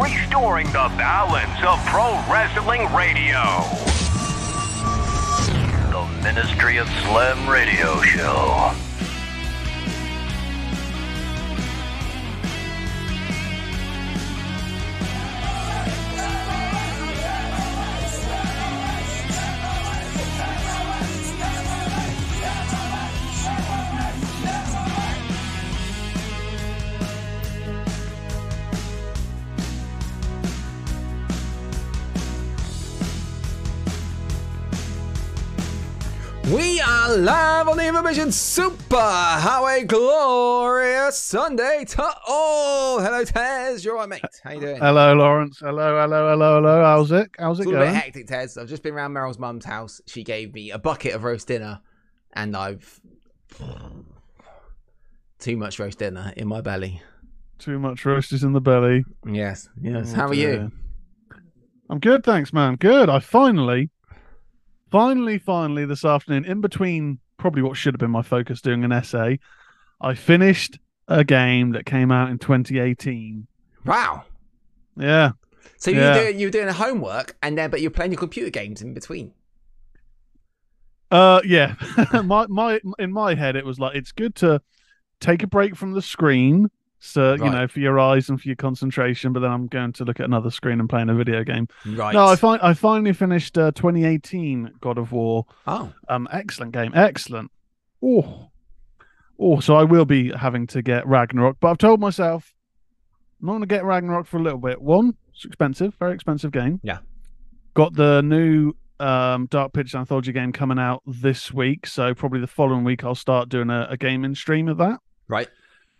restoring the balance of pro wrestling radio. The Ministry of Slam Radio Show. Live on the Information Super Highway Glorious Sunday to all. Hello, Tez. You're right, mate. How you doing? Hello, Lawrence. Hello, hello, hello, hello. How's it? How's it It's all a bit going? hectic, Tez. I've just been around Meryl's mum's house. She gave me a bucket of roast dinner, and I've too much roast dinner in my belly. Too much roasties in the belly. Yes, yes. Oh, How are you? I'm good, thanks, man. Good. I finally, finally, finally this afternoon, in between probably what should have been my focus doing an essay, I finished a game that came out in 2018. Wow. Yeah. So you Yeah. were doing you were doing homework, and then but you're playing your computer games in between. Uh, yeah. my my in my head, it was like it's good to take a break from the screen, so you know, for your eyes and for your concentration. But then I'm going to look at another screen and playing a video game. Right. No, I find I finally finished uh, 2018 God of War. oh, Um, excellent game, excellent. Oh, oh. So I will be having to get Ragnarok, but I've told myself I'm not going to get Ragnarok for a little bit. One, it's expensive, very expensive game. Yeah. Got the new um Dark Pictures anthology game coming out this week, so probably the following week I'll start doing a, a gaming stream of that. right.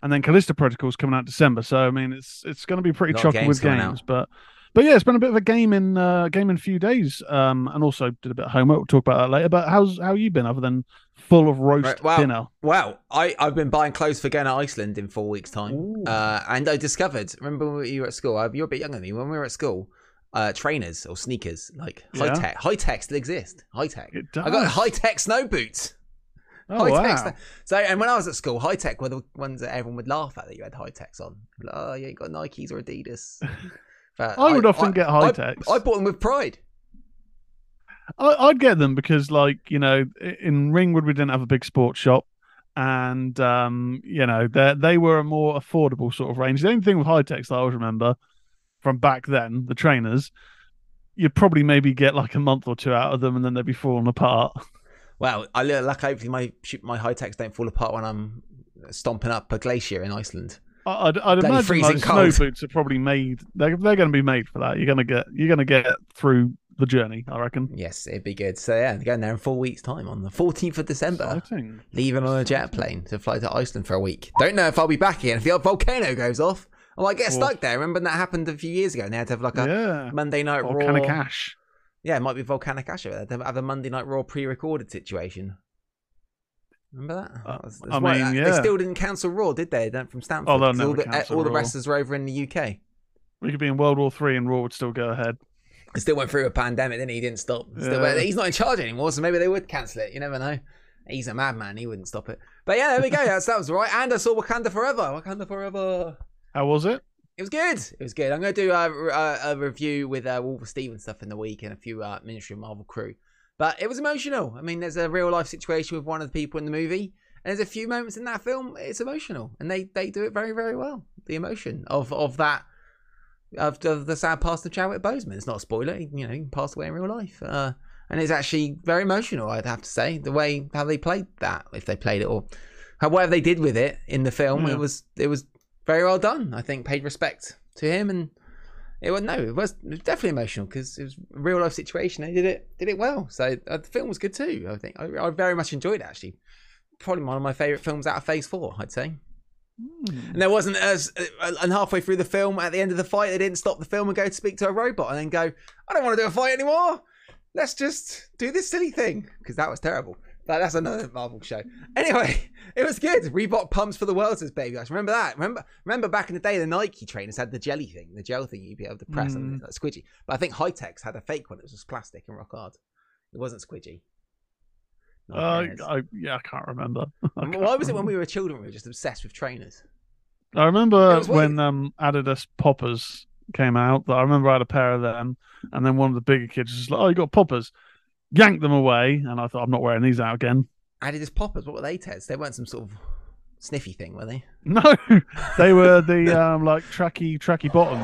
And then Callisto Protocol's coming out December, so I mean it's it's going to be pretty chocky games with games, out. but but yeah, it's been a bit of a game in uh, game in a few days. Um, and also did a bit of homework. We'll talk about that later. But how's how you been other than full of roast Right, well, dinner? Well, I, I've been buying clothes for going to Iceland in four weeks' time. Uh, and I discovered, remember when you were at school? uh, You're a bit younger than me. When we were at school, uh, trainers or sneakers, like high Yeah. tech, Hi-Tec still exist. Hi-Tec. I got Hi-Tec snow boots. Oh high wow! tech. So, and when I was at school, Hi-Tec were the ones that everyone would laugh at that you had Hi-Tecs on. Like, oh, yeah, you got Nikes or Adidas. But I would often get high I- techs. I bought them with pride. I, I'd get them because, like, you know, in Ringwood we didn't have a big sports shop, and um, you know, they they were a more affordable sort of range. The only thing with Hi-Tecs that I always remember from back then, the trainers, you'd probably maybe get like a month or two out of them, and then they'd be falling apart. Well, I look like hopefully my my Hi-Tecs don't fall apart when I'm stomping up a glacier in Iceland. I- I'd, I'd Bloody imagine freezing like, snow cold. boots are probably made. They're they're going to be made for that. You're going to get you're going to get through the journey. I reckon. Yes, it'd be good. So yeah, going there in four weeks' time on the 14th of December. Exciting. Leaving on a jet plane to fly to Iceland for a week. Don't know if I'll be back again. If the volcano goes off, oh, I might get stuck there. Remember that happened a few years ago, and they had to have like a Yeah. Monday Night Raw. kind of cash. Yeah, it might be volcanic ash over there. They have a Monday Night Raw pre-recorded situation. Remember that? Uh, I that's why- mean, They still didn't cancel Raw, did they? They from Stanford. Oh, 'cause all the, all the wrestlers were over in the UK. We could be in World War Three and Raw would still go ahead. It still went through a pandemic, didn't he? He didn't stop. Still, Yeah. He's not in charge anymore, so maybe they would cancel it. You never know. He's a madman. He wouldn't stop it. But yeah, there we go. That's, that was right. And I saw Wakanda Forever. Wakanda Forever. How was it? It was good. It was good. I'm going to do a, a, a review with uh, Wolver Stevens stuff in the week and a few uh, Ministry of Marvel crew. But it was emotional. I mean, there's a real life situation with one of the people in the movie, and there's a few moments in that film. It's emotional, and they they do it very very well. The emotion of of that of, of the sad passing of Chadwick Boseman. It's not a spoiler. He, you know, he passed away in real life, uh, and it's actually very emotional. I'd have to say the way how they played that, if they played it or how whatever they did with it in the film, Yeah. it was it was very well done. I think paid respect to him, and it was no, it was, definitely emotional because it was a real life situation. They did it did it well, so uh, the film was good too. I think I, I very much enjoyed it actually. Probably one of my favorite films out of Phase Four, I'd say. And there wasn't as uh, and halfway through the film, at the end of the fight, they didn't stop the film and go to speak to a robot and then go, "I don't want to do a fight anymore. Let's just do this silly thing," because that was terrible. But that's another Marvel show. Anyway, it was good. Reebok pumps for the world, says Baby Guys. Remember that? Remember, remember back in the day, the Nike trainers had the jelly thing, the gel thing you'd be able to press Mm. like squidgy. But I think Hi-Tecs had a fake one. It was just plastic and rock hard. It wasn't squidgy. Uh. I, yeah, I can't remember. I can't Why was it when we were children we were just obsessed with trainers? I remember when um, Adidas poppers came out. That I remember I had a pair of them, and then one of the bigger kids was like, "Oh, you got poppers." Yanked them away, and I thought, "I'm not wearing these out again." Adidas poppers. What were they, Tez? They weren't some sort of sniffy thing, were they? No, they were the um, like tracky tracky bottoms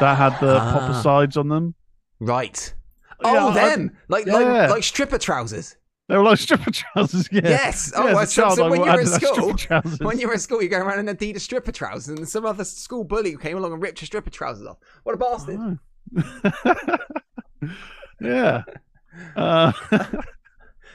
that had the Ah. popper sides on them. Right. Yeah, Oh, I- them like yeah. like like stripper trousers. They were like stripper trousers. Yeah. Yes. Oh, Yeah, well, so- so when you were at stripper school- When you were at school, you go around in Adidas stripper trousers, and some other school bully came along and ripped your stripper trousers off. What a bastard! Oh. yeah. Uh,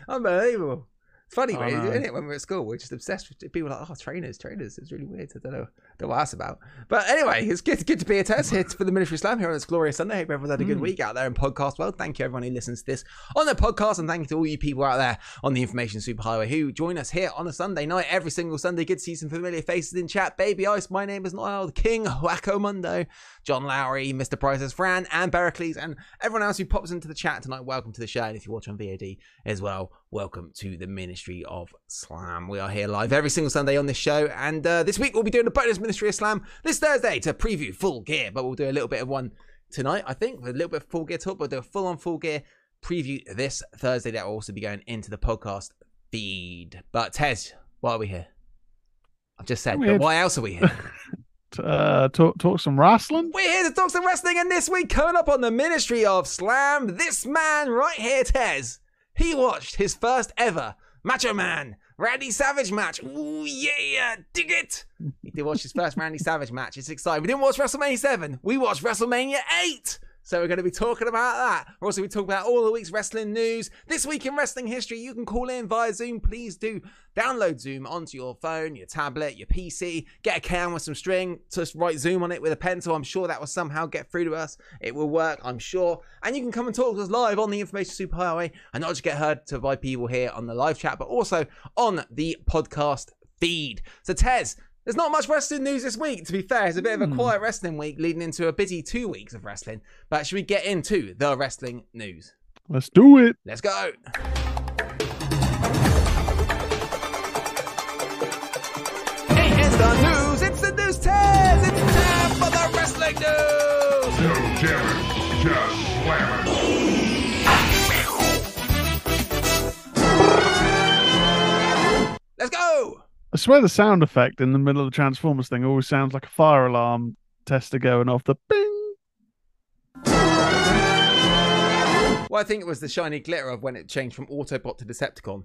Unbelievable. It's funny, isn't it? When we were at school, we're just obsessed with people like, oh, trainers, trainers. It's really weird. I don't know, don't know what that's about. But anyway, it's good, good to be a test here for the Military Slam here on this glorious Sunday. Hope everyone's had a good Mm. week out there in podcast world. Thank you, everyone who listens to this on the podcast, and thank you to all you people out there on the Information Superhighway who join us here on a Sunday night every single Sunday. Good to see some familiar faces in chat. Baby Ice, my name is Niall, King, Wacko Mundo, John Lowry, Mr. Prices, Fran, and Bericles, and everyone else who pops into the chat tonight. Welcome to the show, and if you watch on VOD as well, welcome to the Ministry of Slam. We are here live every single Sunday on this show, and uh, this week we'll be doing a bonus Ministry of Slam this Thursday to preview Full Gear, but we'll do a little bit of one tonight, I think, with a little bit of Full Gear talk. We'll do a full on Full Gear preview this Thursday that will also be going into the podcast feed. But Tez, why are we here? I've just said, but why else are we here? uh, talk talk some wrestling. We're here to talk some wrestling, and this week, coming up on the Ministry of Slam, this man right here, Tez, he watched his first ever Macho Man Randy Savage match. Ooh, yeah, dig it. He did watch his first Randy Savage match. It's exciting. We didn't watch WrestleMania 7, we watched WrestleMania 8. So we're going to be talking about that. We're also going to be talking about all the week's wrestling news. This week in wrestling history, you can call in via Zoom. Please do download Zoom onto your phone, your tablet, your PC. Get a can with some string. Just write Zoom on it with a pencil. I'm sure that will somehow get through to us. It will work, I'm sure. And you can come and talk to us live on the Information Superhighway and not just get heard to by people here on the live chat, but also on the podcast feed. So, Tez, there's not much wrestling news this week, to be fair. It's a bit of a Hmm. quiet wrestling week leading into a busy two weeks of wrestling. But should we get into the wrestling news? Let's do it. Let's go. It's the news. It's the news, Tez. It's time for the wrestling news. No challenge, just slam it. Let's go. I swear the sound effect in the middle of the Transformers thing always sounds like a fire alarm tester going off. The bing. Well, I think it was the shiny glitter of when it changed from Autobot to Decepticon.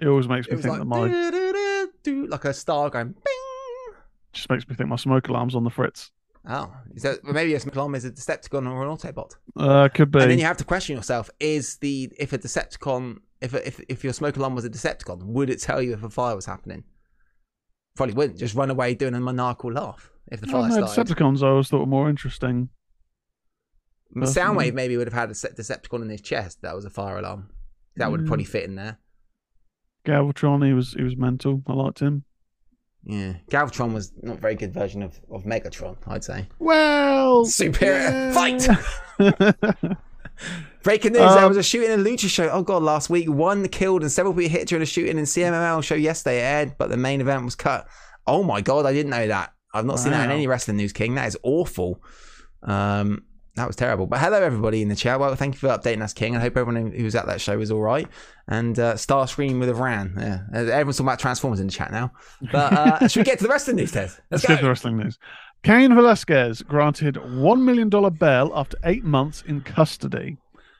It always makes me think like, that my doo-doo-doo-doo, like a star going bing. just makes me think my smoke alarm's on the fritz. Oh, is that maybe a Smiklom is a Decepticon or an Autobot? Uh, could be. And then you have to question yourself: Is the if a Decepticon, if a, if if your smoke alarm was a Decepticon, would it tell you if a fire was happening? Probably wouldn't. Just run away doing a maniacal laugh if the fire don't started. Decepticons I always thought were more interesting. Soundwave maybe would have had a Decepticon in his chest. That was a fire alarm. That would Mm. probably fit in there. Galvatron, he was he was mental. I liked him. Yeah, Galvatron was not a very good version of, of Megatron, I'd say. Well, Superior yeah. fight. Breaking news: Um, There was a shooting in Lucha show. Oh god, last week one killed and several people hit during a shooting in CMLL show yesterday. Aired, but the main event was cut. Oh my god, I didn't know that. I've not seen that in any wrestling news, King. That is awful. Um, that was terrible. But hello everybody in the chat. Well, thank you for updating us, King. I hope everyone who was at that show was all right. And uh, Starscream with a Ran. Yeah, everyone's talking about Transformers in the chat now. But uh, should we get to the wrestling news, Ted? Let's get to the wrestling news. Cain Velasquez granted $1 million bail after eight months in custody.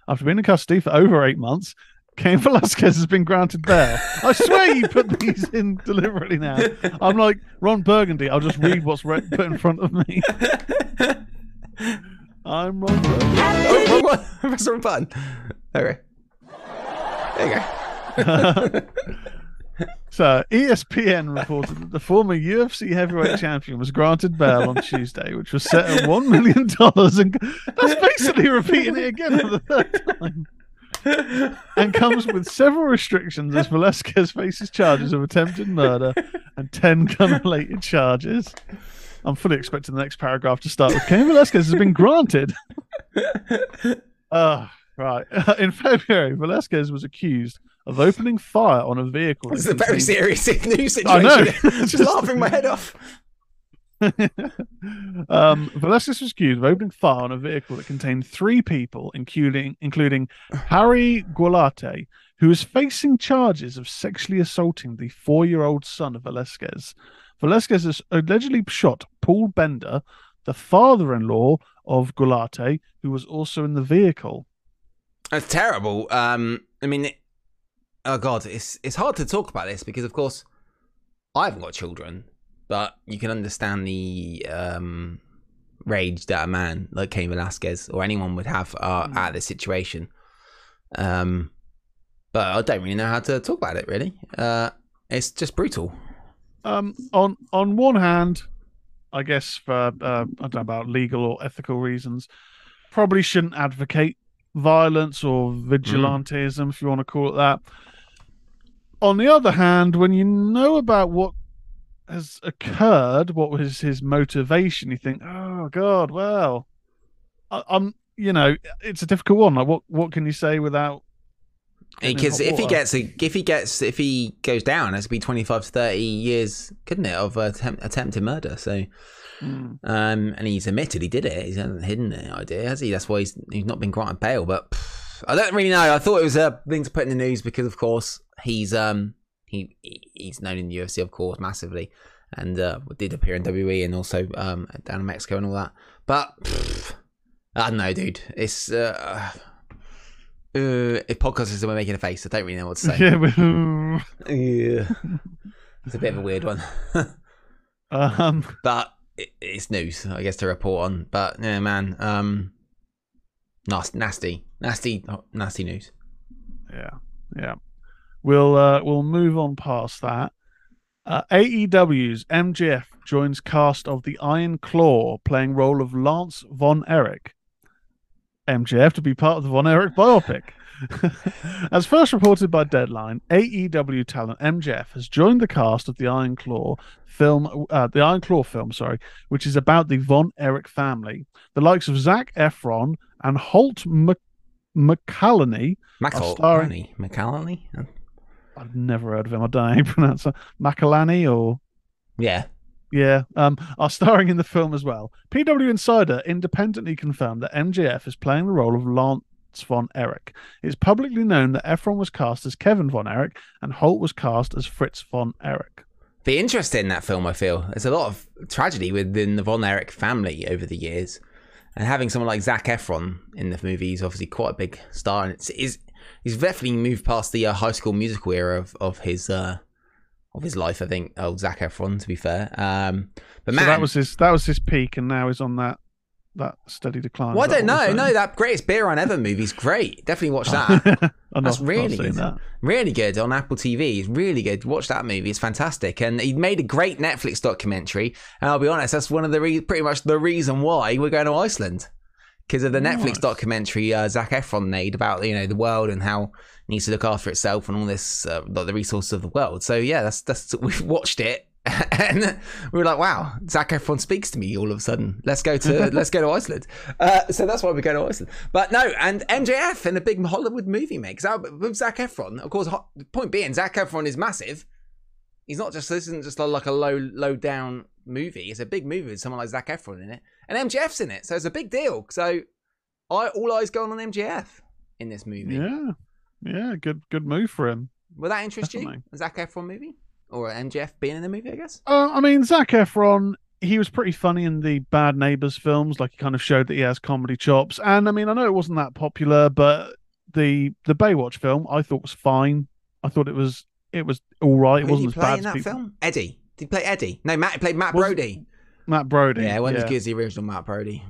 After being in custody for over eight months, Cain Velasquez has been granted bail. I swear you put these in deliberately now. I'm like Ron Burgundy. I'll just read what's re- put in front of me. I'm Ron Burgundy. Oh, wrong one. Press the wrong button. Okay. There you go. So, ESPN reported that the former UFC heavyweight champion was granted bail on Tuesday, which was set at $1 million. And that's basically repeating it again for the third time. And comes with several restrictions as Velasquez faces charges of attempted murder and 10 gun related charges. I'm fully expecting the next paragraph to start with Cain Velasquez has been granted. Uh, right. In February, Velasquez was accused of opening fire on a vehicle. This is a very serious news situation. I know. Just laughing my head off. um, Velasquez was accused of opening fire on a vehicle that contained three people, including including Harry Goularte, who is facing charges of sexually assaulting the four-year-old son of Velasquez. Velasquez has allegedly shot Paul Bender, the father-in-law of Goularte, who was also in the vehicle. That's terrible. Um, I mean, oh god, it's it's hard to talk about this because, of course, I haven't got children, but you can understand the um, rage that a man like Cain Velasquez or anyone would have uh, at this situation. Um, but I don't really know how to talk about it. Really, uh, it's just brutal. Um, on on one hand, I guess for uh, I don't know about legal or ethical reasons, probably shouldn't advocate violence or mm. vigilantism, if you want to call it that. On the other hand, when you know about what has occurred, what was his motivation, you think, oh God, well, I, I'm, you know, it's a difficult one. Like, what what can you say without? Because if he gets a, if he gets if he goes down, it's be twenty five to thirty years, couldn't it, of attempt, attempted murder? So, Mm. um, and he's admitted he did it. He hasn't hidden the idea, has he? That's why he's he's not been granted bail. But pff, I don't really know. I thought it was a thing to put in the news because, of course, he's um he he's known in the UFC, of course, massively, and uh, did appear in WWE and also um down in Mexico and all that. But pff, I don't know, dude. It's uh. Uh, if podcast is we're making a face, I don't really know what to say. yeah, Yeah. It's a bit of a weird one. um, but it's news, I guess, to report on. But yeah, man, um, nasty, nasty, nasty, nasty news. yeah, yeah. We'll uh, we'll move on past that. Uh, AEW's MJF joins cast of the Iron Claw, playing role of Lance Von Erich. MJF to be part of the Von Erich biopic. As first reported by Deadline, AEW talent MJF has joined the cast of the Iron Claw film, uh, the Iron Claw film, sorry, which is about the Von Erich family. The likes of Zac Efron and Holt Mc- McCallany McCall, starring- McCallany? I've never heard of him. I don't know how you pronounce it. Macalani or Yeah. yeah, um, are starring in the film as well. PW Insider independently confirmed that MJF is playing the role of Lance von Erich. It's publicly known that Efron was cast as Kevin von Erich and Holt was cast as Fritz von Erich. Be interested in that film, I feel. There's a lot of tragedy within the Von Erich family over the years. And having someone like Zac Efron in the movie is obviously quite a big star. And it's, is he's definitely moved past the uh, high school musical era of, of his uh, of his life, I think. old Zac Efron, to be fair. Um, but So that was his that was his peak, and now he's on that that steady decline. well, I don't know. No, that greatest beer on ever movie's great. Definitely watch that. That's really good. that. Really good on Apple TV. It's really good. Watch that movie. It's fantastic. And he made a great Netflix documentary. And I'll be honest, that's one of the re- pretty much the reason why we're going to Iceland because of the Nice. Netflix documentary uh, Zac Efron made about you know the world and how it needs to look after itself and all this uh, like the resources of the world. So yeah, that's that's we've watched it. And we were like, "Wow, Zac Efron speaks to me all of a sudden. Let's go to let's go to Iceland." Uh, so that's why we go to Iceland. But no, and MJF in a big Hollywood movie, mate. Because with Zac Efron, of course, point being, Zac Efron is massive. He's not just this isn't just like a low low down movie. It's a big movie with someone like Zac Efron in it, and MJF's in it, so it's a big deal. So, I all eyes going on MJF in this movie. Yeah, yeah, good good move for him. Will that interest you? Definitely. A Zac Efron movie or MJF being in the movie? I guess. Uh, I mean, Zac Efron, he was pretty funny in the Bad Neighbors films. Like he kind of showed that he has comedy chops. And I mean, I know it wasn't that popular, but the the Baywatch film I thought was fine. I thought it was it was all right. It Who did he wasn't as bad in that people. film? Eddie. Did he play Eddie? No, Matt he played Matt Was- Brody. Matt Brody. Yeah, it wasn't as good as the original Matt Brody.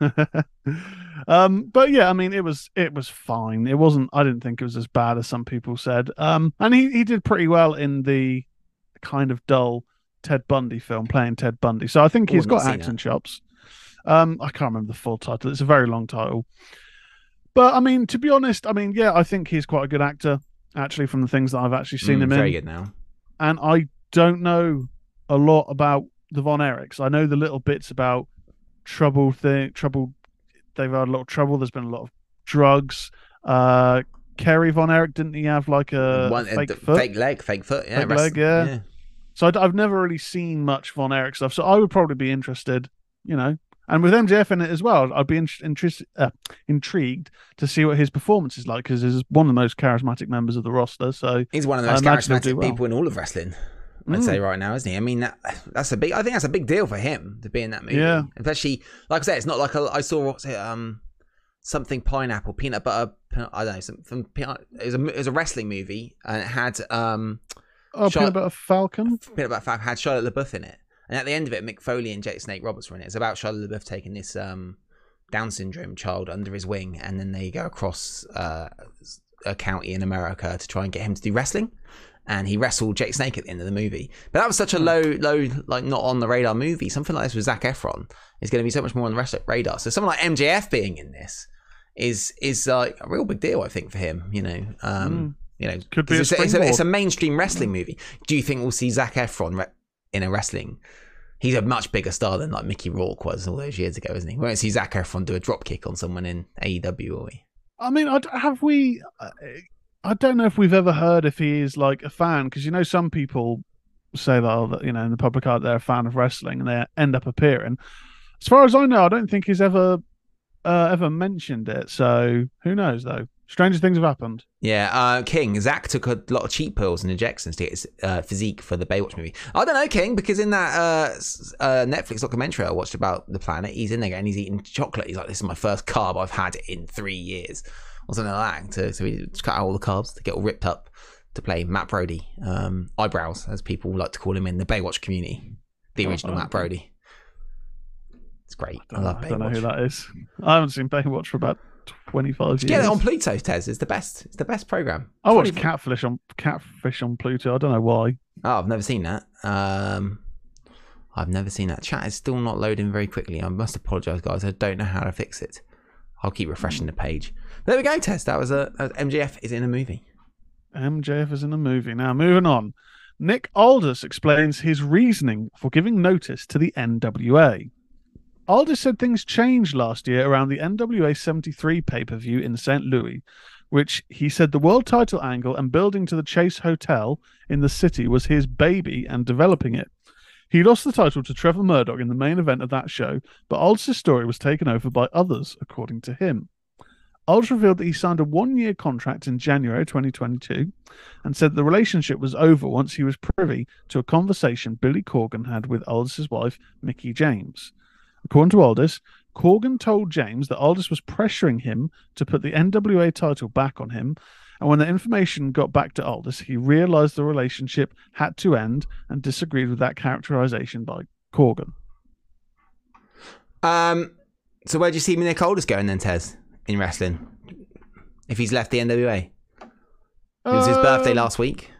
um, but yeah, I mean, it was it was fine. It wasn't. I didn't think it was as bad as some people said. Um, and he he did pretty well in the kind of dull Ted Bundy film, playing Ted Bundy. So I think he's got acting that. chops. Um, I can't remember the full title. It's a very long title. But I mean, to be honest, I mean, yeah, I think he's quite a good actor. Actually, from the things that I've actually seen Mm, him very in, good now. and I don't know a lot about the Von Erichs. I know the little bits about trouble thing, trouble. They've had a lot of trouble. There's been a lot of drugs. Uh, Kerry Von Erich didn't he have like a One, fake uh, foot? fake leg, fake foot. Yeah, Fake leg, yeah. So i have never really seen much Von Erich stuff. So I would probably be interested, you know. And with MJF in it as well, I'd be in, uh, intrigued to see what his performance is like because he's one of the most charismatic members of the roster. So he's one of the most charismatic well. people in all of wrestling. I'd mm. say right now, isn't he? I mean, that, that's a big. I think that's a big deal for him to be in that movie. Yeah. Especially, like I said, it's not like a, I saw what's it, um, something pineapple, peanut butter. I don't know. Some, some peanut, it was a it was a wrestling movie, and it had um. Oh, Charlotte, peanut butter falcon. Peanut butter falcon had Shia LaBeouf in it, and at the end of it, Mick Foley and Jake Snake Roberts were in it. It's about Shia LaBeouf taking this um Down syndrome child under his wing, and then they go across uh, a county in America to try and get him to do wrestling and he wrestled Jake Snake at the end of the movie. But that was such a low, low, like not on the radar movie. Something like this with Zac Efron is going to be so much more on the radar. So someone like MJF being in this is is like a real big deal, I think, for him. You know, um, mm. you know, could be it's, a, it's, a, it's, a, mainstream wrestling movie. Do you think we'll see Zac Efron re- in a wrestling? He's a much bigger star than like Mickey Rourke was all those years ago, isn't he? We won't see Zac Efron do a drop kick on someone in AEW, will we? I mean, have we? I don't know if we've ever heard if he is like a fan because you know some people say that, oh, you know in the public art they're a fan of wrestling and they end up appearing. As far as I know, I don't think he's ever uh, ever mentioned it. So who knows though? Stranger things have happened. Yeah, uh, King Zach took a lot of cheap pills and injections to get his uh, physique for the Baywatch movie. I don't know, King, because in that uh, uh, Netflix documentary I watched about the planet, he's in there and he's eating chocolate. He's like, "This is my first carb I've had in three years." Or something like that. To, so he cut out all the carbs to get all ripped up to play Matt Brody, um, eyebrows as people like to call him in the Baywatch community, the oh, original oh, Matt Brody. It's great. I, I love Baywatch. I don't know who that is. I haven't seen Baywatch for about 25 years. Get it on Pluto, Tez. It's the best. It's the best program. I watched Catfish on Catfish on Pluto. I don't know why. Oh, I've never seen that. Um, I've never seen that. Chat is still not loading very quickly. I must apologise, guys. I don't know how to fix it. I'll keep refreshing the page. There we go, Tez. That was a, a MJF is in a movie. MJF is in a movie. Now, moving on. Nick Aldis explains his reasoning for giving notice to the NWA. Aldis said things changed last year around the NWA 73 pay per view in St. Louis, which he said the world title angle and building to the Chase Hotel in the city was his baby and developing it. He lost the title to Trevor Murdoch in the main event of that show, but Aldis' story was taken over by others, according to him. Aldis revealed that he signed a one year contract in January 2022 and said the relationship was over once he was privy to a conversation Billy Corgan had with Aldis' wife, Mickie James. According to Aldis, Corgan told James that Aldis was pressuring him to put the NWA title back on him and when the information got back to Aldis, he realized the relationship had to end and disagreed with that characterization by Corgan. Um, so where do you see me Nick Aldis going then, Tez, in wrestling? If he's left the NWA? It was his birthday um, last week.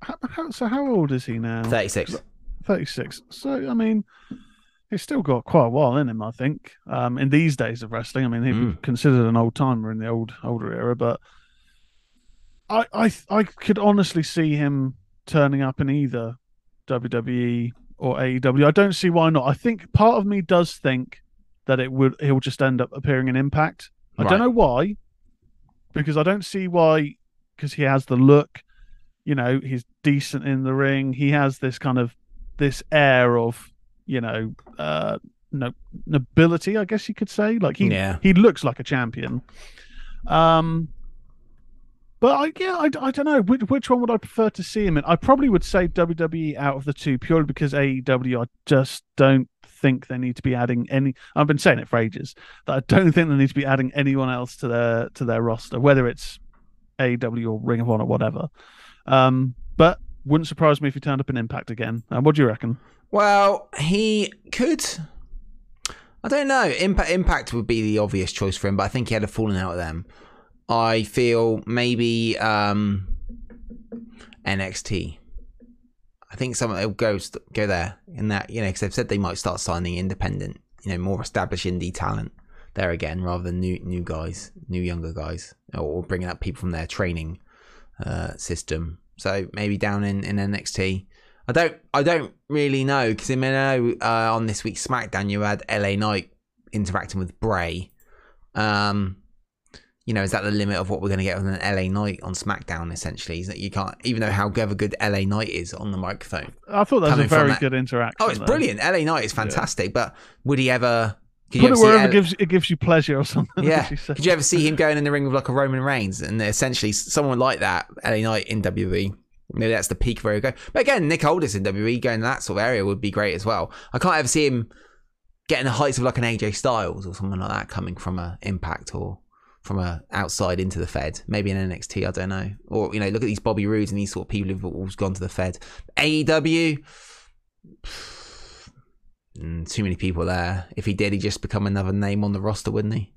How, how, so how old is he now? 36. 36. So, I mean, he's still got quite a while in him, I think. Um, in these days of wrestling, I mean, he'd be considered an old timer in the old older era, but I, I I could honestly see him turning up in either WWE or AEW. I don't see why not. I think part of me does think that it would he'll just end up appearing in Impact. I right. don't know why, because I don't see why. Because he has the look, you know, he's decent in the ring. He has this kind of this air of, you know, uh, no nobility, I guess you could say. Like he yeah. he looks like a champion. Um, but I, yeah, I, I don't know which, which one would I prefer to see him in. I probably would say WWE out of the two purely because AEW I just don't think they need to be adding any. I've been saying it for ages that I don't think they need to be adding anyone else to their to their roster, whether it's AW or Ring of Honor, or whatever. Um, but wouldn't surprise me if he turned up in Impact again. Uh, what do you reckon? Well, he could. I don't know. Impact Impact would be the obvious choice for him, but I think he had a falling out with them. I feel maybe um, NXT. I think some will go go there in that you know because they've said they might start signing independent, you know, more established indie talent there again rather than new new guys, new younger guys, or bringing up people from their training uh, system. So maybe down in, in NXT. I don't I don't really know because I know uh, on this week's SmackDown you had LA Knight interacting with Bray. Um, you know, is that the limit of what we're going to get on an LA Knight on SmackDown? Essentially, is that you can't, even though however good LA Knight is on the microphone. I thought that was a very that- good interaction. Oh, it's though. brilliant. LA Knight is fantastic, but would he ever? Could Put you it wherever L- gives it gives you pleasure or something. Yeah. as you. Could you ever see him going in the ring with like a Roman Reigns and essentially someone like that, LA Knight in WWE? Maybe that's the peak of where he go. But again, Nick Aldis in WWE going to that sort of area would be great as well. I can't ever see him getting the heights of like an AJ Styles or someone like that coming from a Impact or from a outside into the Fed. Maybe in NXT, I don't know. Or you know, look at these Bobby Roods and these sort of people who've all gone to the Fed. AEW. Mm, too many people there. If he did, he'd just become another name on the roster, wouldn't he?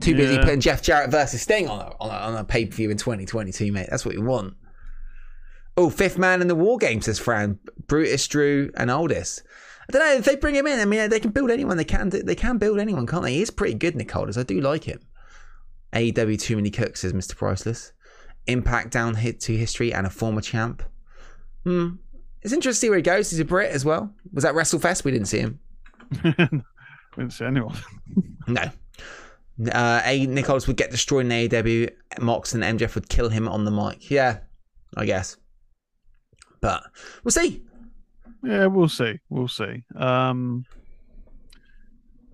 Too busy Yeah. putting Jeff Jarrett versus Sting on a, on a, on a pay per view in 2022, mate. That's what you want. Oh, fifth man in the war game, says Fran. Brutus, Drew, and Aldis. I don't know if they bring him in. I mean, they can build anyone. They can. They can build anyone, can't they? He is pretty good, Nick Aldis. I do like him. AEW too many cooks, says Mr. Priceless. Impact down hit to history and a former champ. Hmm. It's interesting to see where he goes. He's a Brit as well. Was that WrestleFest? We didn't see him. we didn't see anyone. No. Uh, A. Nicholas would get destroyed in AEW. Mox and MJF would kill him on the mic. Yeah, I guess. But we'll see. Yeah, we'll see. We'll see. Um,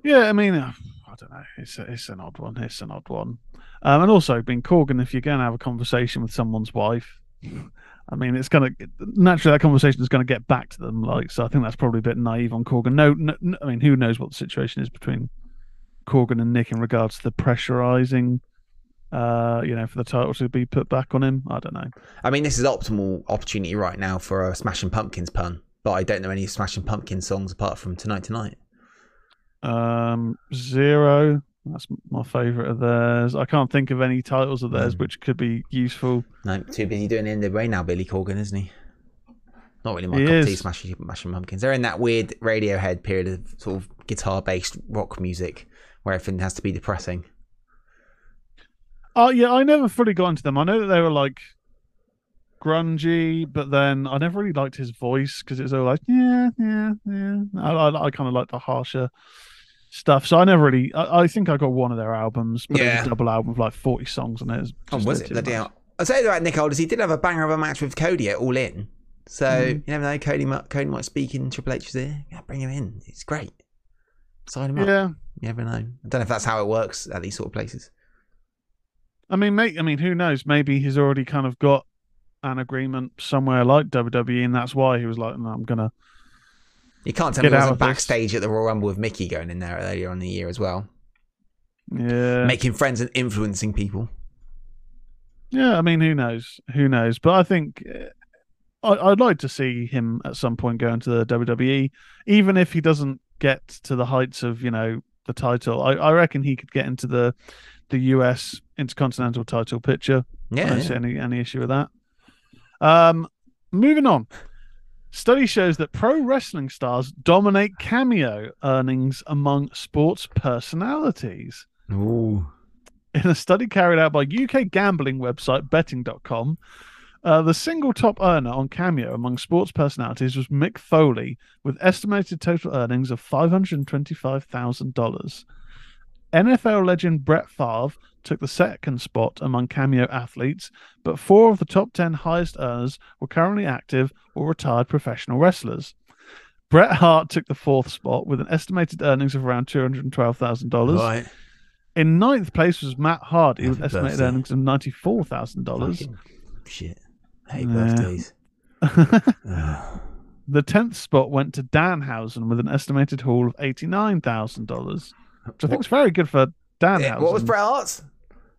yeah, I mean, uh, I don't know. It's a, it's an odd one. It's an odd one. Um, and also, being Corgan, if you're going to have a conversation with someone's wife, I mean, it's going to naturally that conversation is going to get back to them. Like, so I think that's probably a bit naive on Corgan. No, no, no- I mean, who knows what the situation is between Corgan and Nick in regards to the pressurizing, uh, you know, for the title to be put back on him. I don't know. I mean, this is optimal opportunity right now for a Smashing Pumpkins pun. But I don't know any Smashing Pumpkins songs apart from Tonight Tonight. Um, Zero. That's my favorite of theirs. I can't think of any titles of theirs Mm. which could be useful. No, too busy doing end of the way now, Billy Corgan, isn't he? Not really my He cup of tea. Smashing, Smashing Pumpkins. They're in that weird Radiohead period of sort of guitar based rock music where everything has to be depressing. Oh yeah, I never fully got into them. I know that they were like grungy, but then I never really liked his voice because it was all like yeah, yeah, yeah. I I, I kind of like the harsher stuff. So I never really. I, I think I got one of their albums, but it Yeah. was a double album with like forty songs on it. was Oh, was it? Bloody hell. I'll tell you about Nick Aldis. He did have a banger of a match with Cody at All In. So Mm. you never know. Cody might, Cody might speak in Triple H's ear. Yeah, bring him in. It's great. Sign him up. Yeah, You never know. I don't know if that's how it works at these sort of places. I mean, mate. I mean, who knows? Maybe he's already kind of got an agreement somewhere like WWE, and that's why he was like, "No, I'm gonna." You can't tell Get me he wasn't of this. backstage at the Royal Rumble with Mickie going in there earlier on in the year as well, Yeah, making friends and influencing people. Yeah, I mean, who knows? Who knows? But I think uh, I, I'd like to see him at some point go into the WWE, even if he doesn't get to the heights of you know the title. I, I reckon he could get into the the US Intercontinental title picture. I Yeah, don't yeah. see any any issue with that. Um, moving on. Study shows that pro wrestling stars dominate cameo earnings among sports personalities. Ooh. In a study carried out by UK gambling website betting.com, uh, the single top earner on Cameo among sports personalities was Mick Foley, with estimated total earnings of $525,000. NFL legend Brett Favre took the second spot among Cameo athletes, but four of the top 10 highest earners were currently active or retired professional wrestlers. Bret Hart took the fourth spot with an estimated earnings of around $212,000. Right. In ninth place was Matt Hardy with estimated birthday. earnings of ninety-four thousand dollars. Fucking Shit. Hey, Yeah. birthdays. The tenth spot went to Danhausen with an estimated haul of eighty-nine thousand dollars, which I think is very good for Danhausen. Yeah, what was Bret Hart's?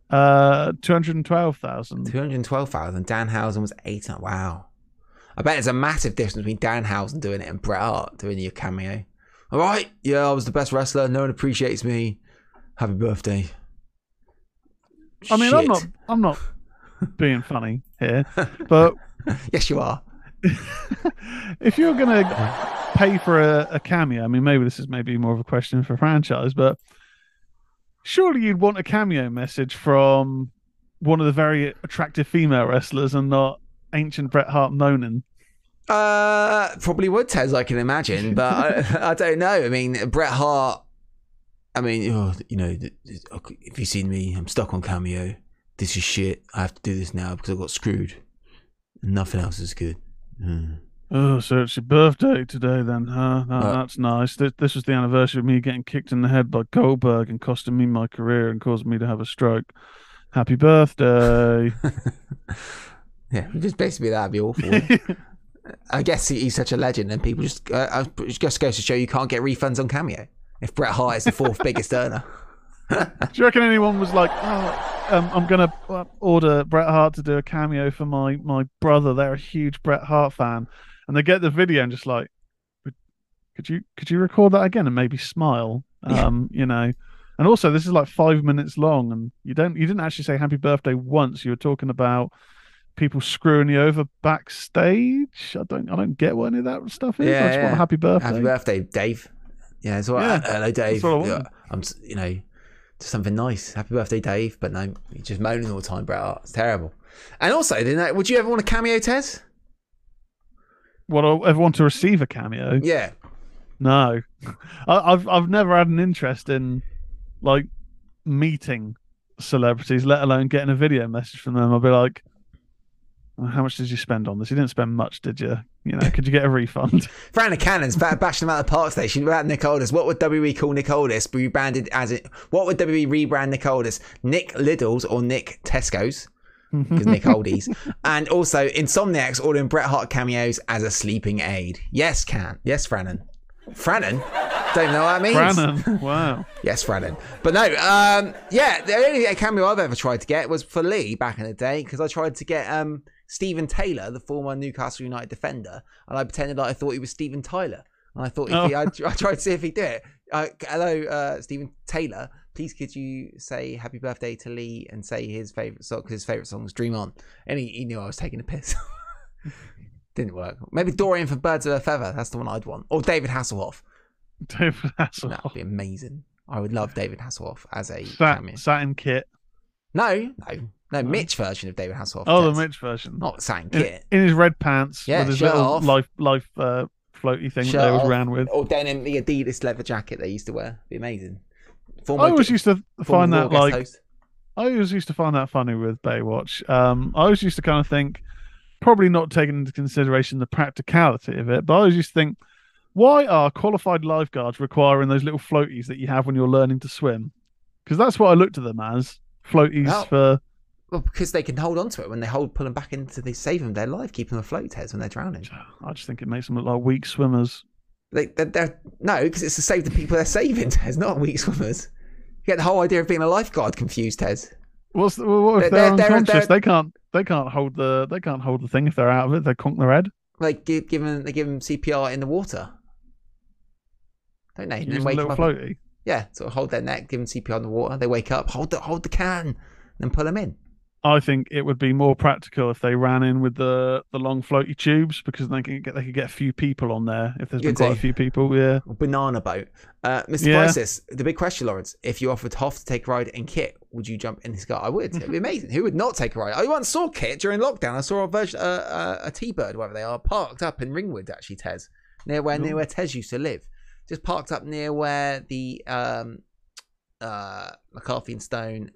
Uh, two hundred and twelve thousand. 212,000. Danhausen was 8. Wow. I bet there's a massive difference between Danhausen doing it and Bret Hart doing your cameo. All right. Yeah, I was the best wrestler. No one appreciates me. Happy birthday. I mean, I'm not, I'm not being funny here, but Yes, you are. if you're gonna pay for a, a cameo, I mean, maybe this is maybe more of a question for franchise, but surely you'd want a cameo message from one of the very attractive female wrestlers and not ancient Bret Hart moaning. Uh, probably would, Tez, I can imagine, but I, I don't know. I mean, Bret Hart I mean, oh, you know, if you've seen me, I'm stuck on Cameo. This is shit. I have to do this now because I got screwed. Nothing else is good. Mm. Oh, so it's your birthday today, then, huh? That, Uh, that's nice. This, this was the anniversary of me getting kicked in the head by Goldberg and costing me my career and causing me to have a stroke. Happy birthday! yeah, just basically that'd be awful. I guess he- he's such a legend, and people just uh, uh, it just goes to show you can't get refunds on Cameo. If Bret Hart is the fourth biggest earner, Do you reckon anyone was like, "Oh, um, I'm gonna uh, order Bret Hart to do a cameo for my my brother. They're a huge Bret Hart fan," and they get the video and just like, "Could- "Could you could you record that again and maybe smile?" Yeah. Um, you know. And also, this is like five minutes long, and you don't you didn't actually say happy birthday once. You were talking about people screwing you over backstage. I don't I don't get what any of that stuff is. I Yeah, just want yeah. a happy birthday. happy birthday, Dave. Yeah, it's all right. Yeah, Hello, Dave. what I want. Yeah, I'm, you know, just something nice. Happy birthday, Dave. But no, he's just moaning all the time, bro. It's terrible. And also, didn't that, would you ever want a cameo, Tez? What I ever want to receive a cameo? Yeah. No, I, I've I've never had an interest in like meeting celebrities, let alone getting a video message from them. I'll be like, "Oh, "How much did you spend on this? You didn't spend much, did you? You know, could you get a refund?" Fran the Cannons ba- bashing them out of the park station about Nick Aldis. What would WWE call Nick Aldis rebranded as it? What would WWE rebrand Nick Aldis? Nick Liddles or Nick Tesco's? Because Nick Oldies. and also Insomniacs ordering Bret Hart cameos as a sleeping aid. Yes, can. Yes, Frannon. Frannon? Don't know what that means. Brannon, wow. Yes, Frannon. But no, um, yeah, the only cameo I've ever tried to get was for Lee back in the day because I tried to get um, Steven Taylor, the former Newcastle United defender, and I pretended that I thought he was Steven Tyler. And I thought Oh. he, I, I tried to see if he'd do it. Uh, hello, uh, Steven Taylor. Please, could you say happy birthday to Lee and say his favorite song? Because his favorite song is "Dream On," and he, he knew I was taking a piss. Didn't work. Maybe Dorian from Birds of a Feather. That's the one I'd want. Or David Hasselhoff. David Hasselhoff. That would be amazing. I would love David Hasselhoff as a Sat, cameo. satin kit. No, no, no. Mitch version of David Hasselhoff. Oh, the Mitch version. Not Satin in, Kit. in his red pants Yeah, with his little off. life life uh, floaty thing that Shirt they always off, ran with. Or denim, the Adidas leather jacket they used to wear. Be amazing. I always used to find that like host. I always used to find that funny with Baywatch. Um, I always used to kind of think, probably not taking into consideration the practicality of it, but I always used to think, why are qualified lifeguards requiring those little floaties that you have when you're learning to swim? Because that's what I looked at them as floaties for. Well, because they can hold on to it when they hold, pull them back into, they save them. They're alive, keep them afloat, Tez, when they're drowning. I just think it makes them look like weak swimmers. They, they're, they're no, because it's to save the people they're saving, Tez, not weak swimmers. You get the whole idea of being a lifeguard confused, Tez. What's the, well, what if They're- they're, they're- unconscious? they're- They can't. They can't hold the. They can't hold the thing if they're out of it. They conk their head. Like give, give them, they give them CPR in the water, don't they? And Use a little floaty. Yeah, sort of hold their neck, give them CPR in the water. They wake up, hold the hold the can, then pull them in. I think it would be more practical if they ran in with the the long floaty tubes because they could get they could get a few people on there if there's been quite a few people. Yeah, banana boat. Uh, Mr. Yeah. The big question, Lawrence. If you offered Hoff to take a ride in Kit, would you jump in his car? I would. It'd be amazing. Who would not take a ride? I once saw Kit during lockdown. I saw a version, uh, uh, a T-bird, whatever they are, parked up in Ringwood, actually, Tez, near where near where Tez used to live. Just parked up near where the um, uh, McCarthy and Stone,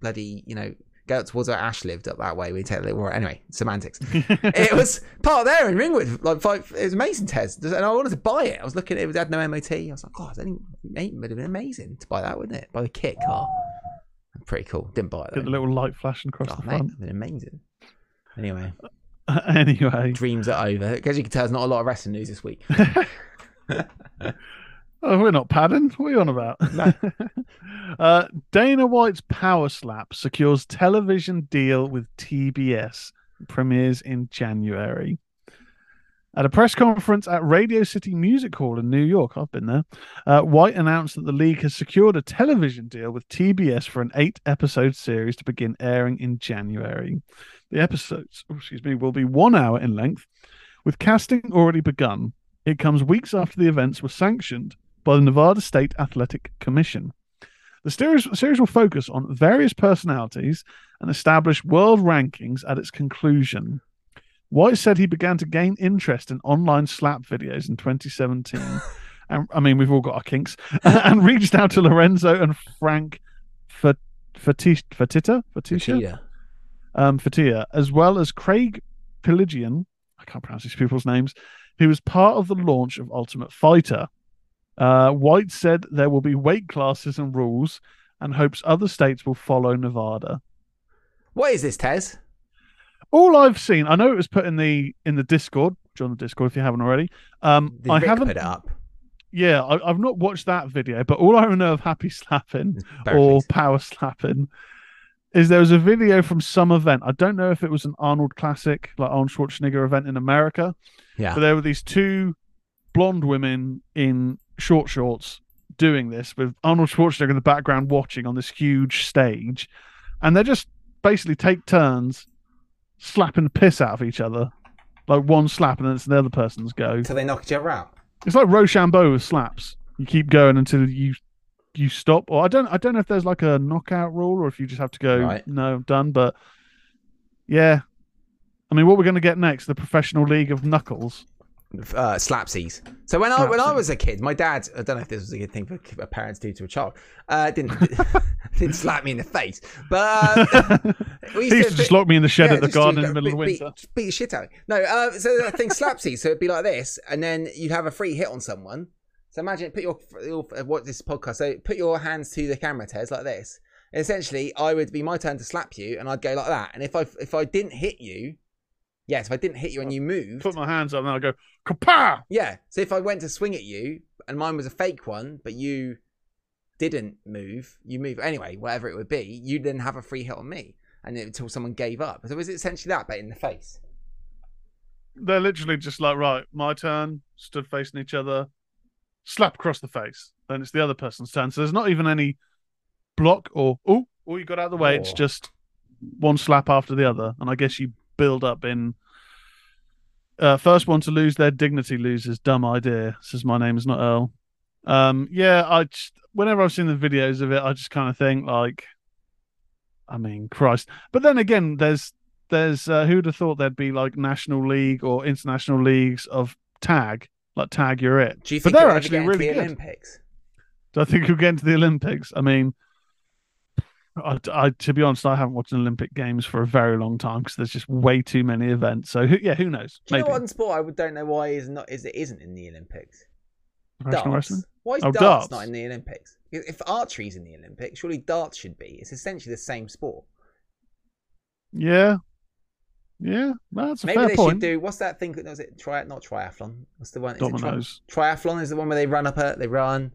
bloody, you know, go towards where Ash lived up that way. We take a little more. Anyway, semantics. it was part there in Ringwood. Like five, it was amazing, Tez. And I wanted to buy it. I was looking at it. It had no MOT. I was like, God, that would have been amazing to buy that, wouldn't it? Buy the kit car. Pretty cool. Didn't buy it. get the little light flashing across Oh, the mate, front. been amazing. Anyway, anyway, dreams are over. As you can tell, there's not a lot of wrestling news this week. oh, we're not padding. What are you on about? uh, Dana White's Power Slap secures television deal with TBS. Premieres in January. At a press conference at Radio City Music Hall in New York, I've been there, uh, White announced that the league has secured a television deal with TBS for an eight episode series to begin airing in January. The episodes, oh, excuse me, will be one hour in length, with casting already begun. It comes weeks after the events were sanctioned by the Nevada State Athletic Commission. The series, series will focus on various personalities and establish world rankings at its conclusion. White said he began to gain interest in online slap videos in 2017 and I mean we've all got our kinks, and reached out to Lorenzo and Frank for Fatita Fatita Cheetah. um, Fatia, as well as Craig Piligian. I can't pronounce these people's names. Who was part of the launch of Ultimate Fighter. Uh, White said there will be weight classes and rules, and hopes other states will follow Nevada. What is this, Tez? All I've seen, I know it was put in the in the Discord. Join the Discord if you haven't already. Um, Did I Rick haven't. put it up? Yeah, I, I've not watched that video, but all I know of Happy Slapping or. Power Slapping is there was a video from some event. I don't know if it was an Arnold Classic, like Arnold Schwarzenegger event in America, Yeah. but there were these two blonde women in short shorts doing this with Arnold Schwarzenegger in the background watching on this huge stage, and they just basically take turns slapping the piss out of each other. Like one slap and then it's the other person's go. Until they knock each other out. It's like Rochambeau with slaps. You keep going until you you stop. Or I don't I don't know if there's like a knockout rule or if you just have to go Right. no I'm done. But yeah, I mean, what we're going to get next? The professional league of knuckles. Uh, slapsies. So when I when I was a kid, my dad I don't know if this was a good thing for a parents to do to a child. Uh, didn't didn't slap me in the face, but uh, he used to just lock me in the shed yeah, at the garden in the middle of the winter. Beat, beat the shit out. of me. No, uh, so the thing slapsies. So it'd be like this, and then you'd have a free hit on someone. So imagine put your, your what this podcast. So put your hands to the camera, Tez, like this. And essentially, I would be my turn to slap you, and I'd go like that. And if I if I didn't hit you, yes, if I didn't hit you and you moved, Put my hands up and I go kapow. yeah. So if I went to swing at you and mine was a fake one, but you didn't move, you move anyway, whatever it would be, you'd then have a free hit on me. And it, until someone gave up. So it was essentially that, but in the face? They're literally just like right, my turn. Stood facing each other, slap across the face. Then it's the other person's turn. So there's not even any block or oh, oh, you got out of the way. It's Oh. just one slap after the other, and I guess you build up in. Uh, first one to lose their dignity loses. Dumb idea. Says my name is not Earl. Um, yeah, I just, whenever I've seen the videos of it, I just kind of think like, I mean, Christ. But then again, there's there's uh, who'd have thought there'd be like national league or international leagues of tag, like tag you're it. Do you but they're actually really the good. Olympics? Do I think you'll get into the Olympics? I mean, I, I to be honest, I haven't watched an Olympic Games for a very long time because there's just way too many events. So who, yeah, who knows? Do you Maybe know one sport I would don't know why is not is it isn't in the Olympics? professional darts. wrestling. Why is Oh, darts, darts. not in the Olympics? If archery's in the Olympics, surely darts should be. It's essentially the same sport. Yeah, yeah, that's a Maybe fair they point. should do what's that thing? Was it tri? Not triathlon. What's the one? Is it tri- Dominoes. triathlon is the one where they run up a, they run,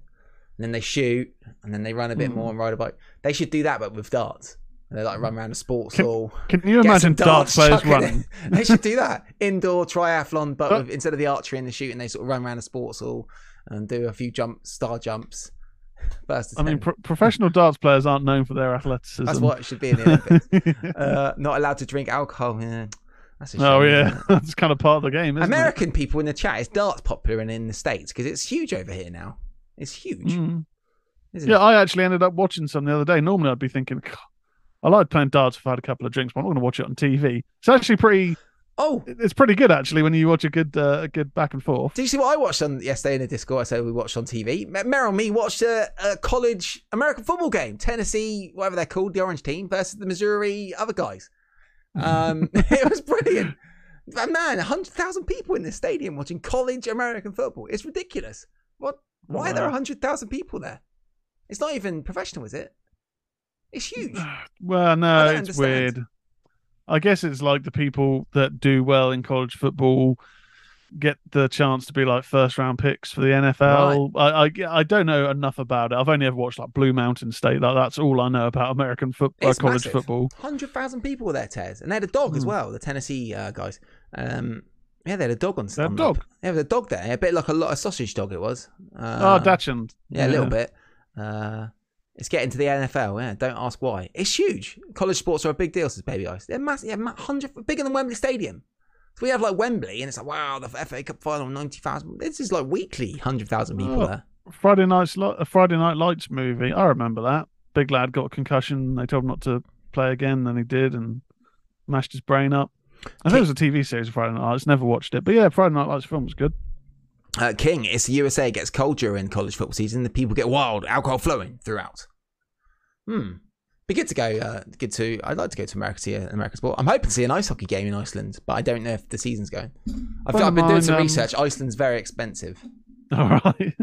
and then they shoot, and then they run a bit Hmm. more and ride a bike. They should do that, but with darts. And they like run around a sports Can- hall. Can you imagine some darts players chuck in it. running? they should do that indoor triathlon, but But- with, instead of the archery and the shooting, they sort of run around a sports hall and do a few jump star jumps. First, I mean, pro- professional darts players aren't known for their athleticism. that's what it should be in the Olympics. uh, not allowed to drink alcohol. Yeah. That's oh yeah, it? that's kind of part of the game, isn't American people in the chat is darts popular in, in the states because it's huge over here now. It's huge. Mm. Isn't Yeah, it? I actually ended up watching some the other day. Normally, I'd be thinking, I like playing darts if I had a couple of drinks, but I'm not going to watch it on TV. It's actually pretty. Oh, It's pretty good actually when you watch a good, uh, a good back and forth. did you see what I watched on yesterday in the Discord? I said we watched on TV. Me- Meryl and me watched a, a college American football game, Tennessee, whatever they're called, the Orange team versus the Missouri other guys. Um, it was brilliant. Man, hundred thousand people in this stadium watching college American football. It's ridiculous. What? Why are there Wow. hundred thousand people there? It's not even professional, is it? It's huge. Well, no, it's understand. weird. I guess it's like the people that do well in college football get the chance to be like first round picks for the NFL. I, I I don't know enough about it. I've only ever watched like Blue Mountain State. Like that's all I know about American football, It's college massive. football. Hundred thousand people were there, Tez, and they had a dog as Hmm. well. The Tennessee uh, guys. Um, yeah, they had a dog on. They had a dog? The, yeah, a dog there. A bit like a lot of sausage dog. It was. oh, Uh, Dachshund. Yeah, a little bit. Uh, it's getting to the NFL. Yeah, don't ask why. It's huge. College sports are a big deal. Says Baby Ice. They're massive. Yeah, hundred bigger than Wembley Stadium. So we have like Wembley, and it's like wow, the FA Cup final, ninety thousand. This is like weekly, hundred thousand people Oh. there. Friday night's Li- a Friday Night Lights movie. I remember that. Big lad got a concussion. They told him not to play again. Then he did and mashed his brain up. I think it was a TV series of Friday Night Lights. Never watched it, but yeah, Friday Night Lights film was good. Uh, King, it's the USA gets cold during college football season. The people get wild, alcohol flowing throughout. Hmm. Be good to go. Uh, good to. I'd like to go to America to see an American sport. I'm hoping to see an ice hockey game in Iceland, but I don't know if the season's going. I've, I've been doing mine, some um, research. Iceland's very expensive. All right.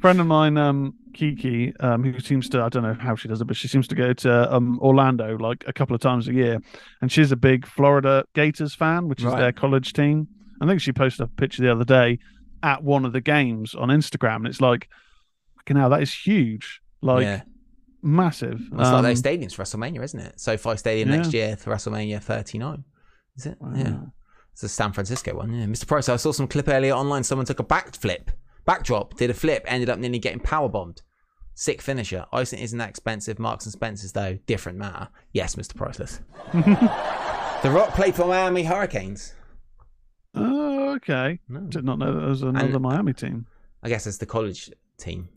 Friend of mine, um, Kiki, um, who seems to I don't know how she does it, but she seems to go to um Orlando like a couple of times a year, and she's a big Florida Gators fan, which is their college team. I think she posted a picture the other day at one of the games on Instagram, and it's like, fucking hell, that is huge, like yeah, massive. it's like Um, those stadiums for WrestleMania, isn't it? SoFi Stadium yeah. next year for WrestleMania 39. Is it? Yeah. It's the San Francisco one. Yeah, Mr. Price. I saw some clip earlier online. Someone took a backflip, backdrop, did a flip, ended up nearly getting power bombed. Sick finisher. Icing isn't that expensive. Marks and Spencers though, different matter. Yes, Mr. Priceless. the Rock played for Miami Hurricanes. Oh, okay. No. Did not know that there was another And- Miami team. I guess it's the college team.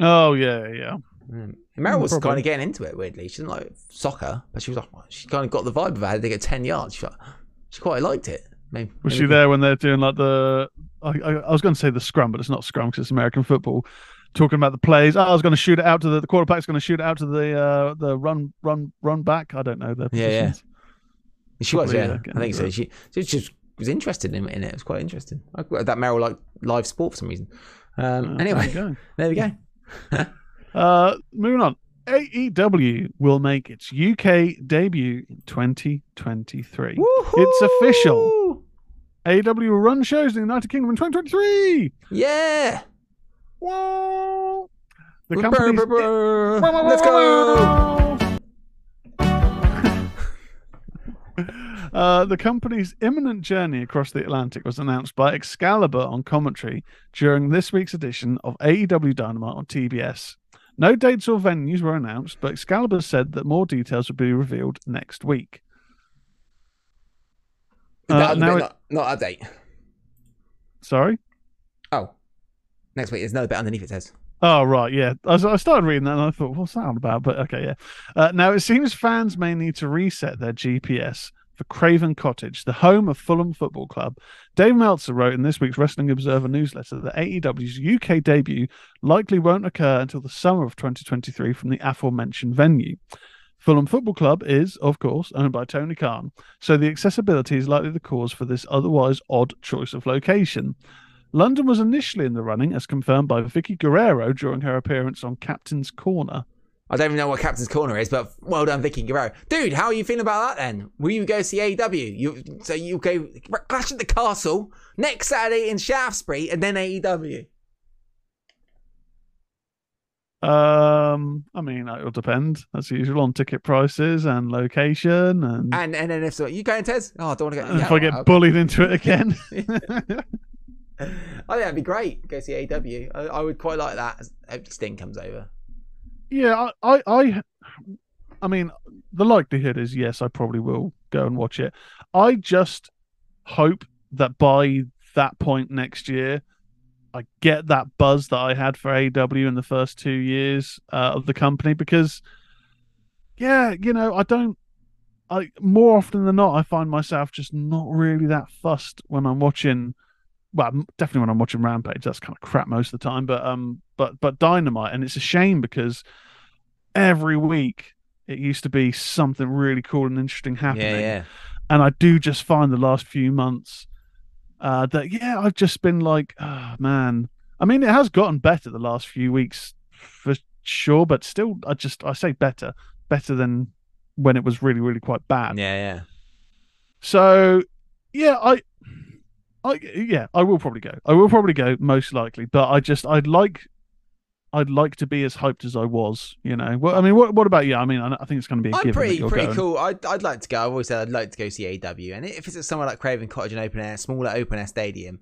Oh yeah, yeah. Mm. Meryl was probably. kind of getting into it weirdly. She didn't like soccer, but she was like, she kind of got the vibe of it. They get ten yards. She, like, she quite liked it. Maybe, Was maybe- she there when they're doing like the? I, I, I was going to say the scrum, but it's not scrum because it's American football. Talking about the plays. Oh, I was going to shoot it out to the, the quarterback's going to shoot it out to the uh, the run run run back. I don't know the Yeah, yeah. She was, yeah. yeah, I think so. into She, she just was interested in, in it. It was quite interesting. I, that Meryl liked live sport for some reason. Um, Uh, anyway, there there we go. you go. Uh, moving on. AEW will make its UK debut in 2023. It's official. AEW will run shows in the United Kingdom in 2023. Yeah. Whoa! The Brr, company's brr, brr. Let's go. Uh, the company's imminent journey across the Atlantic was announced by Excalibur on commentary during this week's edition of AEW Dynamite on TBS. No dates or venues were announced, but Excalibur said that more details would be revealed next week. Uh, now it- not, not update. Sorry? Oh. Next week, there's another bit underneath it says. Oh right, yeah. I, was- I started reading that and I thought, what's that all about? But okay, yeah. Uh, now it seems fans may need to reset their GPS for Craven Cottage, the home of Fulham Football Club. Dave Meltzer wrote in this week's Wrestling Observer newsletter that AEW's UK debut likely won't occur until the summer of 2023 from the aforementioned venue. Fulham Football Club is, of course, owned by Tony Khan, so the accessibility is likely the cause for this otherwise odd choice of location. London was initially in the running, as confirmed by Vickie Guerrero during her appearance on Captain's Corner. I don't even know what Captain's Corner is, but well done, Vickie Guerrero. Dude, how are you feeling about that then? Will you go see AEW? You, so you go Clash at the Castle next Saturday in Shaftesbury and then AEW. Um, I mean, it'll depend, as usual, on ticket prices and location, and, And and then if so, you going, Tez? Oh, I don't want to go. and yeah, if I get okay. bullied into it again. I think that'd be great. Go see AEW. I, I would quite like that. If Sting comes over. Yeah, I, I, I, mean, the likelihood is yes, I probably will go and watch it. I just hope that by that point next year, I get that buzz that I had for AW in the first two years uh, of the company because, yeah, you know, I don't. I more often than not, I find myself just not really that fussed when I'm watching. Well, definitely when I'm watching Rampage, that's kind of crap most of the time. But um, but but Dynamite, and it's a shame because every week it used to be something really cool and interesting happening Yeah, yeah. and I do just find the last few months uh, that yeah, I've just been like, oh man. I mean, it has gotten better the last few weeks for sure, but still, I just I say better, better than when it was really, really quite bad. Yeah, yeah. So yeah, I, I yeah, I will probably go. I will probably go most likely, but I just I'd like. I'd like to be as hyped as I was, you know. Well, I mean, what what about you? I mean, I, I think it's going to be a I'm given that pretty pretty going. cool. I'd, I'd like to go. I've always said I'd like to go see AW, and if it's at somewhere like Craven Cottage and open air, smaller open air stadium,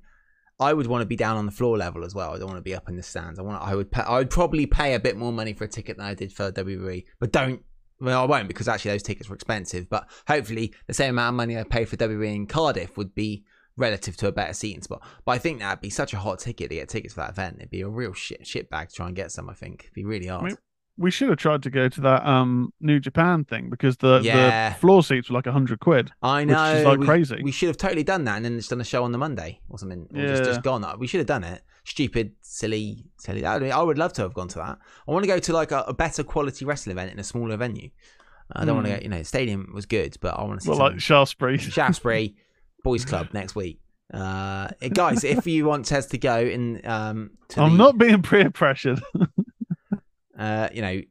I would want to be down on the floor level as well. I don't want to be up in the stands. I want. I would. Pay, I would probably pay a bit more money for a ticket than I did for WWE, but don't. Well, I won't because actually those tickets were expensive. But hopefully, the same amount of money I paid for WWE in Cardiff would be relative to a better seating spot. But I think that'd be such a hot ticket to get tickets for that event. It'd be a real shit shit bag to try and get some. I think it'd be really hard. mean, we should have tried to go to that um New Japan thing because the, Yeah. the floor seats were like hundred quid. I Which know. is, like, we, crazy. We should have totally done that and then just done a show on the Monday or something. Or just, Yeah. just gone. We should have done it. Stupid, silly, silly. I, mean, I would love to have gone to that. I want to go to like a, a better quality wrestling event in a smaller venue. I don't want to go, you know, stadium was good, but I want to see Well, something. like Shaftesbury. Shaftesbury Boys Club next week. Uh, guys, if you want Tez to go in, um, to I'm the- not being peer pressured. uh, you know,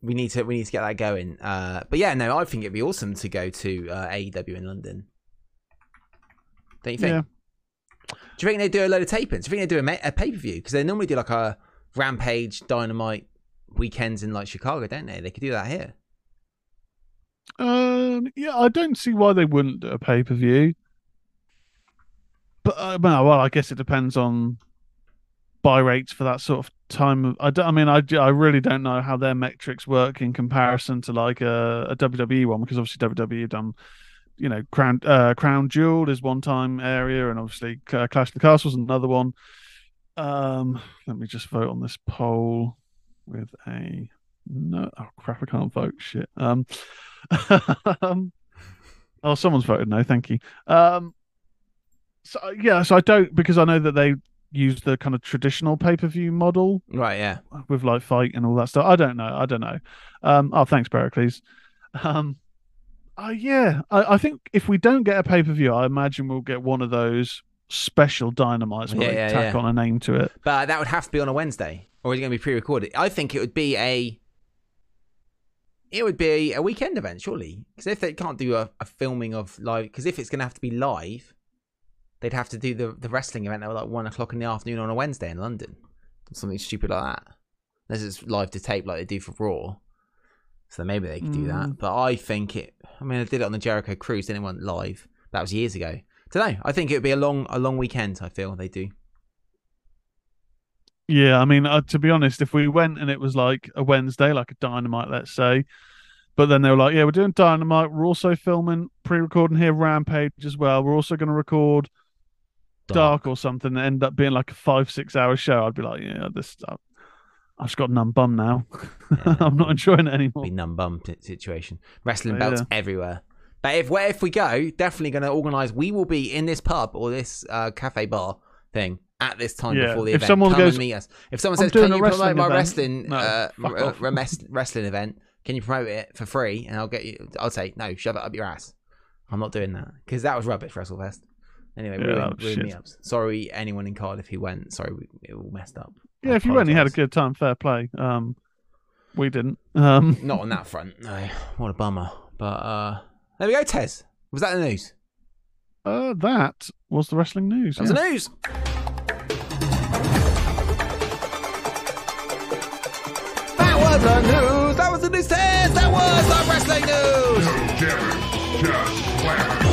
we need to we need to get that going. Uh, but yeah, no, I think it'd be awesome to go to uh, AEW in London. Don't you think? Yeah. Do you think they do a load of tapings? Do you think they do a, ma- a pay per view? Because they normally do like a Rampage, Dynamite weekends in like Chicago, don't they? They could do that here. Um, yeah, I don't see why they wouldn't do a pay per view. But uh, well, I guess it depends on buy rates for that sort of time. I, don't, I mean, I, I really don't know how their metrics work in comparison to like a, a WWE one because obviously WWE done, you know, Crown uh, Crown Jewel is one time area, and obviously uh, Clash of the Castles another one. Um, let me just vote on this poll with a no. Oh crap! I can't vote. Shit. Um. um, oh, someone's voted no. Thank you. Um, so yeah, so I don't because I know that they use the kind of traditional pay per view model Right? Yeah. with like fight and all that stuff. I don't know. I don't know. Um, oh, thanks, Pericles. Um, uh, yeah, I, I think if we don't get a pay per view, I imagine we'll get one of those special dynamites where Yeah, they yeah, tack yeah. on a name to it. But that would have to be on a Wednesday, or is it going to be pre-recorded? I think it would be a. It would be a weekend event, surely, because if they can't do a, a filming of live, because if it's going to have to be live, they'd have to do the the wrestling event at like one o'clock in the afternoon on a Wednesday in London, something stupid like that. Unless it's live to tape like they do for Raw, so maybe they could do that. Mm. But I think it. I mean, I did it on the Jericho Cruise, didn't want live. That was years ago. Don't know. I think it would be a long a long weekend. I feel they do. Yeah, I mean, uh, to be honest, if we went and it was like a Wednesday, like a Dynamite, let's say, but then they were like, "Yeah, we're doing Dynamite. We're also filming, pre-recording here Rampage as well. We're also going to record Dark or something." And end up being like a five, six-hour show. I'd be like, "Yeah, this stuff. I've just got numb bum now. Yeah. I'm not enjoying it anymore." be numb bum t- situation. Wrestling Oh, belts yeah. everywhere. But if where if we go, definitely going to organise. We will be in this pub or this uh, cafe bar thing at this time Yeah. before the If event. someone Come goes, and meet us. If someone "I'm says, "Can you promote my event," wrestling no, uh, fuck r- remes- wrestling event? Can you promote it for free?" And I'll get you. I'll say no. Shove it up your ass. I'm not doing that because that was rubbish. WrestleFest. Anyway, Yeah, ruined, that ruined me ups. Sorry, anyone in Cardiff who went. Sorry, we, it all messed up. I Yeah, if you went, you had a good time. Fair play. Um, we didn't. Um, Not on that front. No, what a bummer. But uh there we go, Tez. Was that the news? uh, that was the wrestling news. That was yeah. the news. That was the news. That was the news, Tez. That was the wrestling news. No damage, just slam.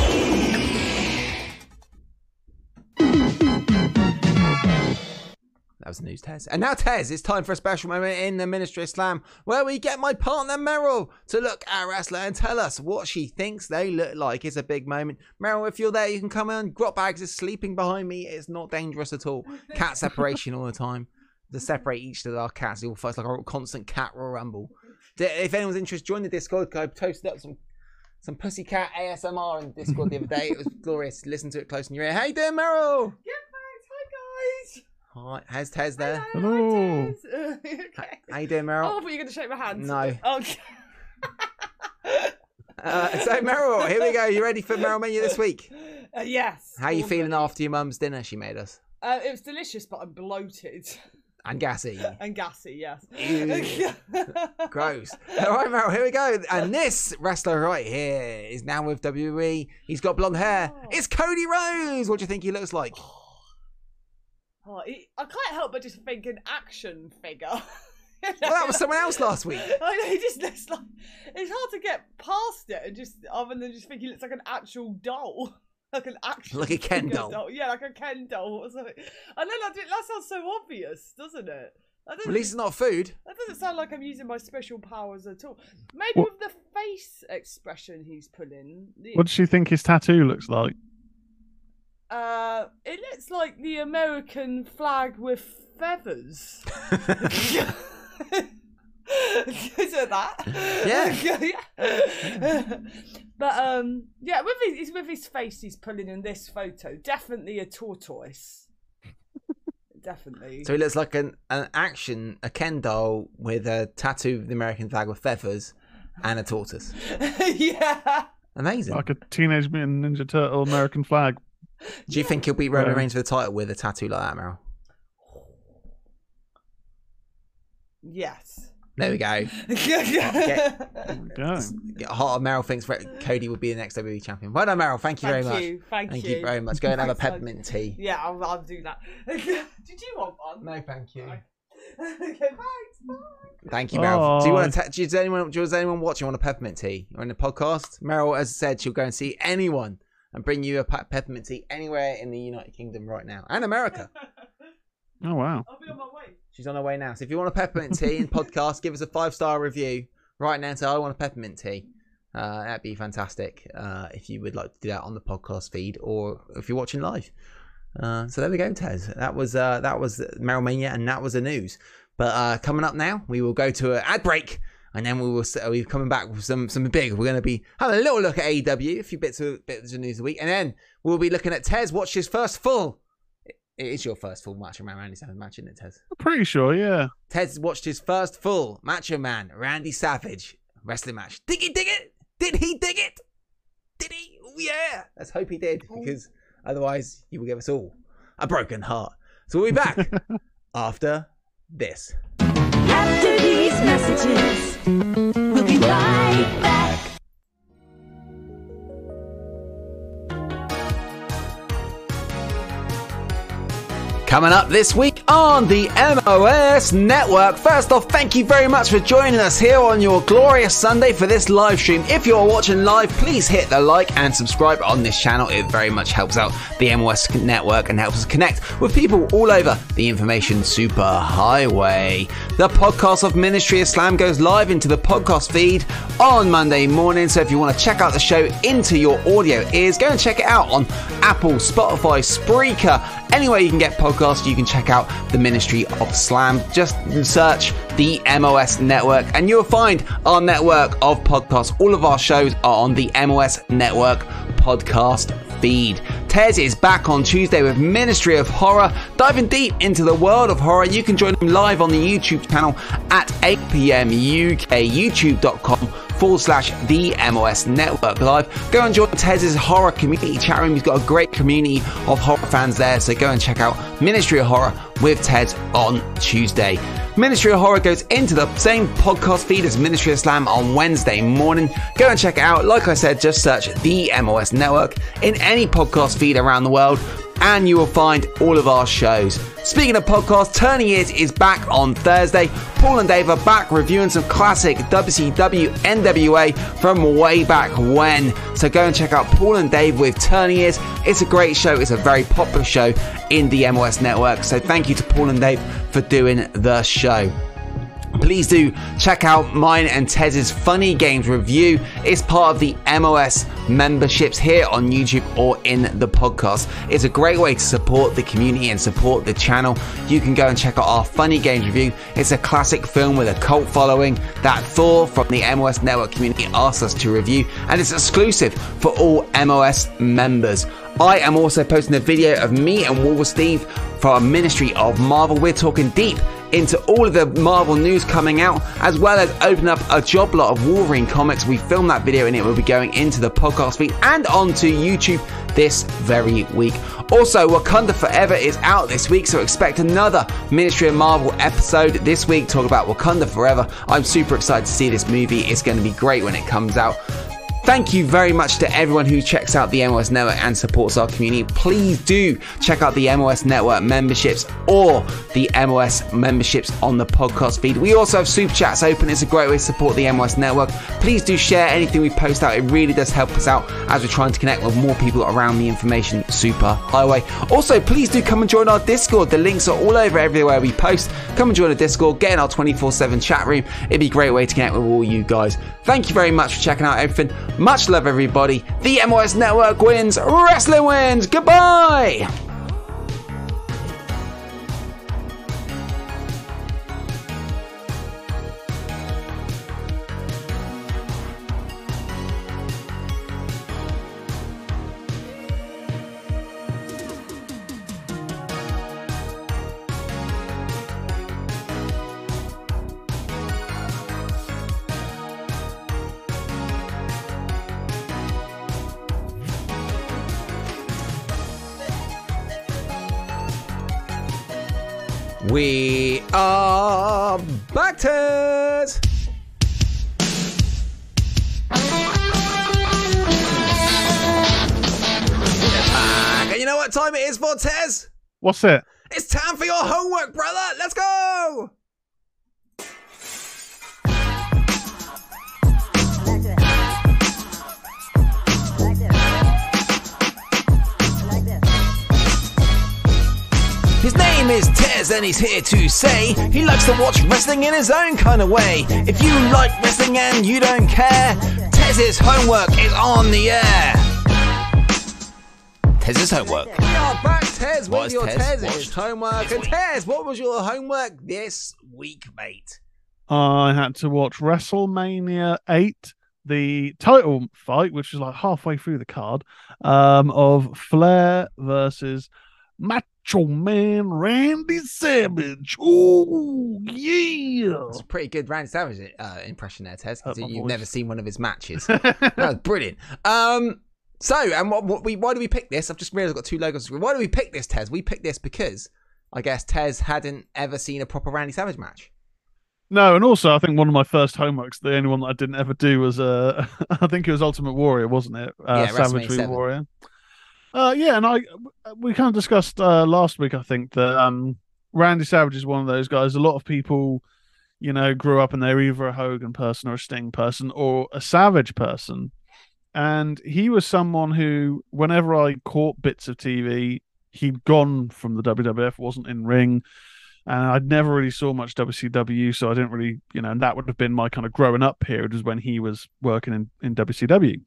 That was the news, Tez. And now, Tez, it's time for a special moment in the Ministry of Slam where we get my partner Meryl to look at wrestler and tell us what she thinks they look like. It's a big moment. Meryl, if you're there, you can come in. Grot Bags is sleeping behind me. It's not dangerous at all. Cat separation all the time. To separate each of our cats, it will fight like a constant cat royal rumble. If anyone's interested, join the Discord. I posted up some some pussycat ASMR in Discord the other day. It was glorious. Listen to it close in your ear. You doing, Meryl? Good, thanks. Hi, guys. Hi, how's Tez there? Hello. Hi, Tez. Uh, okay. How you doing, Meryl? Oh, I Meryl? thought you were going to shake my hand. No. Okay. Uh, so Meryl, here we go. You ready for Meryl menu this week? Uh, yes. How you all feeling ready. after your mum's dinner she made us? Uh, it was delicious, but I'm bloated And gassy. and gassy. Yes. Gross. All right, Meryl, here we go. And this wrestler right here is now with WWE. He's got blonde hair. Oh. It's Cody Rhodes. What do you think he looks like? Oh, it, I can't help but just think an action figure. Well, that was someone else last week. I know, he just looks like it's hard to get past it, and just other than just think he looks like an actual doll, like an actual Like a Ken figure doll. Yeah, like a Ken doll or something. I know that that sounds so obvious, doesn't it? At least it's not food. that doesn't sound like I'm using my special powers at all. Maybe What- with the face expression he's pulling. The, What does she think his tattoo looks like? Uh, it looks like the American flag with feathers. Is it that? Yeah. yeah. but um, yeah, with his with his face he's pulling in this photo, definitely a tortoise. definitely. So he looks like an, an action, a Ken doll with a tattoo of the American flag with feathers and a tortoise. yeah. Amazing. Like a Teenage Mutant Ninja Turtle American flag. Do you think he'll beat Roman Yeah. Reigns for the title with a tattoo like that, Meryl? Yes. There we go. Go. Get hot. Meryl thinks Cody would be the next WWE champion. Well done, Meryl. Thank you Thank very much. Thank you. Thank, you. you very much. Go and have a peppermint tea. Yeah, I'll, I'll do that. Did you want one? No, thank you. okay, thanks. Bye. Thank you, Meryl. Do you want to? does anyone? Does anyone watching want a peppermint tea? Or in the podcast, Meryl, as I said, she'll go and see anyone and bring you a pe- peppermint tea anywhere in the United Kingdom right now and America. Oh wow. I'll be on my way. She's on her way now. So if you want a peppermint tea in podcast, give us a five star review right now. and Say I want a peppermint tea. Uh, that'd be fantastic. Uh, if you would like to do that on the podcast feed or if you're watching live. Uh, so there we go, Tez. That was uh, that was Meryl Mania, and that was the news. But uh, coming up now, we will go to an ad break, and then we will uh, we're coming back with some some big. We're going to be having a little look at AEW, a few bits of bits of news a week, and then we'll be looking at Tez watch his first full. It is your first full match around Randy Savage match, isn't it, Tez? I'm pretty sure, yeah. Ted's watched his first full Macho Man Randy Savage wrestling match. Did he dig it? Did he dig it? Did he? Oh yeah. Let's hope he did, oh. because otherwise he will give us all a broken heart. So we'll be back after this. After these messages, we'll be right back. Coming up this week on the MOS Network. First off, thank you very much for joining us here on your glorious Sunday for this live stream. If you're watching live, please hit the like and subscribe on this channel. It very much helps out the MOS Network and helps us connect with people all over the information superhighway. The podcast of Ministry of Slam goes live into the podcast feed on Monday morning. So if you want to check out the show into your audio ears, go and check it out on Apple, Spotify, Spreaker, anywhere you can get podcasts, you can check out the Ministry of Slam. Just search the MOS Network and you'll find our network of podcasts. All of our shows are on the MOS Network podcast feed. Tez is back on Tuesday with Ministry of Horror, diving deep into the world of horror. You can join him live on the YouTube channel at 8 pm UK, youtube.com forward slash the MOS Network Live. Go and join Tez's horror community chat room. He's got a great community of horror fans there, so go and check out Ministry of Horror with Ted on Tuesday. Ministry of Horror goes into the same podcast feed as Ministry of Slam on Wednesday morning. Go and check it out. Like I said, just search the MOS Network in any podcast feed around the world and you will find all of our shows. Speaking of podcasts, Turning Years is back on Thursday. Paul and Dave are back reviewing some classic WCW NWA from way back when. So go and check out Paul and Dave with Turning Years. It's a great show. It's a very popular show in the MOS network. So thank you to Paul and Dave for doing the show. Please do check out mine and Tez's Funny Games review. It's part of the MOS memberships here on YouTube or in the podcast. It's a great way to support the community and support the channel. You can go and check out our Funny Games review. It's a classic film with a cult following that Thor from the MOS Network community asked us to review, and it's exclusive for all MOS members. I am also posting a video of me and Wolver Steve for our Ministry of Marvel. We're talking deep into all of the Marvel news coming out, as well as open up a job lot of Wolverine comics. We filmed that video and it will be going into the podcast feed and onto YouTube this very week. Also, Wakanda Forever is out this week, so expect another Ministry of Marvel episode this week. Talk about Wakanda Forever. I'm super excited to see this movie. It's going to be great when it comes out. Thank you very much to everyone who checks out the MOS Network and supports our community. Please do check out the MOS Network memberships or the MOS memberships on the podcast feed. We also have super chats open. It's a great way to support the MOS Network. Please do share anything we post out. It really does help us out as we're trying to connect with more people around the information super highway. Also, please do come and join our Discord. The links are all over everywhere we post. Come and join the Discord, get in our 24 7 chat room. It'd be a great way to connect with all you guys. Thank you very much for checking out everything. Much love, everybody. The MOS Network wins. Wrestling wins. Goodbye. We are back Tez. Back. And you know what time it is for Tez? What's it? It's time for your homework, brother. Let's go. His name is Tez, and he's here to say he likes to watch wrestling in his own kind of way. If you like wrestling and you don't care, Tez's homework is on the air. Tez's homework. We are back, Tez, What with is your Tez? Tez's homework. And Tez, what was your homework this week, mate? I had to watch WrestleMania 8, the title fight, which was like halfway through the card, um, of Flair versus Macho Man Randy Savage. Oh, yeah. It's a pretty good Randy Savage uh, impression there, Tez. 'cause Hurt my You've voice. never seen one of his matches. that was brilliant. Um, so, and what, what we why do we pick this? I've just realised I've got two logos. Why do we pick this, Tez? We picked this because I guess Tez hadn't ever seen a proper Randy Savage match. No, and also I think one of my first homeworks, the only one that I didn't ever do was uh I think it was Ultimate Warrior, wasn't it? Uh, Yeah, Savage WrestleMania v 7. Warrior. Uh yeah, and I we kind of discussed uh last week I think that um Randy Savage is one of those guys. A lot of people, you know, grew up and they're either a Hogan person or a Sting person or a Savage person. And he was someone who, whenever I caught bits of TV, he'd gone from the WWF, wasn't in ring and I'd never really saw much WCW, so I didn't really, you know, and that would have been my kind of growing up period was when he was working in, in WCW.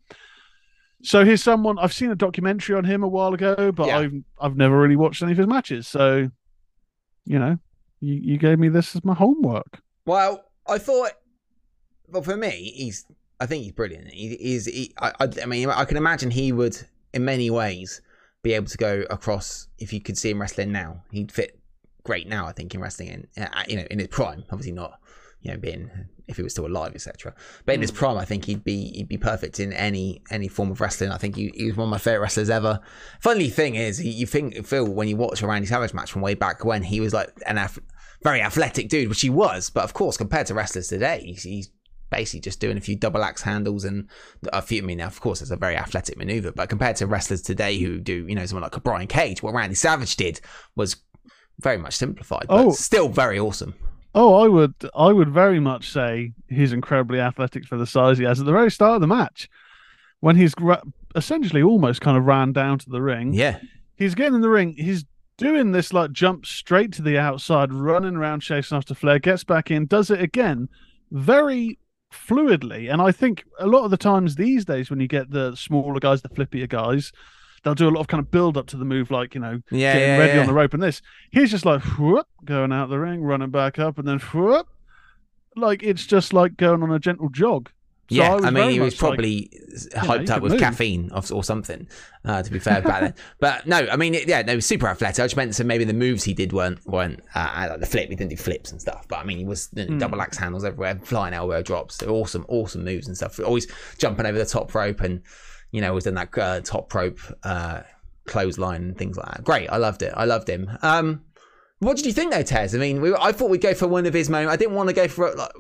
So here's someone I've seen a documentary on him a while ago, but Yeah. I've I've never really watched any of his matches. So, you know, you, you gave me this as my homework. Well, I thought, well, for me, he's. I think he's brilliant. He is. He, I, I, I mean, I can imagine he would, in many ways, be able to go across. If you could see him wrestling now, he'd fit great now. I think in wrestling, in uh, you know, in his prime. Obviously not, you know, being if he was still alive, etc. But in his hmm. prime, I think he'd be he'd be perfect in any any form of wrestling. I think he, he was one of my favorite wrestlers ever. Funny thing is, he, you think Phil when you watch a Randy Savage match from way back when he was like an ath- very athletic dude, which he was. But of course, compared to wrestlers today, he's, he's basically just doing a few double axe handles and a few. I mean, of course, it's a very athletic maneuver, but compared to wrestlers today who do, you know, someone like a Brian Cage, what Randy Savage did was very much simplified, but Oh. still very awesome. Oh, I would I would very much say he's incredibly athletic for the size he has at the very start of the match, when he's gra- essentially almost kind of ran down to the ring. Yeah, he's getting in the ring. He's doing this like jump straight to the outside, running around chasing after Flair, gets back in, does it again, very fluidly. And I think a lot of the times these days, when you get the smaller guys, the flippier guys, they'll do a lot of kind of build up to the move, like you know, yeah, getting yeah, ready yeah. on the rope. And this, he's just like whoop, going out the ring, running back up, and then whoop, like it's just like going on a gentle jog. So yeah, was I, mean, he was like- probably know, hyped up with move. caffeine or, or something. Uh, to be fair, about then. But no, I mean, yeah, no, super athletic. I just meant so maybe the moves he did weren't weren't uh, like the flip. He didn't do flips and stuff. But I mean, he was you know, Hmm. double axe handles everywhere, flying elbow drops. Awesome, awesome moves and stuff. Always jumping over the top rope and you know, was in that uh, top rope uh, clothesline and things like that. Great, I loved it. I loved him. Um, what did you think though, Tez? I mean, we, I thought we'd go for one of his moments. I didn't want to go for like,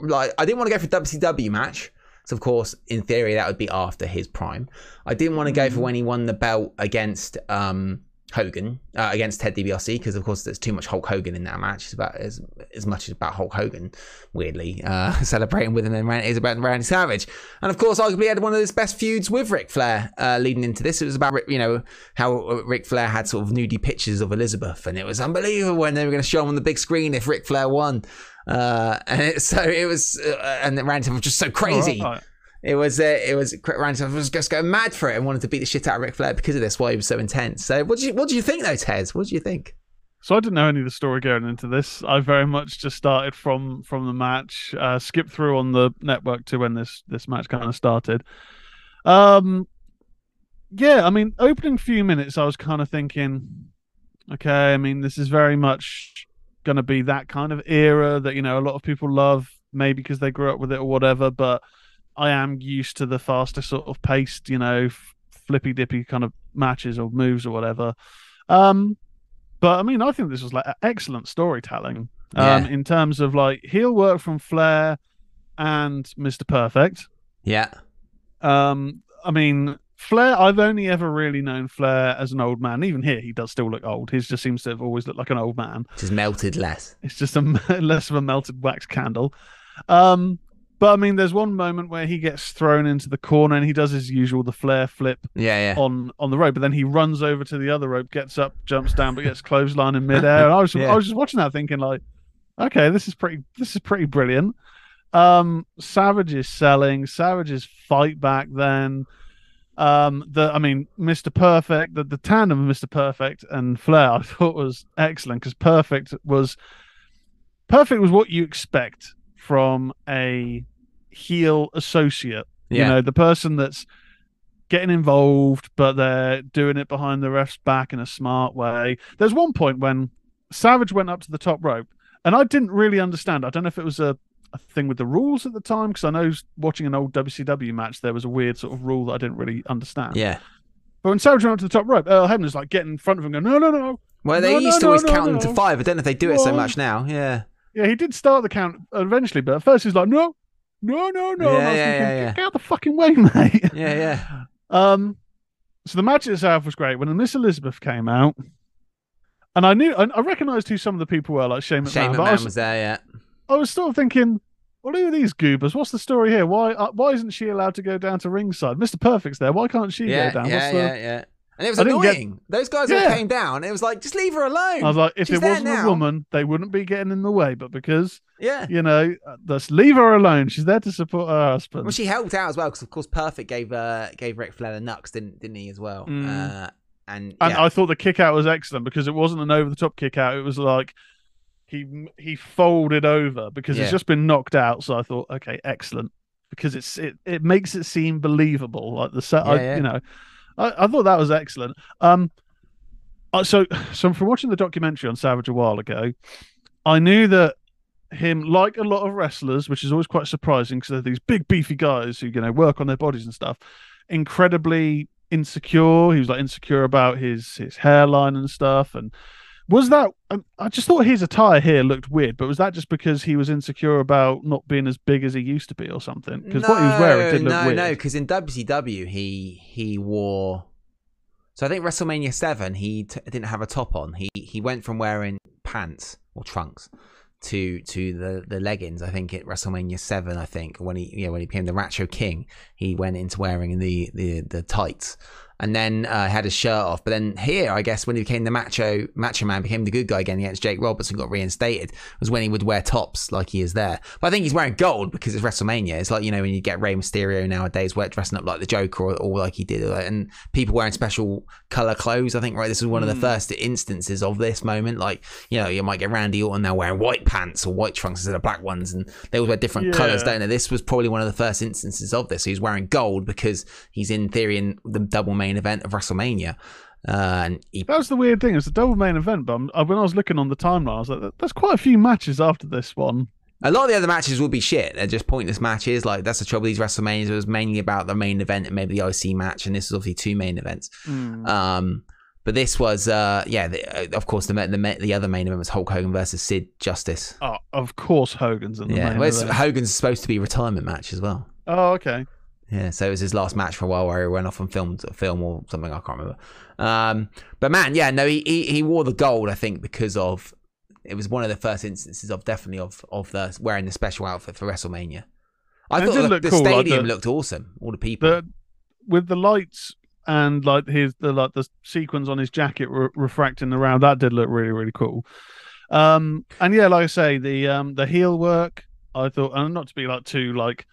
like I didn't want to go for a WCW match. So of course, in theory, that would be after his prime. I didn't want to go for when he won the belt against um, Hogan, uh, against Ted DiBiase, because of course there's too much Hulk Hogan in that match. It's about as as much as about Hulk Hogan, weirdly uh, celebrating with him than Ran- is about Randy Savage. And of course, arguably had one of his best feuds with Ric Flair uh, leading into this. It was about you know how Ric Flair had sort of nudie pictures of Elizabeth, and it was unbelievable when they were going to show him on the big screen if Ric Flair won. Uh, and it, so it was, uh, and Randy Savage was just so crazy. It was, uh, it was. Randy was just going mad for it and wanted to beat the shit out of Ric Flair because of this. Why he was so intense. So, what do you, what do you think, though, Tez? What do you think? So I didn't know any of the story going into this. I very much just started from from the match, uh, skipped through on the network to when this this match kind of started. Um, yeah, I mean, opening few minutes, I was kind of thinking, okay, I mean, this is very much going to be that kind of era that you know a lot of people love, maybe because they grew up with it or whatever. But I am used to the faster sort of paced, you know, f- flippy dippy kind of matches or moves or whatever. Um, But I mean, I think this was like excellent storytelling Yeah. um, in terms of like heel work from Flair and Mr. Perfect. Yeah. Um, I mean, Flair, I've only ever really known Flair as an old man. Even here, he does still look old. He just seems to have always looked like an old man. Just melted less. It's just a less of a melted wax candle. Um, but I mean, there's one moment where he gets thrown into the corner and he does his usual, the Flair flip Yeah, yeah. on on the rope, but then he runs over to the other rope, gets up, jumps down, but gets clothesline in midair. And I was Yeah. I was just watching that, thinking like, okay, this is pretty this is pretty brilliant. Um, Savage is selling. Savage's fight back then. Um, the I mean, Mr. Perfect, the, the tandem of Mr. Perfect and Flair, I thought was excellent because Perfect was Perfect was what you expect from a heel associate. You know, the person that's getting involved, but they're doing it behind the ref's back in a smart way. There's one point when Savage went up to the top rope, and I didn't really understand. I don't know if it was a, a thing with the rules at the time, because I know watching an old WCW match, there was a weird sort of rule that I didn't really understand. Yeah. But when Savage went up to the top rope, Earl Hebner's like getting in front of him, going, "No, no, no." Well, they No, used no, to always no, count them to five. I don't know if they do it so much now. Yeah. Yeah, he did start the count eventually, but at first he's like, "No, no, no, no." Yeah, yeah, thinking, yeah, yeah. Get out the fucking way, mate. Yeah, yeah. Um, so the match itself was great. When Miss Elizabeth came out, and I knew I, I recognized who some of the people were, like Shane McMahon. Shane but I McMahon was, was there, yeah. I was sort of thinking, well, who are these goobers? What's the story here? Why uh, why isn't she allowed to go down to ringside? Mister Perfect's there. Why can't she Yeah, go down? yeah, What's the... yeah, yeah. And it was I didn't get- annoying. Those guys all came down. It was like, just leave her alone. I was like, if She's it wasn't now. a woman, they wouldn't be getting in the way. But because yeah. you know, let's leave her alone. She's there to support her husband. Well, she helped out as well because, of course, Perfect gave uh, gave Ric Flair the knucks, didn't didn't he as well? Mm. Uh, and And I thought the kick out was excellent because it wasn't an over the top kick out. It was like he he folded over because Yeah. he's just been knocked out. So I thought, okay, excellent. Because it's it, it makes it seem believable. Like the set, I, Yeah, yeah. you know, I, I thought that was excellent. Um, uh, so so from watching the documentary on Savage a while ago, I knew that him, like a lot of wrestlers, which is always quite surprising because they're these big beefy guys who you know work on their bodies and stuff, incredibly insecure. He was like insecure about his his hairline and stuff. And was that? um, I just thought his attire here looked weird, but was that just because he was insecure about not being as big as he used to be or something? Because what he was wearing did look no, weird. no, because in WCW he he wore. So I think WrestleMania Seven he t- didn't have a top on. He he went from wearing pants or trunks to to the the leggings. I think at WrestleMania Seven, I think when he you know when he became the Macho King, he went into wearing the the the tights. And then uh, had his shirt off, but then here, I guess, when he became the macho macho man, became the good guy again against Jake Roberts and got reinstated, was when he would wear tops like he is there. But I think he's wearing gold because it's WrestleMania. It's like you know when you get Rey Mysterio nowadays, wear dressing up like the Joker or, or like he did, and people wearing special color clothes. I think right, this was one of the first instances of this moment. Like you know, you might get Randy Orton now wearing white pants or white trunks instead of black ones, and they all wear different Yeah. colors, don't they? This was probably one of the first instances of this. He's wearing gold because he's in theory in the double main event of WrestleMania. Uh, and he That was the weird thing. It's a double main event, but I'm, uh, when I was looking on the timeline, I was like, "There's quite a few matches after this one." A lot of the other matches will be shit. They're just pointless matches. Like that's the trouble. with These WrestleManias it was mainly about the main event and maybe the IC match, and this is obviously two main events. Um, but this was, uh, yeah, the, uh, of course, the, the the other main event was Hulk Hogan versus Sid Justice. Oh, of course, Hogan's in the yeah, main well, event. Hogan's supposed to be retirement match as well. Oh, okay. Yeah, so it was his last match for a while where he went off and filmed a film or something. I can't remember. Um, but man, yeah, no, he, he he wore the gold. I think because of it was one of the first instances of definitely of of the wearing the special outfit for WrestleMania. I And thought the, look the cool, like stadium the- looked awesome. All the people. The with the lights and like his the like the sequins on his jacket re- refracting around that did look really really cool. Um, and yeah, like I say, the um the heel work I thought, and not to be like too like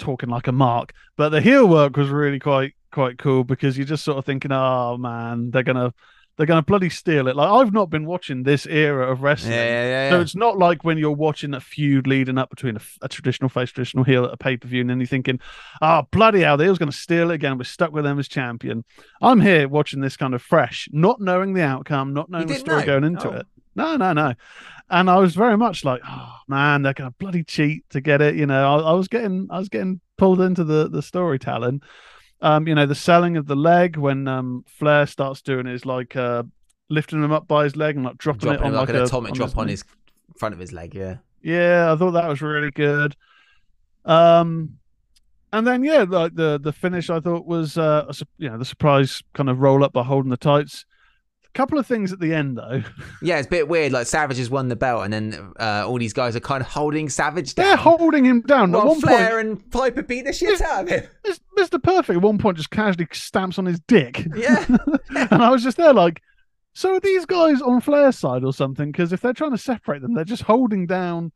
talking like a mark, but the heel work was really quite quite cool because you're just sort of thinking, oh man, they're gonna they're gonna bloody steal it. Like I've not been watching this era of yeah, wrestling. yeah, yeah. So it's not like when you're watching a feud leading up between a, a traditional face, traditional heel at a pay per view, and then you're thinking, "Oh bloody hell, they was going to steal it again. We're stuck with them as champion." I'm here watching this kind of fresh, not knowing the outcome, not knowing the story know? going into Oh. it. No, no, no. And I was very much like, "Oh man, they're going to bloody cheat to get it." You know, I, I was getting, I was getting pulled into the the storytelling. Um, you know, the selling of the leg when um Flair starts doing his like uh lifting him up by his leg and like dropping, dropping it on like, like, an a, atomic drop on his his front of his leg. Yeah. Yeah, I thought that was really good. Um, and then yeah, like the the finish, I thought was uh, you know the surprise kind of roll up by holding the tights. Couple of things at the end though. Yeah, it's a bit weird. Like Savage has won the belt, and then uh, all these guys are kind of holding Savage down. They're holding him down. While at one Flair point, and Piper beat the shit out of him. Mr. Perfect at one point just casually stamps on his dick. Yeah. and I was just there like, so are these guys on Flair's side or something? Because if they're trying to separate them, they're just holding down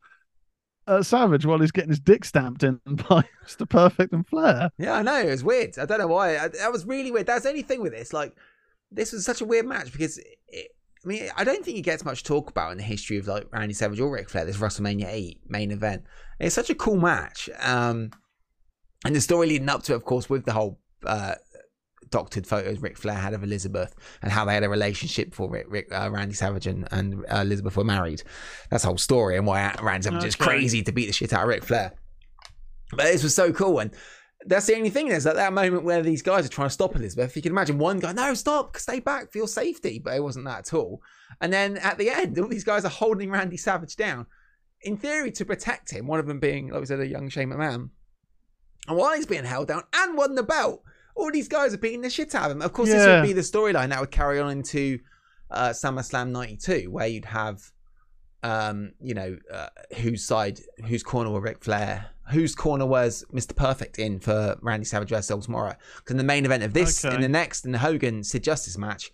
uh, Savage while he's getting his dick stamped in by Mr. Perfect and Flair. Yeah, I know. It was weird. I don't know why. I, that was really weird. That's the only thing with this. Like, this was such a weird match because, it, I mean, I don't think it gets much talk about in the history of like Randy Savage or Ric Flair. This WrestleMania 8 main event. It's such a cool match. Um, and the story leading up to it, of course, with the whole uh, doctored photos Ric Flair had of Elizabeth and how they had a relationship before Rick, Rick, uh, Randy Savage and, and uh, Elizabeth were married. That's the whole story and why Randy Savage is crazy to beat the shit out of Ric Flair. But this was so cool. And that's the only thing is at that moment where these guys are trying to stop Elizabeth, you can imagine one guy, no, stop, stay back for your safety. But it wasn't that at all. And then at the end, all these guys are holding Randy Savage down, in theory, to protect him. One of them being, like we said, a young Shane McMahon. And while he's being held down and won the belt, all these guys are beating the shit out of him. Of course, this would be the storyline that would carry on into uh, SummerSlam 92, where you'd have, um, you know, uh, whose side, whose corner were Ric Flair, whose corner was Mr. Perfect in for Randy Savage versus El Tomorrow. Because in the main event of this, Okay. in the next, in the Hogan Sid Justice match,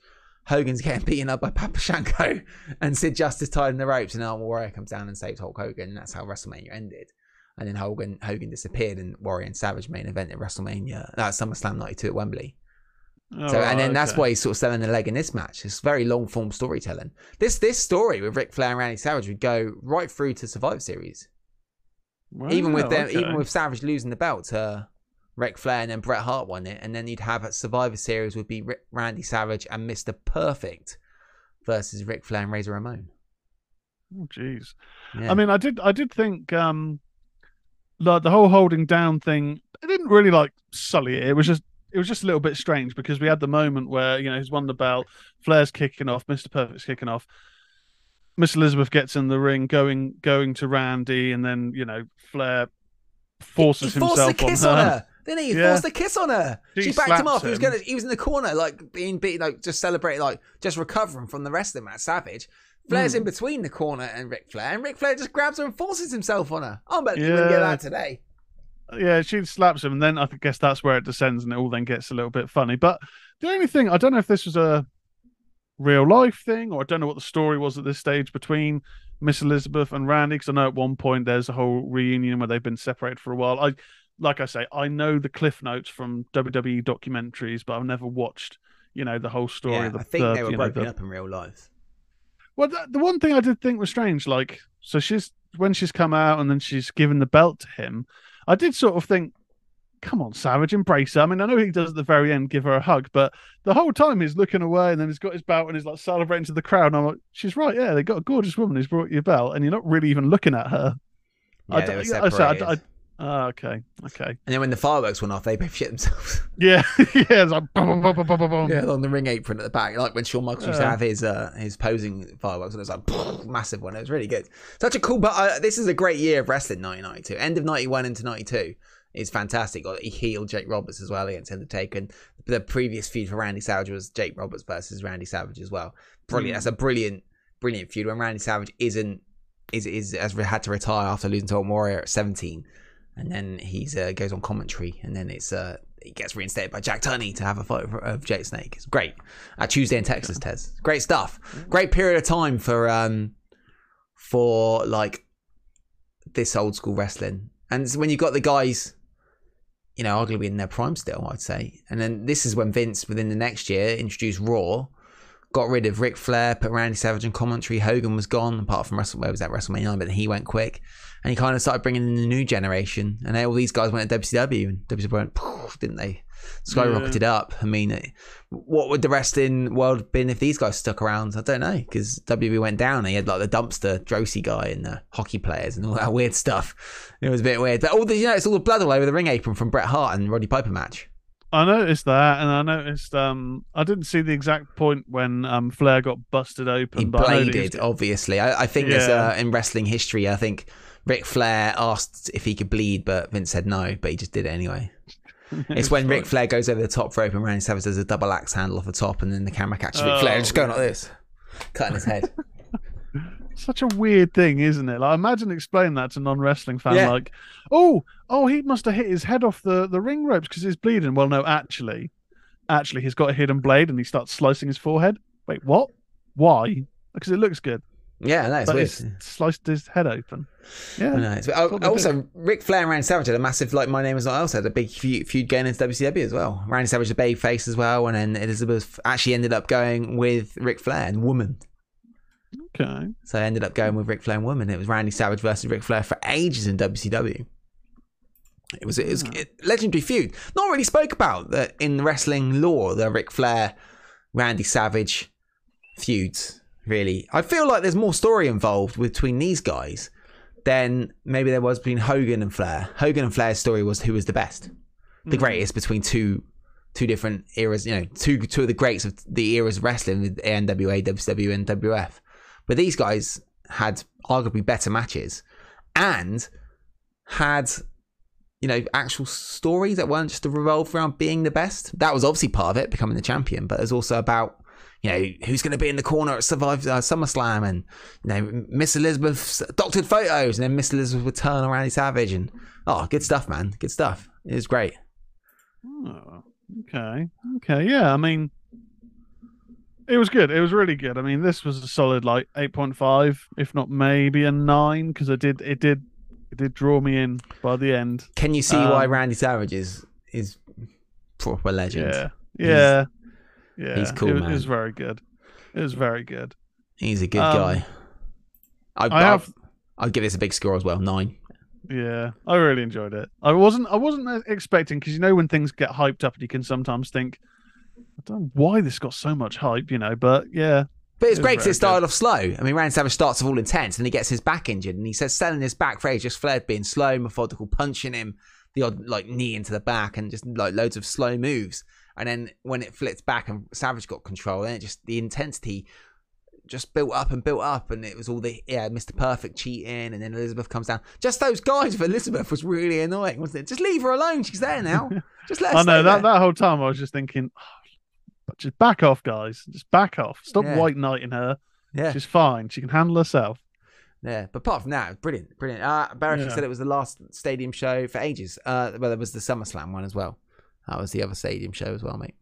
Hogan's getting beaten up by Papa Shango and Sid Justice tied in the ropes, and Ultimate Warrior comes down and saves Hulk Hogan, and that's how WrestleMania ended. And then Hogan Hogan disappeared, and Warrior and Savage main event at WrestleMania, that's SummerSlam '92 at Wembley. Oh, So, and then that's why he's sort of selling the leg in this match. It's very long form storytelling. This this story with Ric Flair and Randy Savage would go right through to Survivor Series, even with them, okay. even with Savage losing the belt to Ric Flair, and then Bret Hart won it, and then you'd have at Survivor Series would be Rick, Randy Savage and Mister Perfect versus Ric Flair and Razor Ramon. Oh, jeez. Yeah. I mean, I did, I did think, um, like the whole holding down thing. It didn't really like sully it. It was just, it was just a little bit strange because we had the moment where you know he's won the belt, Flair's kicking off, Mister Perfect's kicking off. Miss Elizabeth gets in the ring, going going to Randy, and then you know Flair forces he forced himself the kiss on on her. her. Didn't he? He Yeah. forced the kiss on her. She She, backed him off. He was gonna. He was in the corner, like being beaten, like just celebrating, like just recovering from the rest of them at Savage. Flair's Hmm. in between the corner and Ric Flair, and Ric Flair just grabs her and forces himself on her. I bet you wouldn't get that today. Yeah, she slaps him, and then I guess that's where it descends, and it all then gets a little bit funny. But the only thing I don't know if this was a real life thing, or I don't know what the story was at this stage between Miss Elizabeth and Randy, because I know at one point there's a whole reunion where they've been separated for a while. I, like I say, I know the cliff notes from WWE documentaries, but I've never watched, you know, the whole story. Yeah, of the, I think the- they were you know, broken the- up in real life. well, the, the one thing I did think was strange, like, so she's when she's come out and then she's given the belt to him. I did sort of think, come on, Savage, embrace her. I mean, I know he does at the very end give her a hug, but the whole time he's looking away and then he's got his belt and he's like celebrating to the crowd. And I'm like, she's right, yeah, they got a gorgeous woman who's brought you a belt, and you're not really even looking at her. Yeah, I they were I said, I separated. I- Ah, okay, okay, And then when the fireworks went off, they both shit themselves. yeah, yeah, it's like boom, boom, boom, boom, boom, boom. yeah, on the ring apron at the back, like when Shawn Michaels used to have his uh, his posing fireworks, and it was like massive one. It was really good. Such a cool. But uh, this is a great year of wrestling. 1992, end of 91 into 92 is fantastic. Got he healed Jake Roberts as well against Undertaker. And the previous feud for Randy Savage was Jake Roberts versus Randy Savage as well. Brilliant. Mm. That's a brilliant, brilliant feud. When Randy Savage isn't is is has had to retire after losing to Warrior at 17, and then he's uh, goes on commentary, and then it's uh he gets reinstated by Jack Tunney to have a fight of Jake Snake. It's great. Uh, Tuesday in Texas, Tez. Great stuff. Great period of time for um for like this old school wrestling. And when you've got the guys, you know, arguably in their prime still, I'd say. And then this is when Vince, within the next year, introduced Raw, got rid of Ric Flair, put Randy Savage in commentary. Hogan was gone, apart from Wrestle, where was that WrestleMania 9, but he went quick. And he kind of started bringing in the new generation. And all these guys went to WCW, and WCW went, didn't they? Skyrocketed up. I mean, it, what would the wrestling world have been if these guys stuck around? I don't know, because WWE went down. And he had like the dumpster Droese guy and the hockey players and all that weird stuff. It was a bit weird. But all the, you know, it's all the blood all over the ring apron from Bret Hart and Roddy Piper match. I noticed that, and I noticed um I didn't see the exact point when um Flair got busted open. He but I bladed, was- obviously. I, I think there's uh, in wrestling history. I think Ric Flair asked if he could bleed, but Vince said no, but he just did it anyway. It's when Ric Flair goes over the top rope and Randy Savage does a double axe handle off the top, and then the camera catches Ric Flair Oh, just going like this, cutting his head. Such a weird thing, isn't it? Like, imagine explaining that to a non-wrestling fan, Yeah. like, "Oh, oh, he must have hit his head off the the ring ropes because he's bleeding." Well, no, actually, actually, he's got a hidden blade and he starts slicing his forehead. Wait, what? Why? Because it looks good, Yeah, no, it's but weird. it's sliced his head open. I Yeah, know. It's, oh, also, Ric Flair and Randy Savage had a massive, like, My Name Is Not Else had a big feud, feud going into WCW as well. Randy Savage, the baby face as well, and then Elizabeth actually ended up going with Ric Flair and Woman. okay. So I ended up going with Ric Flair and Woman. It was Randy Savage versus Ric Flair for ages in WCW. It was it was a legendary feud. Not really spoke about that in wrestling lore. The Ric Flair, Randy Savage feuds. Really, I feel like there's more story involved between these guys than maybe there was between Hogan and Flair. Hogan and Flair's story was who was the best, the mm. greatest between two two different eras. You know, two two of the greats of the eras of wrestling with ANWA, WCW, and WF. But these guys had arguably better matches and had, you know, actual stories that weren't just revolved around being the best. That was obviously part of it, becoming the champion, but it's also about, you know, who's going to be in the corner at Survive uh, SummerSlam and, you know, Miss Elizabeth's doctored photos and then Miss Elizabeth would turn on Randy Savage and, oh, good stuff, man. Good stuff. It was great. Oh, okay. Okay. Yeah. I mean, it was good. It was really good. I mean, this was a solid like eight point five, if not maybe a nine, because it did it did it did draw me in by the end. Can you see why Um, Randy Savage is, is proper legend? Yeah. Yeah. Yeah. he's cool, it, was- man. It was very good. It was very good. He's a good Um, guy. I, I have. I'd give this a big score as well, nine. Yeah, I really enjoyed it. I wasn't. I wasn't expecting because you know when things get hyped up, and you can sometimes think, I don't know why this got so much hype, you know. But yeah, But it's It great because it started off slow. I mean, Randy Savage starts off all intense, and he gets his back injured, and he says selling his back phrase just Flair being slow, methodical, punching him, the odd like knee into the back, and just like loads of slow moves. And then when it flipped back and Savage got control, then it just the intensity just built up and built up, and it was all the yeah, Mr. Perfect cheating, and then Elizabeth comes down. Just those guys with Elizabeth was really annoying, wasn't it? Just leave her alone. She's there now. Just let her I know that there. that whole time I was just thinking, "Oh, just back off, guys. Just back off. Stop Yeah. white knighting her. Yeah. She's fine. She can handle herself. Yeah, but apart from that, brilliant, brilliant. Uh, Barrett Yeah. said it was the last stadium show for ages. Uh, well, there was the SummerSlam one as well. That was the other stadium show as well, mate.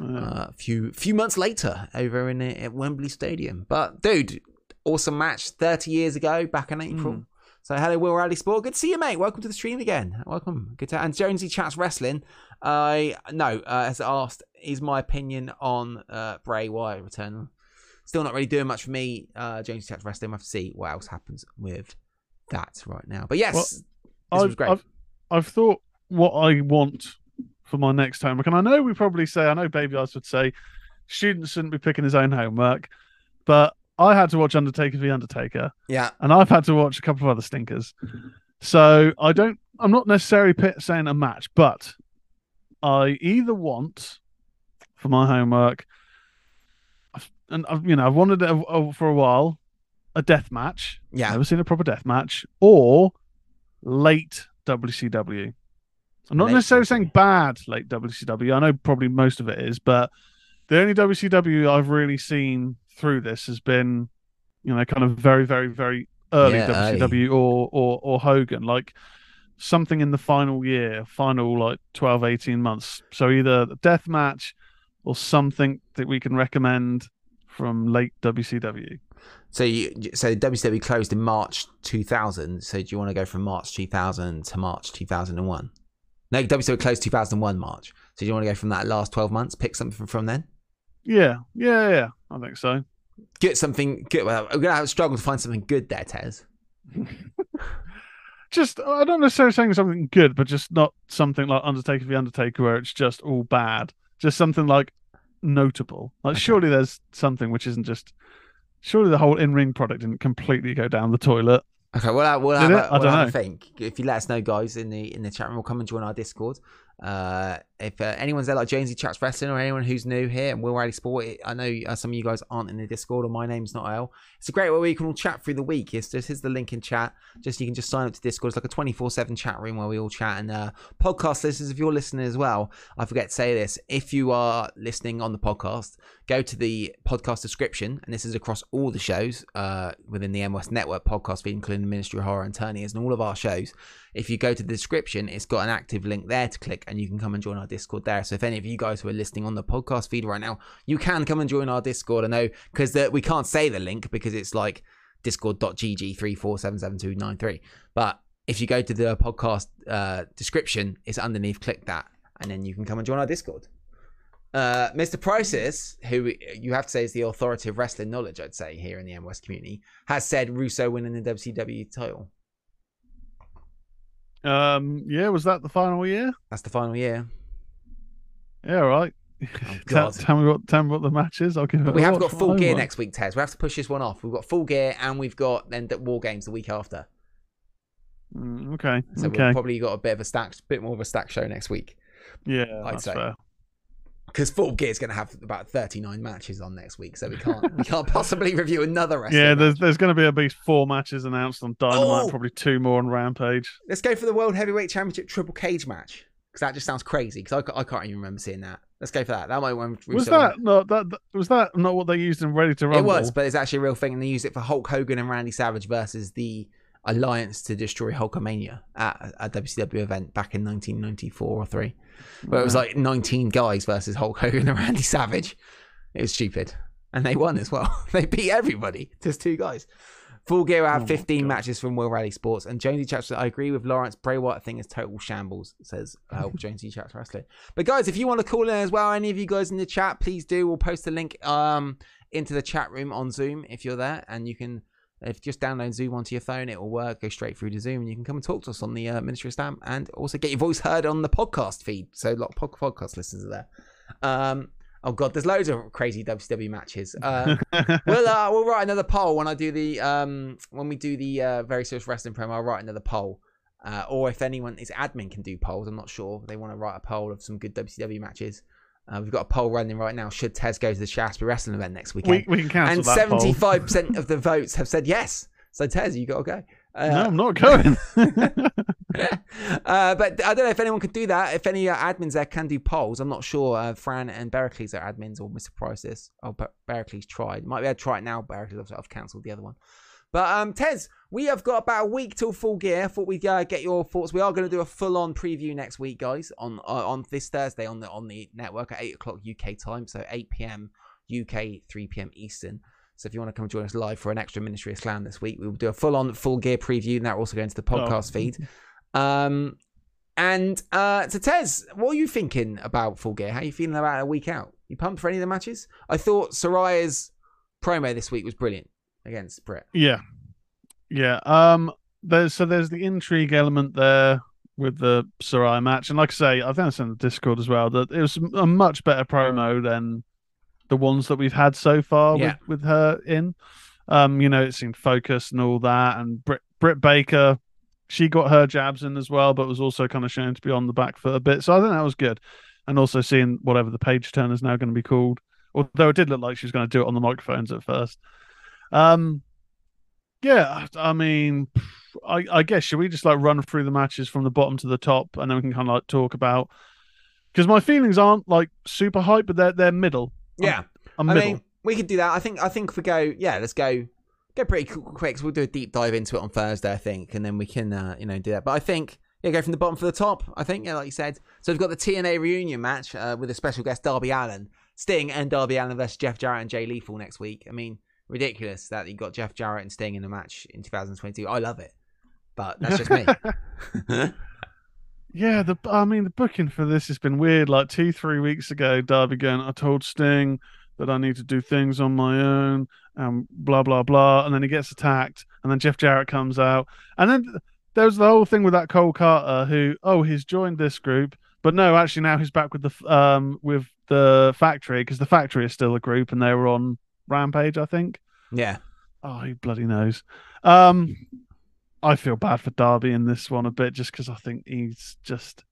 Yeah. Uh, a few few months later, over in uh, at Wembley Stadium. But dude, awesome match, thirty years ago, back in April. Mm. So hello, Will Riley Sport. Good to see you, mate. Welcome to the stream again. Welcome. Good to and Jonesy chats wrestling. I no uh, has asked is my opinion on uh, Bray Wyatt return. Still not really doing much for me. Uh, Jonesy chats wrestling. We'll have to see what else happens with that right now. But yes, Well, this I've, was great. I've, I've thought what I want for my next homework, and I know we probably say, I know Baby Eyes would say, students shouldn't be picking his own homework, but I had to watch Undertaker v Undertaker, yeah, and I've had to watch a couple of other stinkers. So I don't, I'm not necessarily saying a match, but I either want for my homework, and I've, you know, I've wanted it for a while, a death match. yeah. Never seen a proper death match or late WCW. I'm not necessarily saying bad late WCW. I know probably most of it is, but the only WCW I've really seen through this has been, you know, kind of very, very, very early Yeah, WCW or, or or Hogan, like something in the final year, final like 12, 18 months. So either the death match or something that we can recommend from late WCW. So you so WCW closed in March 2000. So do you want to go from March 2000 to March 2001? No, WCW closed 2001 March. So do you want to go from that last 12 months? Pick something from, then. Yeah, yeah, yeah. I think so. Get something good. Well, we're gonna have a struggle to find something good there, Tez. Just uh, I don't necessarily saying something good, but just not something like Undertaker the Undertaker where it's just all bad. Just something like notable. Like Okay. surely there's something which isn't just surely the whole in ring product didn't completely go down the toilet. Okay, well, we'll have, a, I we'll don't have a think. If you let us know, guys, in the in the chat room, we'll come and join our Discord. Uh, if uh, anyone's there like Jonesy Chats Wrestling or anyone who's new here and Will Rally Sport, I know uh, some of you guys aren't in the Discord or my name's not Al. It's a great way where you can all chat through the week. It's just here's the link in chat. Just you can just sign up to Discord. It's like a 24 7 chat room where we all chat. And uh, podcast listeners, if you're listening as well, I forget to say this. If you are listening on the podcast, go to the podcast description, and this is across all the shows uh, within the MOS Network podcast feed, including the Ministry of Horror and Turniers and all of our shows. If you go to the description, it's got an active link there to click, and you can come and join our Discord there. So if any of you guys who are listening on the podcast feed right now, you can come and join our Discord. I know because we can't say the link because it's like discord.gg three four seven seven two nine three. But if you go to the podcast uh, description, it's underneath. Click that, and then you can come and join our Discord. Uh, Mr. Prices, who you have to say is the authority of wrestling knowledge, I'd say here in the MWest community, has said Russo winning the WCW title. Um, yeah, was that the final year? That's the final year. Yeah, all right. Oh, tell, tell me what tell me what the match is. I'll give it. We have got full gear homework. next week, Tez. We have to push this one off. We've got full gear and we've got then the War Games the week after. Mm, okay. So we've probably got a bit of a stack, bit more of a stack show next week. yeah, I'd that's say. fair. Because Full Gear is going to have about 39 matches on next week, so we can't we can't possibly review another wrestling Yeah, there's match. there's going to be at least four matches announced on Dynamite, Oh! probably two more on Rampage. Let's go for the World Heavyweight Championship Triple Cage match because that just sounds crazy. Because I, I can't even remember seeing that. Let's go for that. That might when Was that not that that- was that not what they used in Ready to Rumble? It was, but it's actually a real thing, and they used it for Hulk Hogan and Randy Savage versus the Alliance to destroy Hulkamania at a WCW event back in 1994 or three, where it was like 19 guys versus Hulk Hogan and Randy Savage. It was stupid, and they won as well. they beat everybody. Just two guys. Full Gear will Oh have my 15 matches from Will Rally Sports. And Jonesy Chats, I agree with Lawrence. Bray Wyatt thing is total shambles, says uh, Jonesy Chats Wrestling. But guys, if you want to call in as well, any of you guys in the chat, please do. We'll post a link um, into the chat room on Zoom if you're there. And you can, if you just download Zoom onto your phone, it will work. Go straight through to Zoom and you can come and talk to us on the uh, Ministry of Slam and also get your voice heard on the podcast feed. So a lot of pod- podcast listeners are there. Um, oh, God, there's loads of crazy WCW matches. Uh, we'll uh, we'll write another poll when I do the um when we do the uh, very serious wrestling promo. I'll write another poll, uh, or if anyone is admin can do polls. I'm not sure. They want to write a poll of some good WCW matches. Uh, we've got a poll running right now. Should Tez go to the Shaftesbury Wrestling event next weekend? we, we can cancel and that poll. seventy five percent of the votes have said yes. So Tez, you got to go. Uh, no, I'm not going. uh, but I don't know if anyone could do that. If any uh, admins there can do polls, I'm not sure. Uh, Fran and Bericles are admins, or Mr. Prices. Oh, but Bericles tried. Might be able to try it now. Bericles, I've cancelled the other one. But um, Tez, we have got about a week till full gear. Thought we'd uh, get your thoughts. We are going to do a full-on preview next week, guys, on uh, on this Thursday on the on the network at eight o'clock UK time, so eight PM UK, three PM Eastern. So if you want to come join us live for an extra Ministry of Slam this week, we will do a full-on full gear preview, and that will also go into the podcast feed. Um, and uh, so Tez, what are you thinking about Full Gear? How are you feeling about a week out? You pumped for any of the matches? I thought Saraya's promo this week was brilliant against Britt. Yeah, yeah. Um, there's so there's the intrigue element there with the Saraya match, and like I say, I think it's in the Discord as well that it was a much better promo than the ones that we've had so far Yeah. with, with her in. Um, you know, it seemed focused and all that, and Britt, Britt Baker, she got her jabs in as well, but was also kind of shown to be on the back foot a bit. So I think that was good, and also seeing whatever the page turn is now going to be called. Although it did look like she was going to do it on the microphones at first. Um, yeah, I mean, I, I guess should we just like run through the matches from the bottom to the top, and then we can kind of like talk about because my feelings aren't like super hype, but they're they're middle. Yeah, I'm I middle. mean, we could do that. I think. I think if we go, yeah, let's go. Go pretty qu- quick. So we'll do a deep dive into it on Thursday, I think, and then we can, uh, you know, do that. But I think, yeah, go from the bottom for the top. I think, yeah, like you said. So we've got the TNA reunion match uh, with a special guest, Darby Allin, Sting, and Darby Allin versus Jeff Jarrett and Jay Lethal next week. I mean, ridiculous that you got Jeff Jarrett and Sting in a match in 2022. I love it, but that's just me. Yeah, the I mean the booking for this has been weird. Like two, three weeks ago, Darby going, I told Sting that I need to do things on my own and blah blah blah. And then he gets attacked, and then Jeff Jarrett comes out. And then there was the whole thing with that Cole Karter who, oh, he's joined this group, but no, actually now he's back with the um with the factory because the factory is still a group and they were on Rampage, I think. yeah, Oh, he bloody knows. Um, I feel bad for Darby in this one a bit, just because I think he's just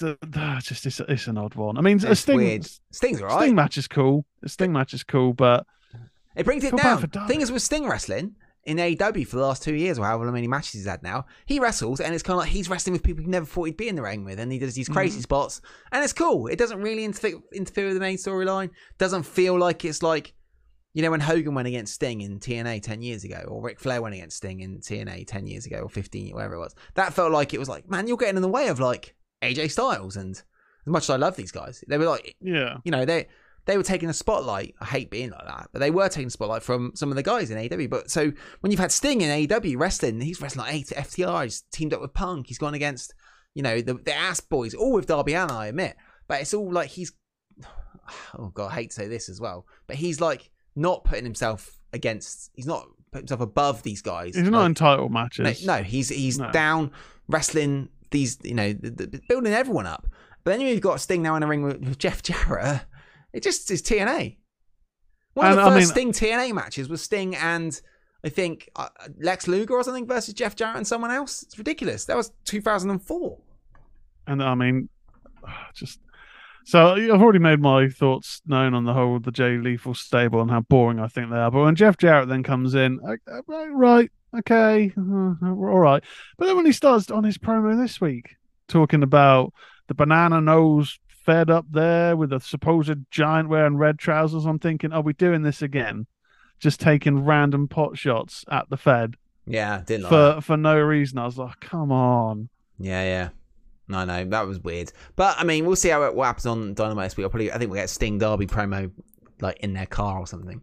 uh, uh, just it's, it's an odd one. I mean, a Sting weird. Sting's alright. Sting match is cool. The Sting match is cool, but It brings it down. Thing is with Sting wrestling in AEW for the last two years or however many matches he's had now, he wrestles and it's kind of like he's wrestling with people he never thought he'd be in the ring with, and he does these crazy Mm-hmm. spots, and it's cool. It doesn't really interfere, interfere with the main storyline. Doesn't feel like it's like. You know when Hogan went against Sting in TNA ten years ago, or Ric Flair went against Sting in TNA ten years ago, or fifteen, whatever it was. That felt like it was like, man, you're getting in the way of like AJ Styles, and as much as I love these guys, they were like, yeah, you know, they they were taking a spotlight. I hate being like that, but they were taking a spotlight from some of the guys in AEW. But so when you've had Sting in AEW wrestling, he's wrestling like eight FTR. He's teamed up with Punk. He's gone against, you know, the the ass boys, all with Darby Allin, I admit. But it's all like he's, oh god, I hate to say this as well, but he's like not putting himself against. He's not putting himself above these guys. he's not Like, in title no, matches. no, he's he's No. down wrestling these, you know, the, the, building everyone up. But then you've got Sting now in a ring with, with Jeff Jarrett. It just is TNA. One of And, the I first mean- Sting TNA matches was Sting and I think uh, Lex Luger or something versus Jeff Jarrett and someone else. It's ridiculous. That was 2004. And I mean, just so I've already made my thoughts known on the whole the Jay Lethal stable and how boring I think they are. But when Jeff Jarrett then comes in, I, I- right, right, okay, uh, all right. But then when he starts on his promo this week talking about the banana nose fed up there with a supposed giant wearing red trousers, I'm thinking, are we doing this again? Just taking random pot shots at the Fed Yeah, didn't like for that. for no reason. I was like, come on. Yeah, yeah. I know that was weird, but I mean, we'll see how it what happens on Dynamite this week. I'll probably, I think we'll get Sting Darby promo like in their car or something,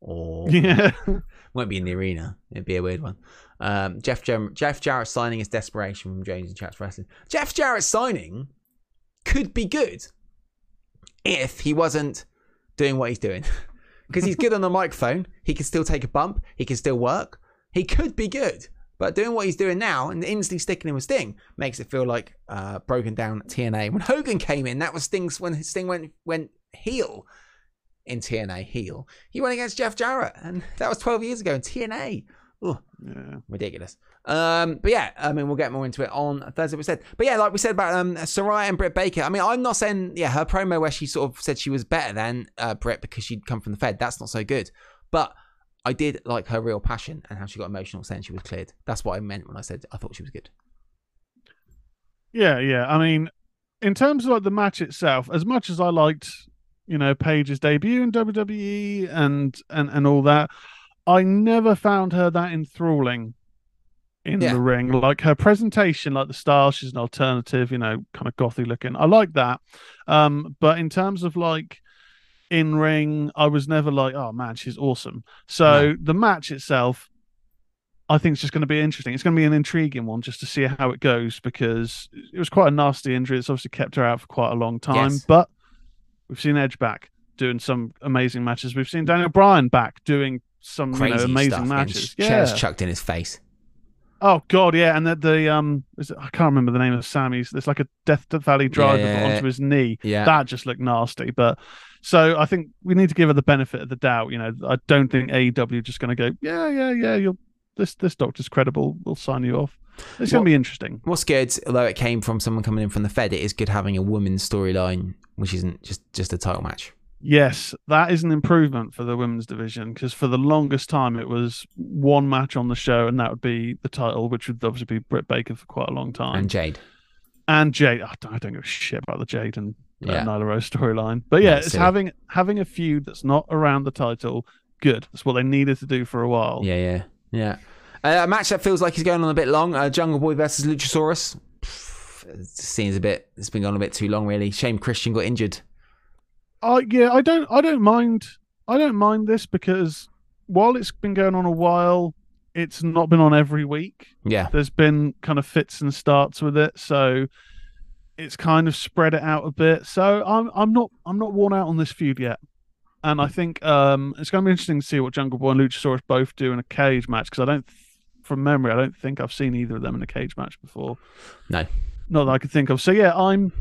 or Yeah. won't be in the arena. It'd be a weird one. Um, Jeff Jar- Jeff Jarrett signing his desperation from Jonesy Chats Wrestling. Jeff Jarrett signing could be good if he wasn't doing what he's doing. Because he's good on the microphone. He can still take a bump. He can still work. He could be good. But doing what he's doing now and instantly sticking him with Sting makes it feel like uh, broken down TNA. When Hogan came in, that was Sting's when Sting went went heel in TNA heel. He went against Jeff Jarrett, and that was 12 years ago in TNA. Ugh, Yeah. ridiculous. Um, but yeah, I mean, we'll get more into it on Thursday. We said, but yeah, like we said about um, Saraya and Britt Baker. I mean, I'm not saying yeah, her promo where she sort of said she was better than uh, Britt because she'd come from the Fed. That's not so good. But I did like her real passion and how she got emotional saying she was cleared. That's what I meant when I said I thought she was good. Yeah, yeah. I mean, in terms of like the match itself, as much as I liked, you know, Paige's debut in WWE and and and all that, I never found her that enthralling in Yeah. the ring. Like her presentation, like the style, she's an alternative, you know, kind of gothy looking. I like that. Um, but in terms of like in ring, I was never like, oh man, she's awesome. So the match itself, I think it's just going to be interesting. It's going to be an intriguing one just to see how it goes because it was quite a nasty injury. It's obviously kept her out for quite a long time. Yes. But we've seen Edge back doing some amazing matches. We've seen Daniel Bryan back doing some you Crazy know, amazing stuff. matches. Chairs Yeah. chucked in his face. Oh god, yeah, and the, the um, is it, I can't remember the name of Sammy's. There's like a Death Valley driver yeah, onto yeah. his knee. Yeah. That just looked nasty. But so I think we need to give her the benefit of the doubt. You know, I don't think AEW just going to go, yeah, yeah, yeah. You're this this doctor's credible. We'll sign you off. It's going to be interesting. What's good, although it came from someone coming in from the Fed, it is good having a women's storyline, which isn't just just a title match. Yes, that is an improvement for the women's division because for the longest time it was one match on the show, and that would be the title, which would obviously be Britt Baker for quite a long time. And Jade. and Jade. I don't, I don't give a shit about the Jade and Yeah. Nyla Rose storyline, but yeah, it's silly. having having a feud that's not around the title. Good. That's what they needed to do for a while. Yeah, yeah, yeah. Uh, a match that feels like it's going on a bit long. Uh, Jungle Boy versus Luchasaurus. Pff, It seems a bit. It's been going a bit too long, really. Shame Christian got injured. I yeah, I don't I don't mind I don't mind this because while it's been going on a while, it's not been on every week. Yeah, There's been kind of fits and starts with it, so it's kind of spread it out a bit. So I'm I'm not I'm not worn out on this feud yet. And I think um, it's going to be interesting to see what Jungle Boy and Luchasaurus both do in a cage match because I don't, from memory, I don't think I've seen either of them in a cage match before. No. not that I could think of. So yeah, I'm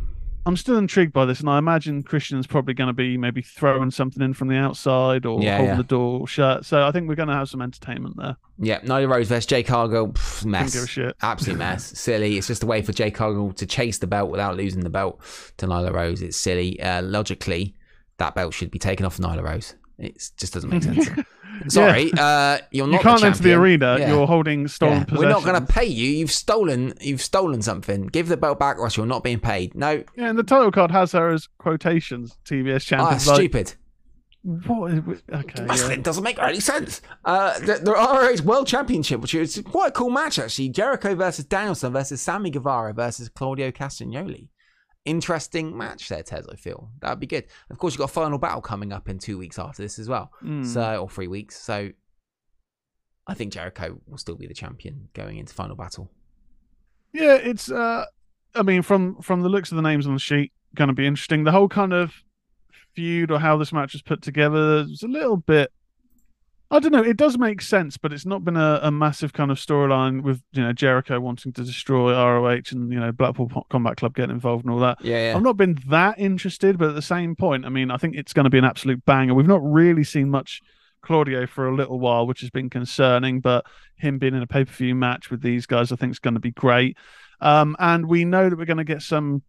I'm still intrigued by this, and I imagine Christian's probably going to be maybe throwing something in from the outside or Yeah, holding yeah. the door shut. So I think we're going to have some entertainment there. Yeah, Nyla Rose versus Jade Cargill, pff, Don't mess. give a shit. Absolute mess. silly. It's just a way for Jade Cargill to chase the belt without losing the belt to Nyla Rose. It's silly. Uh, logically, that belt should be taken off Nyla Rose. It just doesn't make sense. Sorry, uh, you're not. you can't the enter the arena. Yeah. You're holding stolen Yeah. possession. We're not going to pay you. You've stolen. You've stolen something. Give the belt back, or else you're not being paid. No, Yeah, and the title card has her as quotations TBS ah, champion. Like, stupid. what is it? Okay. yeah. Wrestling doesn't make any sense. Uh, the, the ROH World Championship, which is quite a cool match actually. Jericho versus Danielson versus Sammy Guevara versus Claudio Castagnoli. Interesting match there, Tez. I feel that would be good. Of course, you've got final battle coming up in two weeks after this as well. Mm. So or three weeks. So I think Jericho will still be the champion going into final battle. Yeah, it's. uh I mean, from from the looks of the names on the sheet, going to be interesting. The whole kind of feud or how this match is put together is a little bit. I don't know. It does make sense, but it's not been a, a massive kind of storyline with you know Jericho wanting to destroy ROH and you know Blackpool Combat Club getting involved and all that. Yeah, yeah. I've not been that interested, but at the same point, I mean, I think it's going to be an absolute banger. We've not really seen much Claudio for a little while, which has been concerning, but him being in a pay per view match with these guys, I think is going to be great. Um, and we know that we're going to get some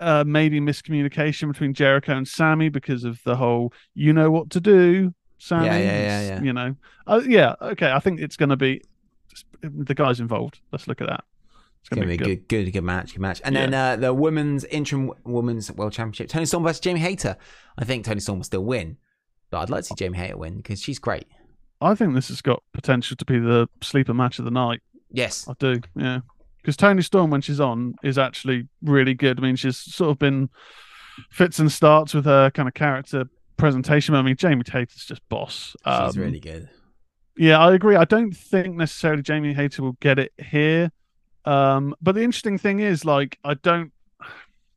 uh, maybe miscommunication between Jericho and Sammy because of the whole "you know what to do." Sammy, Yeah, yeah, yeah, yeah. You know, uh, yeah, okay. I think it's going to be the guys involved. Let's look at that. It's It's gonna be a good. good, good, good match, good match. And Yeah. then uh, the women's interim women's world championship, Toni Storm versus Jamie Hayter. I think Toni Storm will still win, but I'd like to see Jamie Hayter win because she's great. I think this has got potential to be the sleeper match of the night. Yes, I do, yeah. Because Toni Storm, when she's on, is actually really good. I mean, she's sort of been fits and starts with her kind of character presentation. I mean, Jamie Hayter's just boss. she's Um, really good. Yeah, I agree. I don't think necessarily Jamie Hayter will get it here. Um, but the interesting thing is, like, I don't,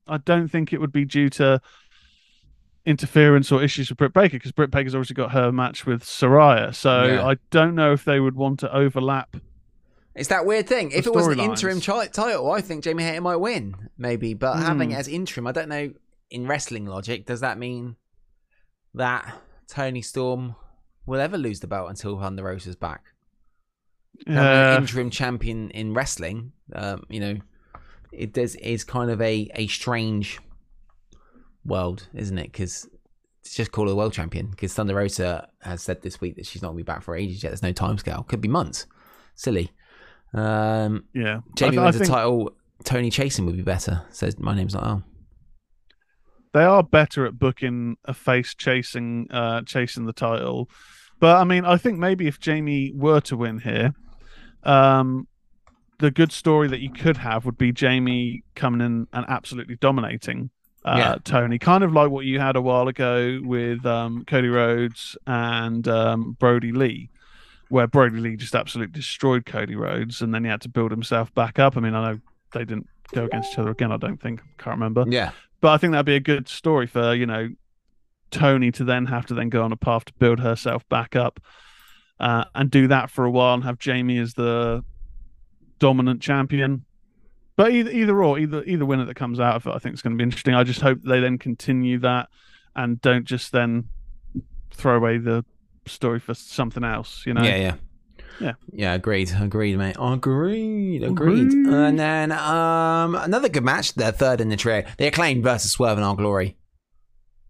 I don't think it would be due to interference or issues with Britt Baker because Britt Baker's obviously got her match with Saraya. So Yeah. I don't know if they would want to overlap. It's that weird thing. If it was an interim title, I think Jamie Hayter might win, maybe. But having Hmm. it as interim, I don't know. In wrestling logic, does that mean that Toni Storm will ever lose the belt until Thunder Rosa's back? Uh, interim champion in wrestling, um, you know, it does is kind of a a strange world, isn't it? Because it's just call her the world champion. Because Thunder Rosa has said this week that she's not going to be back for ages yet. There's no time scale. Could be months. Silly. Um, yeah, Jamie I, I wins the think title. Toni chasing would be better. Says my name's not Al. They are better at booking a face chasing, uh, chasing the title. But I mean, I think maybe if Jamie were to win here, um, the good story that you could have would be Jamie coming in and absolutely dominating uh, Yeah. Toni, kind of like what you had a while ago with um, Cody Rhodes and um, Brodie Lee, where Brodie Lee just absolutely destroyed Cody Rhodes, and then he had to build himself back up. I mean, I know they didn't go against each other again. I don't think, can't remember Yeah, but I think that'd be a good story for you know Toni to then have to then go on a path to build herself back up uh, and do that for a while and have Jamie as the dominant champion. But either either or either either winner that comes out of it, I think is going to be interesting. I just hope they then continue that and don't just then throw away the story for something else. You know? yeah, yeah. Yeah. Yeah, agreed. Agreed, mate. Agreed. Agreed. Agreed. And then um another good match, the third in the trio. The acclaimed versus Swerve In Our Glory.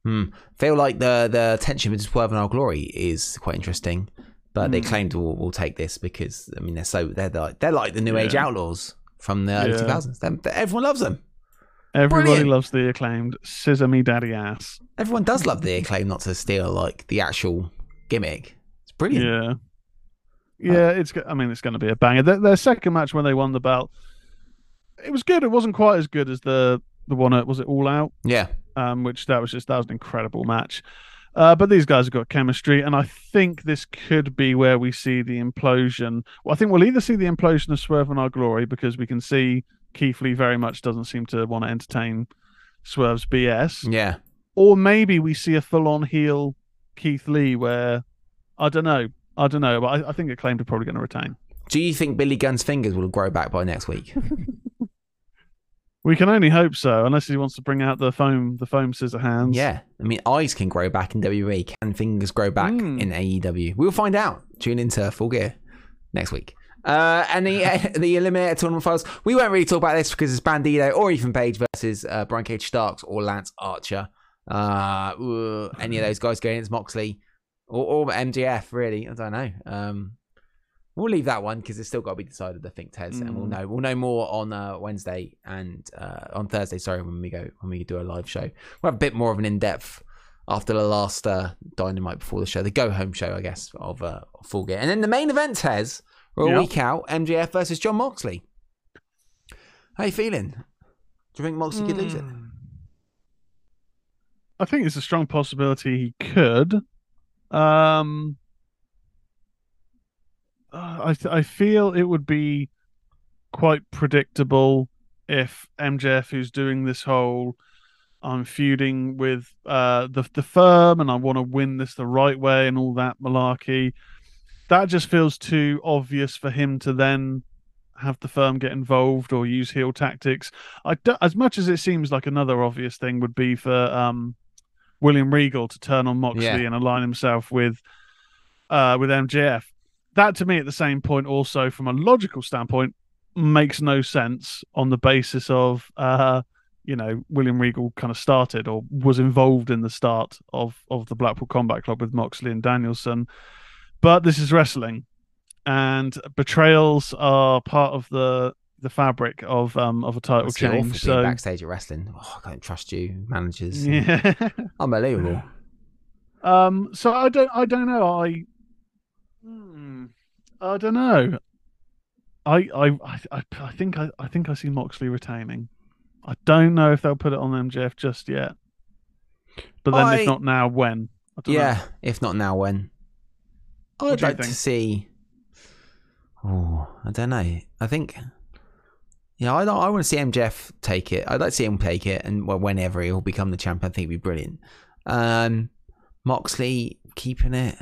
Hmm. Feel like the the tension between Swerve In Our Glory is quite interesting. But the Hmm. acclaimed will, will take this because I mean they're so they're like they're like the new age outlaws from the early Yeah. two thousands. Everyone loves them. Everybody Brilliant. loves the acclaimed scissor me daddy ass. Everyone does love the acclaimed, not to steal like the actual gimmick. It's brilliant. Yeah. Yeah, it's. I mean, it's going to be a banger. Their, their second match when they won the belt, it was good. It wasn't quite as good as the the one at was it All Out, Yeah. um, which that was just that was an incredible match. Uh, but these guys have got chemistry, and I think this could be where we see the implosion. Well, I think we'll either see the implosion of Swerve In Our Glory because we can see Keith Lee very much doesn't seem to want to entertain Swerve's BS, Yeah. or maybe we see a full on heel Keith Lee where I don't know. I don't know, but I, I think Acclaimed are probably going to retain. Do you think Billy Gunn's fingers will grow back by next week? We can only hope so, unless he wants to bring out the foam, the foam scissor hands. Yeah, I mean, eyes can grow back in WWE. Can fingers grow back Mm. in AEW? We'll find out. Tune into Full Gear next week. Uh, and the the Eliminator tournament finals. We won't really talk about this because it's Bandido or Ethan Page versus uh, Brian Cage Starks or Lance Archer. Uh, any of those guys going against Moxley or, or MJF? Really, I don't know. Um, we'll leave that one because it's still got to be decided. I think Tez, and we'll Mm. know we'll know more on uh, Wednesday and uh, on Thursday. Sorry, when we go when we do a live show, we'll have a bit more of an in depth after the last uh, Dynamite before the show, the go home show, I guess, of uh, Full Gear, and then the main event Tez. We're a Yep. week out. MJF versus Jon Moxley. How you feeling? Do you think Moxley could lose it? Mm. I think it's a strong possibility he could. Um, uh, I I feel it would be quite predictable if MJF, who's doing this whole I'm feuding with uh, the the firm and I want to win this the right way and all that malarkey. That just feels too obvious for him to then have the firm get involved or use heel tactics. I as much as it seems like another obvious thing would be for um, William Regal to turn on Moxley Yeah. and align himself with uh, with MJF. That to me, at the same point, also from a logical standpoint, makes no sense on the basis of uh, you know William Regal kind of started or was involved in the start of of the Blackpool Combat Club with Moxley and Danielson. But this is wrestling, and betrayals are part of the the fabric of um of a title Must be awful change. being So backstage at wrestling. Oh, I can't trust you, managers. yeah. Unbelievable. Um, so I don't, I don't know. I, hmm, I don't know. I, I, I, I- I think I, I think I see Moxley retaining. I don't know if they'll put it on MJF just yet. But then, I- if not now, when? I don't know. Yeah, if not now, when? I'd like to see. Oh, I don't know. I think. Yeah, I I want to see MJF take it. I'd like to see him take it, and well, whenever he'll become the champion, I think it'd be brilliant. Um, Moxley keeping it.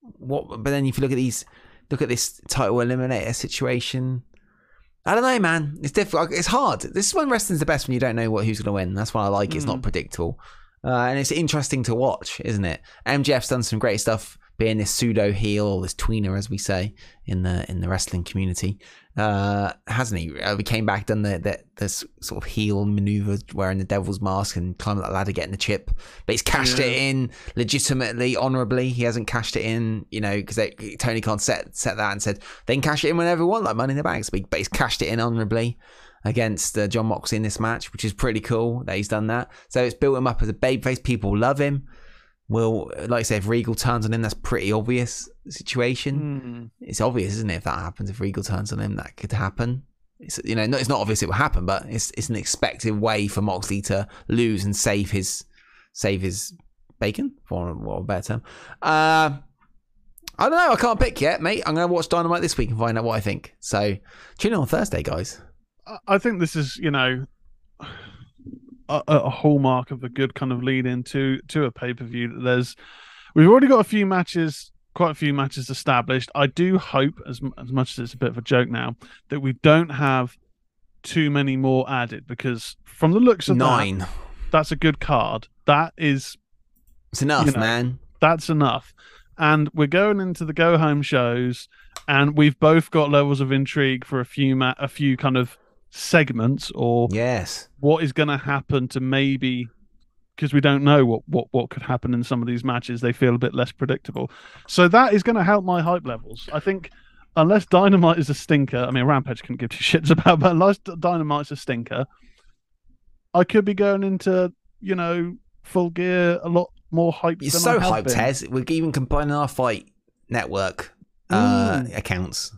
What? But then if you look at these, look at this title eliminator situation. I don't know, man. It's difficult. It's hard. This is when wrestling's the best when you don't know what who's going to win. That's why I like it. It's not Mm. predictable, uh, and it's interesting to watch, isn't it? MJF's done some great stuff, being this pseudo heel or this tweener, as we say in the in the wrestling community, uh, hasn't he? Uh, he came back, done the, the this sort of heel maneuver, wearing the devil's mask and climbing that ladder, getting the chip. But he's cashed it in legitimately, honorably. He hasn't cashed it in, you know, because Tony Khan set set that and said they can cash it in whenever they want, like Money in the Bank. But but he's cashed it in honorably against uh, Jon Moxley in this match, which is pretty cool that he's done that. So it's built him up as a babyface. People love him. Will, like I say, if Regal turns on him, that's pretty obvious situation. Hmm. It's obvious, isn't it? If that happens, if Regal turns on him, that could happen. It's you know, no, it's not obvious it will happen, but it's it's an expected way for Moxley to lose and save his save his bacon, for what a better term. Uh, I don't know. I can't pick yet, mate. I'm going to watch Dynamite this week and find out what I think. So tune in on Thursday, guys. I think this is, you know, a, a hallmark of a good kind of lead into to a pay per view. That there's, we've already got a few matches, quite a few matches established. I do hope, as as much as it's a bit of a joke now, that we don't have too many more added because from the looks of that, Nine. that's a good card. That is It's enough, you know, man. that's enough. And we're going into the go home shows, and we've both got levels of intrigue for a few ma- a few kind of segments or Yes. what is going to happen to maybe because we don't know what, what what could happen in some of these matches they feel a bit less predictable so that is going to help my hype levels i think unless dynamite is a stinker i mean rampage can give two shits about but unless dynamite's a stinker i could be going into you know full gear a lot more hype You're so hyped. Tez. We're even combining our fight network uh, Mm. accounts.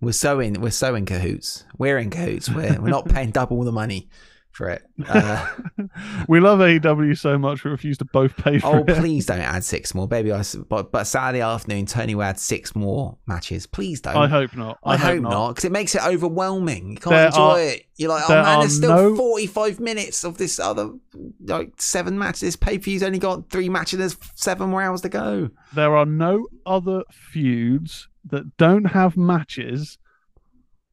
We're so in. We're so in cahoots. We're in cahoots. We're we're not paying double the money for it. Uh, we love AEW so much we refuse to both pay for oh, it. please don't add six more, baby. I, but but Saturday afternoon, Tony will add six more matches. Please don't. I hope not. I, hope not, because it makes it overwhelming. You can't There enjoy are- it. You're like, oh man, there's still no- 45 minutes of this other like seven matches. This pay per view's only got three matches. There's seven more hours to go. there are no other feuds that don't have matches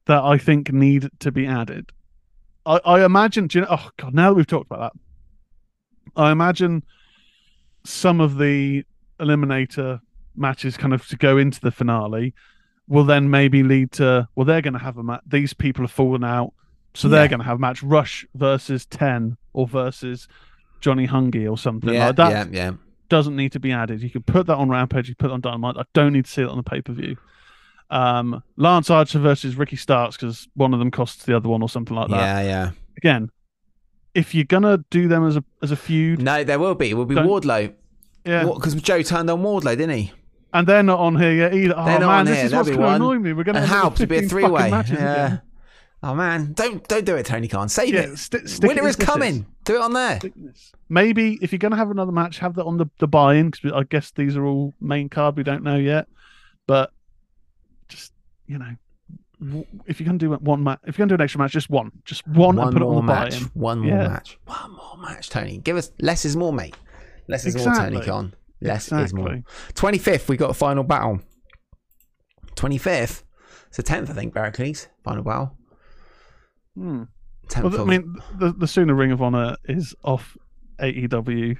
that I think need to be added. I, I imagine. Do you know, oh god! Now that we've talked about that, I imagine some of the eliminator matches, kind of to go into the finale, will then maybe lead to. Well, they're going to have a match. These people have fallen out, so Yeah. they're going to have a match. Rush versus Ten or versus Johnny Hungy or something Yeah, like that. yeah, yeah. Doesn't need to be added. You can put that on Rampage. You can put it on Dynamite. I don't need to see it on the pay per view. Um, Lance Archer versus Ricky Starks because one of them costs the other one or something like that Yeah, yeah. again, if you're gonna do them as a as a feud, No, there will be. It will be Wardlow. yeah, Because Joe turned on Wardlow, didn't he? and they're not on here yet either. Oh They're not man, on this here. is what's That'll be going to annoy me. We're going to have to be a 15 three way. Yeah. again. Oh man, don't don't do it, Tony Khan. Save Yeah, it. sti- stick Winter it is coming. Do it on there. Maybe if you're going to have another match, have that on the, the buy-in because I guess these are all main card. We don't know yet, but just you know, if you're going to do one match, if you're going to do an extra match, just one, just one, and put it more on the match. buy-in. One more Yeah. match. One more match, Tony. Give us less is more, mate. Less is more, Tony Khan. Less is more. Twenty fifth, we got a final battle. Twenty fifth. It's the tenth, I think. Barracles final battle. Hmm. Well, I mean, the the sooner Ring of Honor is off AEW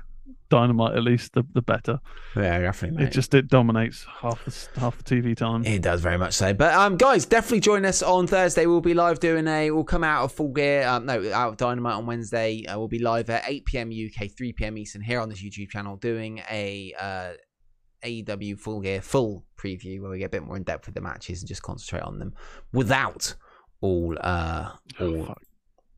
Dynamite, at least the the better. yeah, definitely. Mate. It just it dominates half the half the TV time. It does very much so. But um, guys, definitely join us on Thursday. We'll be live doing a. We'll come out of Full Gear. Um, no, out of Dynamite on Wednesday. Uh, we'll be live at 8 p.m. UK, 3 p.m. Eastern here on this YouTube channel, doing a uh, AEW Full Gear full preview where we get a bit more in depth with the matches and just concentrate on them without all uh all. Fuck.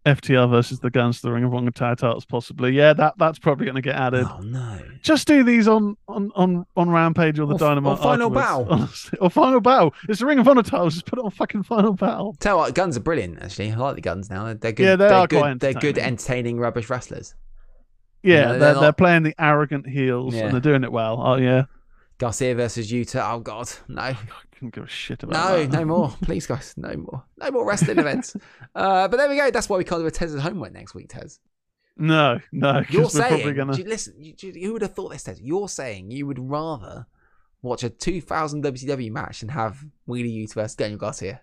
FTR versus the Guns, the Ring of Honor tag titles, possibly. Yeah, that that's probably going to get added. Oh no! Just do these on on on, on Rampage or the Or Dynamite or Final afterwards, honestly. or Final Battle. It's the Ring of Honor titles. Just put it on fucking Final Battle. Tell you what, guns are brilliant. Actually, I like the guns now. They're, good. Yeah, they are good. quite They're good, entertaining. rubbish wrestlers. Yeah, know, they're they're they're, playing the arrogant heels Yeah. and they're doing it well. Oh yeah, Garcia versus Yuta. Oh god, no. Couldn't give a shit about No, that. no more. Please, guys. No more. No more wrestling events. Uh, but there we go. That's why we can't do a Tez's homework next week, Tez. No, no. You're saying, gonna. you- listen, you, who would have thought this, Tez? You're saying you would rather watch a 2000 WCW match than have Wheeler Yuta versus Daniel Garcia.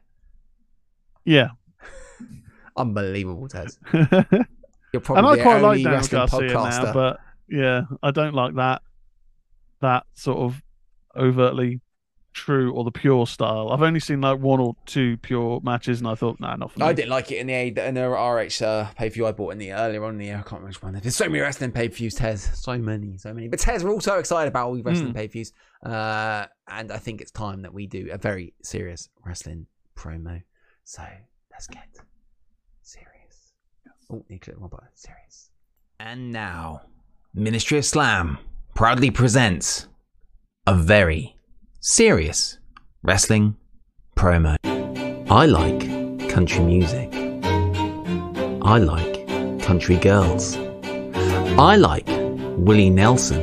Yeah. Unbelievable, Tez. You're probably and I quite like Daniel wrestling Garcia podcaster. now, but yeah, I don't like that that sort of overtly true or the pure style. I've only seen like one or two pure matches, and I thought, nah, not for me. I didn't like it in the A- in the RH uh, pay per view I bought in the earlier on in the year. I can't remember which one. There's so many wrestling pay per views, Tez. So many, so many. But Tez, we're all so excited about all the wrestling Mm. pay per views, uh, and I think it's time that we do a very serious wrestling promo. So let's get serious. Oh, need to click one button. Serious. And now, Ministry of Slam proudly presents a very serious wrestling promo. I like country music. I like country girls. I like Willie Nelson.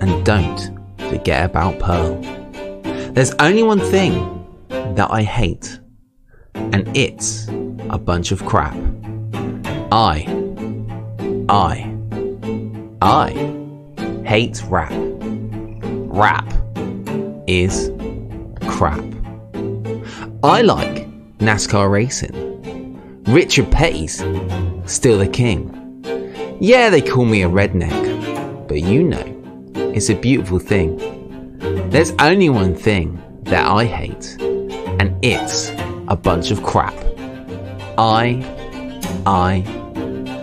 And don't forget about Pearl. There's only one thing that I hate, and it's a bunch of crap. I, I, I hate rap. Rap is crap. I like NASCAR racing. Richard Petty's still the king. Yeah, they call me a redneck, but you know, it's a beautiful thing. There's only one thing that I hate, and it's a bunch of crap. I, I,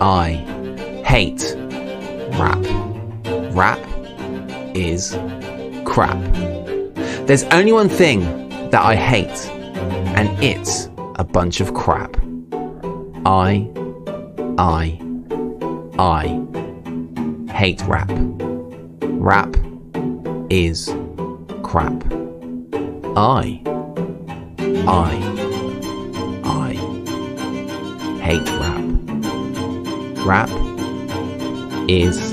I hate rap. Rap is crap. There's only one thing that I hate, and it's a bunch of crap. I, I, I hate rap. Rap is crap. I, I, I hate rap. Rap is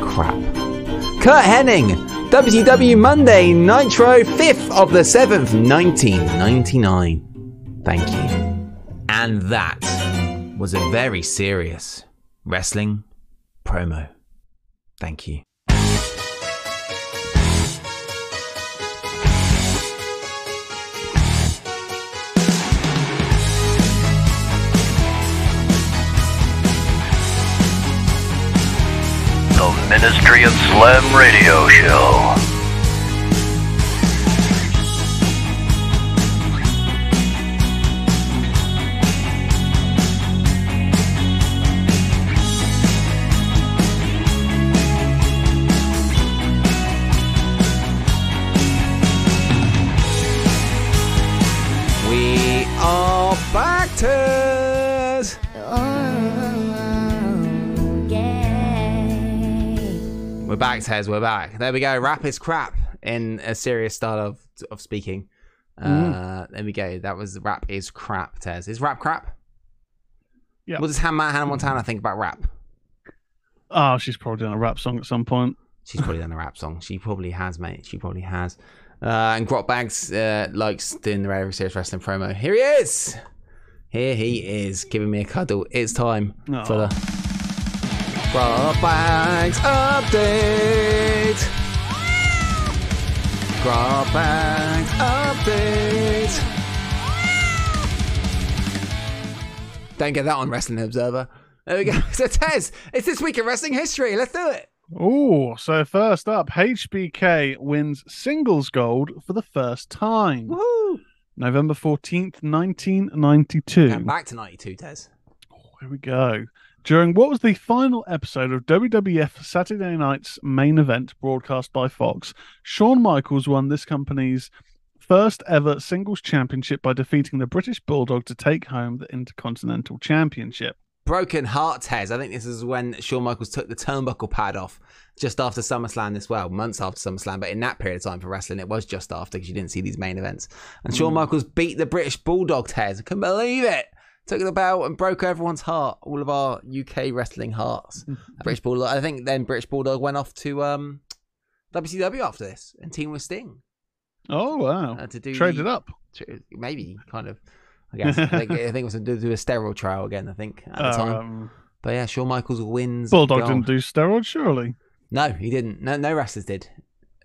crap. Curt Hennig, WCW Monday Nitro, 5th of the 7th, 1999. Thank you. And that was a very serious wrestling promo. Thank you. Ministry of Slam radio show. Back, Tez. We're back. There we go. Rap is crap in a serious style of of speaking. Uh, There we go. That was rap is crap, Tez. Is rap crap? Yeah. What does Hannah, Hannah Montana think about rap? Oh, she's probably done a rap song at some point. She's probably done a rap song. She probably has, mate. She probably has. Uh, and Grot Bags uh, likes doing the Very Serious Wrestling promo. Here he is. Here he is, giving me a cuddle. It's time Aw. for the Grot Bags update. Grot Bags update. Don't get that on Wrestling Observer. There we go. So Tez, it's this week in wrestling history. Let's do it. Oh, so first up, HBK wins singles gold for the first time. Woo! November 14th, 1992. And back to 92, Tez. Oh, here we go. During what was the final episode of WWF Saturday Night's main event broadcast by Fox, Shawn Michaels won this company's first ever singles championship by defeating the British Bulldog to take home the Intercontinental Championship. Broken Heart Tez. I think this is when Shawn Michaels took the turnbuckle pad off just after SummerSlam as well, months after SummerSlam. But in that period of time for wrestling, it was just after because you didn't see these main events. And Shawn hmm. Michaels beat the British Bulldog Tez. I couldn't believe it. Took the belt and broke everyone's heart, all of our UK wrestling hearts. British Bulldog. I think then British Bulldog went off to um, WCW after this and team with Sting Oh, wow. uh, to do Traded the- up. maybe kind of. I guess I think, I think it was to do do a steroid trial again. I think at the Uh, time. um, But yeah, Shawn Michaels wins. Bulldog didn't do steroids, surely. No, he didn't. No, no wrestlers did.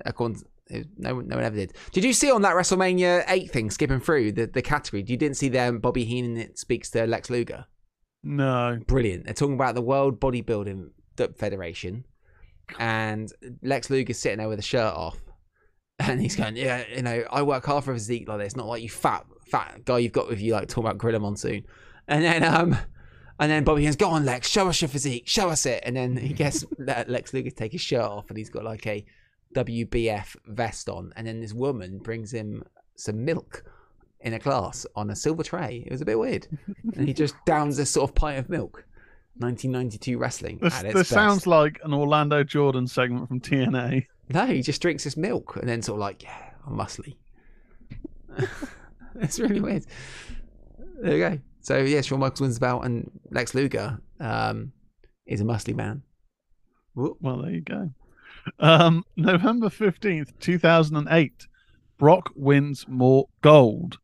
According to- no, one- no one ever did. Did you see on that WrestleMania eight thing skipping through the, the category? You didn't see them. Bobby Heenan it speaks to Lex Luger. No. Brilliant. They're talking about the World Bodybuilding Federation, and Lex Luger's sitting there with a shirt off, and he's going, "Yeah, you know, I work hard for a physique like this, not like you fat fat guy you've got with you, like talking about Gorilla Monsoon." And then um, and then Bobby goes, "Go on, Lex, show us your physique, show us it." And then he gets Le- Lex Luger to take his shirt off, and he's got like a WBF vest on, and then this woman brings him some milk in a glass on a silver tray. It was a bit weird, and he just downs this sort of pint of milk. 1992 wrestling This, at its this sounds like an Orlando Jordan segment from TNA. No, he just drinks this milk and then sort of like, yeah, I'm muscly. it's really weird. There you go. So yeah, Shawn Michaels wins the belt, and Lex Luger um, is a muscly man. Well, there you go. Um, November 15th, 2008. Brock wins more gold.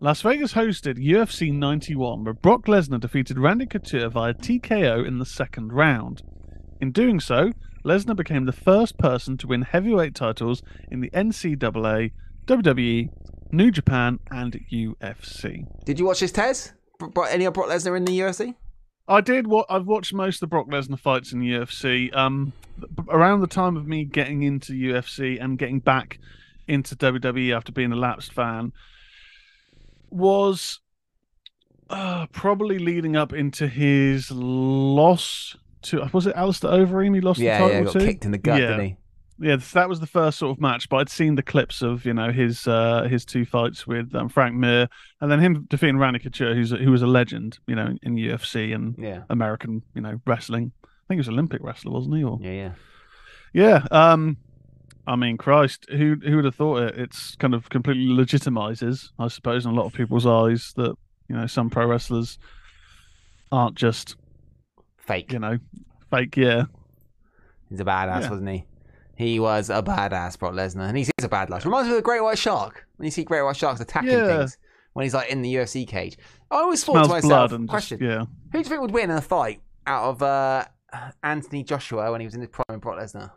Las Vegas hosted UFC 91, where Brock Lesnar defeated Randy Couture via TKO in the second round. In doing so, Lesnar became the first person to win heavyweight titles in the NCAA, WWE, New Japan, and UFC. Did you watch this, Tez? Bro- Any of Brock Lesnar in the UFC? I did. What I've watched most of the Brock Lesnar fights in the UFC. Um, around the time of me getting into UFC and getting back into WWE after being a lapsed fan, was uh, probably leading up into his loss to was it Alistair Overeem? He lost Yeah, the yeah, title got to. kicked in the gut, Yeah. didn't he? Yeah, that was the first sort of match. But I'd seen the clips of you know his uh, his two fights with um, Frank Mir, and then him defeating Randy Couture, who's who was a legend, you know, in UFC and Yeah, American, you know, wrestling. I think he was Olympic wrestler, wasn't he? Or yeah, yeah. yeah. Um, I mean, Christ, who who would have thought it? It's kind of completely legitimizes, I suppose, in a lot of people's eyes that you know some pro wrestlers aren't just Fake. you know fake. Yeah, He's a badass, Yeah. wasn't he? He was a badass, Brock Lesnar, and he's a bad luck. Reminds me of the Great White Shark. When you see Great White Sharks attacking Yeah. things when he's like in the UFC cage. I always thought smells to myself, blood and just, question: yeah. Who do you think would win in a fight out of uh, Anthony Joshua when he was in his prime and Brock Lesnar?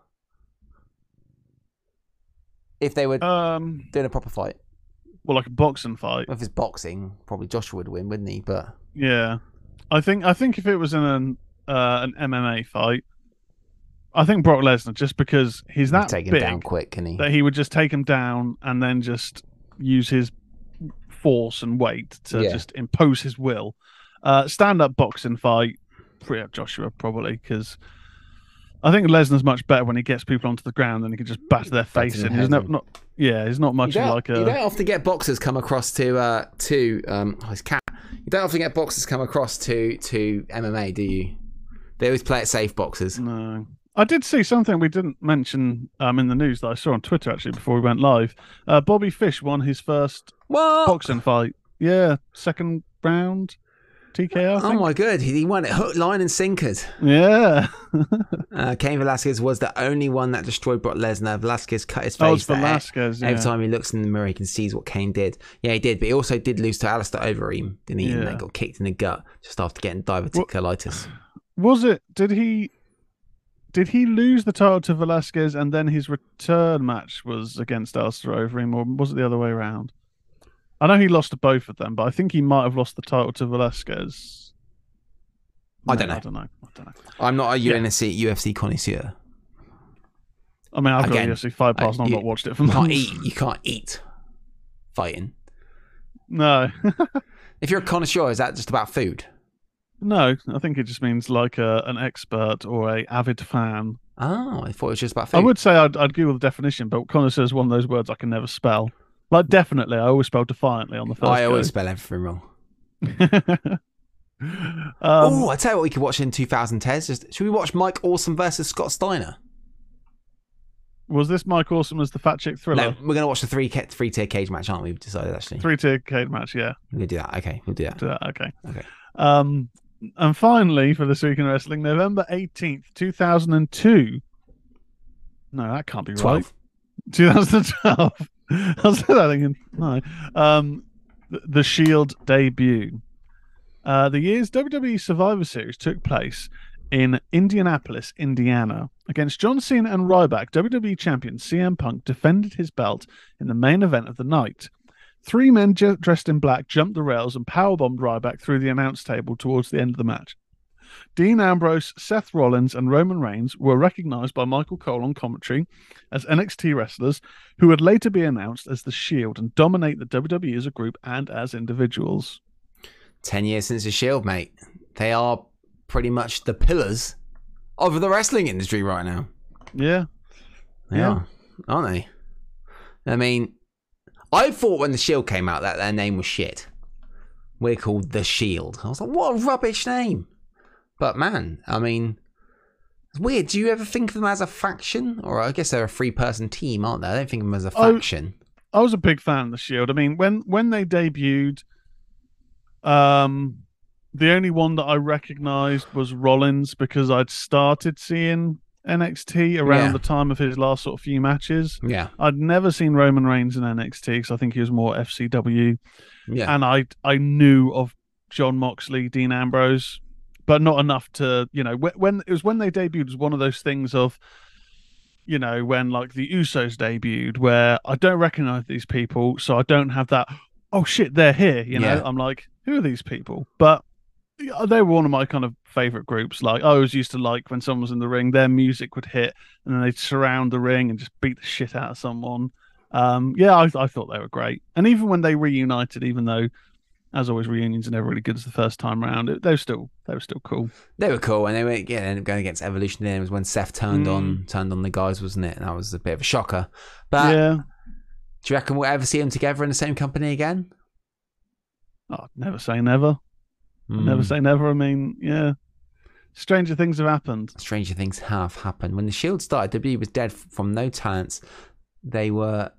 If they were Um, doing a proper fight, well, like a boxing fight. if it's boxing, probably Joshua would win, wouldn't he? But Yeah, I think I think if it was in an uh, an MMA fight, I think Brock Lesnar just because he's that Take him big down quick, can he? that he would just take him down and then just use his force and weight to Yeah. just impose his will. Uh, stand up boxing fight, free up Joshua probably because I think Lesnar's much better when he gets people onto the ground and he can just batter their face in. He's not, yeah, he's not much of don't, you don't often get boxers come across to uh to um oh, his cat. You don't often get boxers come across to to MMA, do you? They always play it safe, boxers. no. I did see something we didn't mention um, in the news that I saw on Twitter actually before we went live. Uh, Bobby Fish won his first What? boxing fight. Yeah, second round TKO. Oh my god, he won it hook, line, and sinkered. Yeah. Uh, Cain Velasquez was the only one that destroyed Brock Lesnar. Velasquez cut his face. Oh, it's. Velasquez. Yeah. Every time he looks in the mirror, he can see what Kane did. Yeah, he did, but he also did lose to Alistair Overeem, didn't he? And then got kicked in the gut just after getting diverticulitis. Was it? Did he? Did he lose the title to Velasquez and then his return match was against Alistair Overeem, or was it the other way around? I know he lost to both of them, but I think he might have lost the title to Velasquez. I don't know. I don't know. I don't know. I'm not a Yeah. UFC connoisseur. I mean, I've Again, got UFC Fight Pass, and uh, I've not watched it for can't months. eat. You can't eat fighting. No, If you're a connoisseur, is that just about food? No. I think it just means like a, an expert or a avid fan. Oh, I thought it was just about food. I would say I'd, I'd Google the definition, but connoisseur is one of those words I can never spell. Like definitely, I always spell defiantly on the first. I always go. spell everything wrong. um, oh, I tell you what, we could watch in 2010. Just should we watch Mike Awesome versus Scott Steiner? was this Mike Awesome as the fat chick thriller? No, we're gonna watch the three three tier cage match, aren't we? We've decided actually. Three tier cage match, yeah. We're gonna do that. Okay, we'll do that. Do that, okay. Okay. Um, and finally, for this week in wrestling, November eighteenth, two thousand and two. No, that can't be right. Twelve. 2012. I was thinking, no. Um, the, the Shield debut. Uh, the year's WWE Survivor Series took place in Indianapolis, Indiana. Against John Cena and Ryback, WWE champion CM Punk defended his belt in the main event of the night. Three men ju- dressed in black jumped the rails and powerbombed Ryback through the announce table towards the end of the match. Dean Ambrose, Seth Rollins, and Roman Reigns were recognized by Michael Cole on commentary as NXT wrestlers who would later be announced as the Shield and dominate the WWE as a group and as individuals. Ten years since the Shield, mate. They are pretty much the pillars of the wrestling industry right now. Yeah. They Yeah. are, aren't they? I mean, I thought when the Shield came out that their name was shit. We're called the Shield. I was like, what a rubbish name. But man, I mean, it's weird. Do you ever think of them as a faction? Or I guess they're a three person team, aren't they? I don't think of them as a faction. I was a big fan of the Shield. I mean, when when they debuted, um, the only one that I recognized was Rollins because I'd started seeing NXT around Yeah. the time of his last sort of few matches. Yeah. I'd never seen Roman Reigns in NXT because I think he was more FCW, Yeah. and I I knew of Jon Moxley, Dean Ambrose, but not enough to you know when, when it was when they debuted it was one of those things of you know when like the Usos debuted where I don't recognize these people, so I don't have that oh shit they're here. You know Yeah. I'm like who are these people? But they were one of my kind of favorite groups. Like I always used to like when someone was in the ring, their music would hit, and then they'd surround the ring and just beat the shit out of someone. Um, yeah, I, I thought they were great. And even when they reunited, even though, as always, reunions are never really good as the first time round, it, they were still they were still cool. They were cool, and they were yeah, they ended up going against Evolution. Then it was when Seth turned Mm. on turned on the guys, wasn't it? And that was a bit of a shocker. But yeah, do you reckon we'll ever see them together in the same company again? oh, never say never. Hmm. Never say never. I mean, yeah, stranger things have happened. Stranger things have happened. When the Shield started, WWE was dead from no talents. They were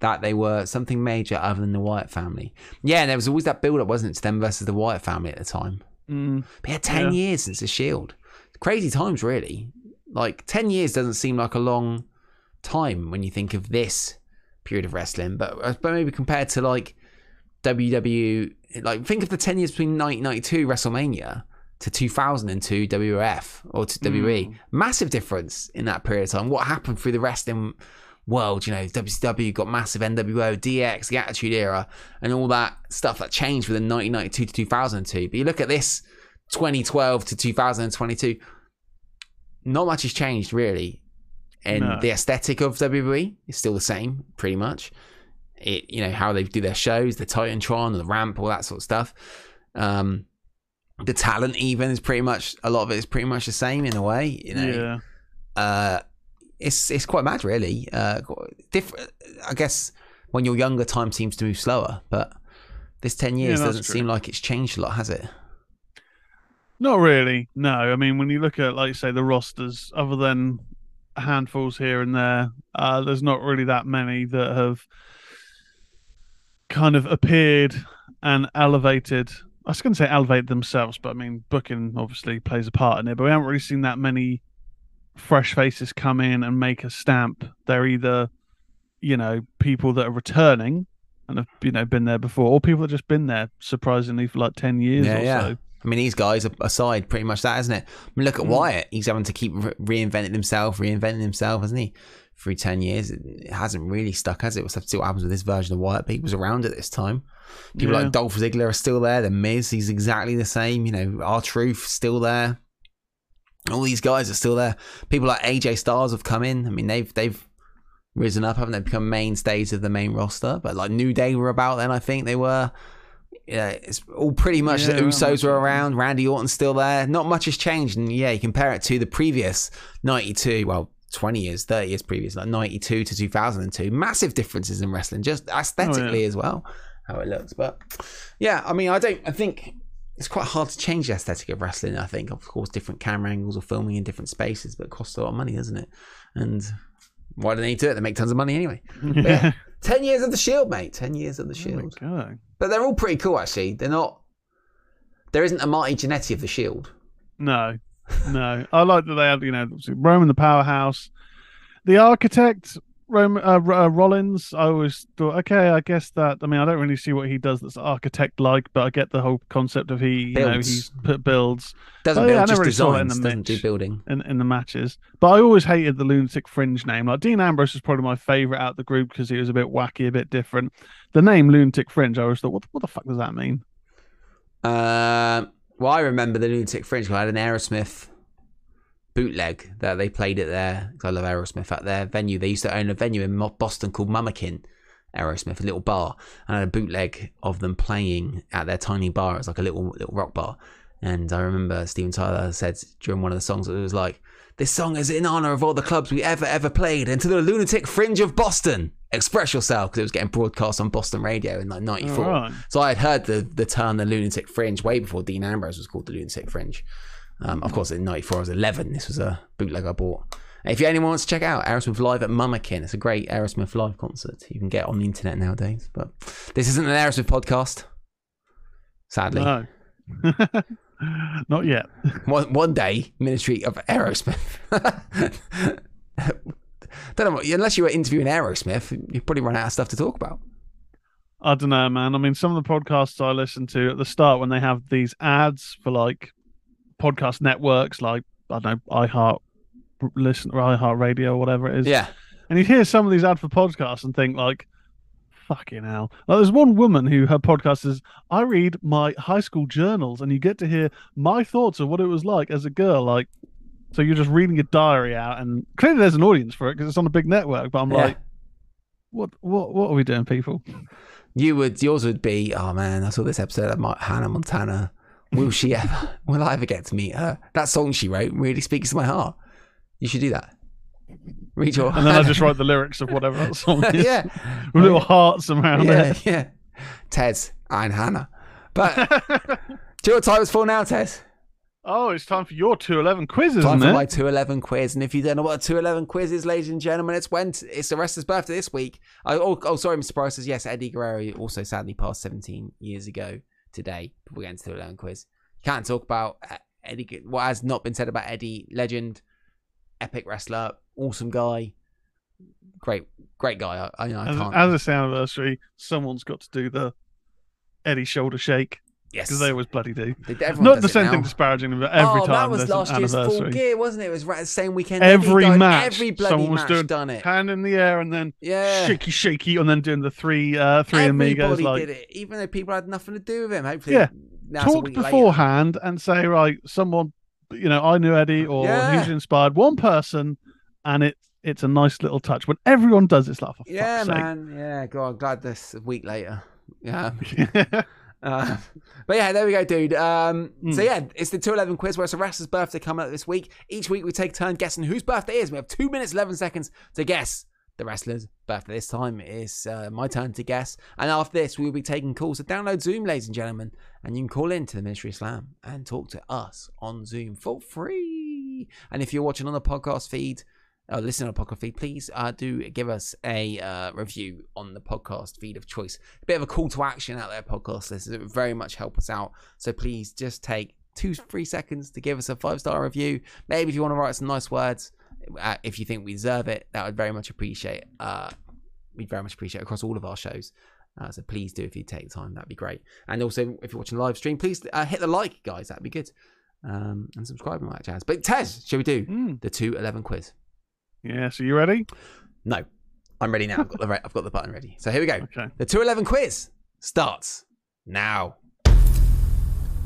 that they were something major other than the Wyatt family. Yeah, and there was always that build up, wasn't it, to them versus the Wyatt family at the time. Mm, But yeah, ten Yeah. years since the Shield. Crazy times, really. Like ten years doesn't seem like a long time when you think of this period of wrestling, but uh, but maybe compared to like WW, like think of the ten years between 1992 WrestleMania to 2002 WWF or to WWE. Hmm. Massive difference in that period of time. What happened through the wrestling world? You know, WCW got massive NWO, DX, the Attitude Era, and all that stuff that changed within 1992 to 2002. But you look at this 2012 to 2022 not much has changed really. And No. the aesthetic of WWE is still the same, pretty much. It, you know, how they do their shows, the Titantron, the ramp, all that sort of stuff. Um, the talent, even, is pretty much a lot of it is pretty much the same in a way. You know, yeah. uh, it's it's quite mad, really. Uh, different, I guess. When you're younger, time seems to move slower, but this ten years Yeah, doesn't true. seem like it's changed a lot, has it? Not really. No, I mean when you look at like say the rosters, other than handfuls here and there, uh, there's not really that many that have kind of appeared and elevated. I was going to say elevate themselves, but I mean booking obviously plays a part in it. But we haven't really seen that many fresh faces come in and make a stamp. They're either, you know, people that are returning and have you know been there before, or people that have just been there surprisingly for like ten years Yeah, or yeah. so. I mean, these guys are aside, pretty much that, isn't it? I mean, look at Mm. Wyatt. He's having to keep re- reinventing himself, reinventing himself, hasn't he? Through 10 years. It hasn't really stuck, has it? We'll have to see what happens with this version of Wyatt. But he was around at this time. People Yeah. like Dolph Ziggler are still there. The Miz, he's exactly the same. You know, R-Truth still there. All these guys are still there. People like AJ Styles have come in. I mean, they've they've risen up, haven't they? Become mainstays of the main roster. But like New Day were about then, I think they were. Yeah, it's all pretty much the Yeah, around Usos were around. Randy Orton's still there. Not much has changed. And yeah, you compare it to the previous 92, well, 20 years, 30 years previous, like 92 to 2002. Massive differences in wrestling, just oh, aesthetically as well, how it looks. But yeah, I mean, I don't, I think it's quite hard to change the aesthetic of wrestling. I think, of course, different camera angles or filming in different spaces, but it costs a lot of money, doesn't it? And why do they need to do it? They make tons of money anyway. Yeah, 10 years of the Shield, mate. 10 years of the oh we Shield. go. But they're all pretty cool, actually. They're not. There isn't a Marty Jannetty of the Shield. No, no. I like that they have, you know, obviously Roman the powerhouse, the architect, Roman uh, uh, Rollins. I always thought, okay, I guess that. I mean, I don't really see what he does that's architect like, but I get the whole concept of he, you know, Builds. he's put builds Doesn't build, yeah, just really saw it in designs. Doesn't do building. in in the matches. But I always hated the lunatic fringe name. Like Dean Ambrose is probably my favorite out of the group because he was a bit wacky, a bit different. The name lunatic fringe, I always thought, what what the fuck does that mean? Um, well, I remember the Lunatic Fringe. I had an Aerosmith bootleg that they played it there. I love Aerosmith at their venue. They used to own a venue in Boston called Mama Kin. Aerosmith, a little bar, and I had a bootleg of them playing at their tiny bar. It was like a little little rock bar, and I remember Steven Tyler said during one of the songs, it was like, "This song is in honor of all the clubs we ever ever played, and to the Lunatic Fringe of Boston. Express yourself," because it was getting broadcast on Boston radio in like '94. Alright. So I had heard the the term the lunatic fringe way before Dean Ambrose was called the lunatic fringe. Um, of course, in '94 I was 11. This was a bootleg I bought. If anyone wants to check out Aerosmith live at Mama Kin, it's a great Aerosmith live concert you can get on the internet nowadays. But this isn't an Aerosmith podcast, sadly. No. Not yet. One, one day, Ministry of Aerosmith. Don't know unless you were interviewing Aerosmith, you'd probably run out of stuff to talk about. I don't know, man. I mean, some of the podcasts I listen to at the start when they have these ads for like podcast networks, like I don't know, iHeart listen or iHeart Radio or whatever it is. Yeah. And you hear some of these ads for podcasts and think like, fucking hell. Like there's one woman who her podcast is I read my high school journals and you get to hear my thoughts of what it was like as a girl. Like so you're just reading your diary out and clearly there's an audience for it because it's on a big network, but I'm Yeah. like, what what what are we doing, people? You would yours would be, oh man, I saw this episode of my, Hannah Montana. Will she ever? Will I ever get to meet her? That song she wrote really speaks to my heart. You should do that. Read your And then I just write the lyrics of whatever that song is. yeah, With little hearts around yeah, it. yeah. Tez and Hannah. But do you know what time it's for now, Tez? oh, it's time for your 211 quiz, isn't Time for it? my 211 quiz. And if you don't know what a 211 quiz is, ladies and gentlemen, it's when it's the wrestler's birthday this week. I, oh, oh, sorry, Mr. Price says yes. Eddie Guerrero also sadly passed 17 years ago today. We're getting to the 211 quiz. Can't talk about uh, Eddie, what has not been said about Eddie. Legend, epic wrestler, awesome guy. Great, great guy. I, I, I As, can't. as a sound anniversary, someone's got to do the Eddie shoulder shake yes. because they always bloody do. Everyone Not the same now. thing disparaging, them, but every oh, time that was last year's full gear, wasn't it? It was right the same weekend. Every Eddie died. match, every bloody someone was match doing done it. Hand in the air and then Yeah, shaky, shaky, and then doing the three, uh, three amigos. Everybody Like did it, even though people had nothing to do with him. Hopefully, Yeah. talk week later. beforehand and say, right, someone you know, I knew Eddie or Yeah. he was inspired. One person, and it it's a nice little touch. When everyone does, it's like, for Yeah, man. Yeah, God, I'm glad this a week later. Yeah. Uh, but yeah, there we go, dude. Um, So Mm. yeah, it's the 211 quiz where it's a wrestler's birthday coming up this week. Each week we take a turn guessing whose birthday it is. We have two minutes, 11 seconds to guess the wrestler's birthday. This time it's uh, my turn to guess. And after this, we will be taking calls. So download Zoom, ladies and gentlemen, and you can call in to the Ministry of Slam and talk to us on Zoom for free. And if you're watching on the podcast feed, uh, listen podcast feed, please uh, do give us a uh, review on the podcast feed of choice. A bit of a call to action out there, podcast listeners. It would very much help us out. So please just take two, three seconds to give us a five star review. Maybe if you want to write some nice words, uh, if you think we deserve it, that would very much appreciate. Uh, we'd very much appreciate it across all of our shows. Uh, so please do if you take the time, that'd be great. And also, if you're watching the live stream, please uh, hit the like, guys. That'd be good. Um, and subscribe and all that jazz. But Tez, shall we do Mm. the two eleven quiz? Yeah, so you ready? No, I'm ready now. I've got the re- I've got the button ready. So here we go. Okay. The 211 quiz starts now.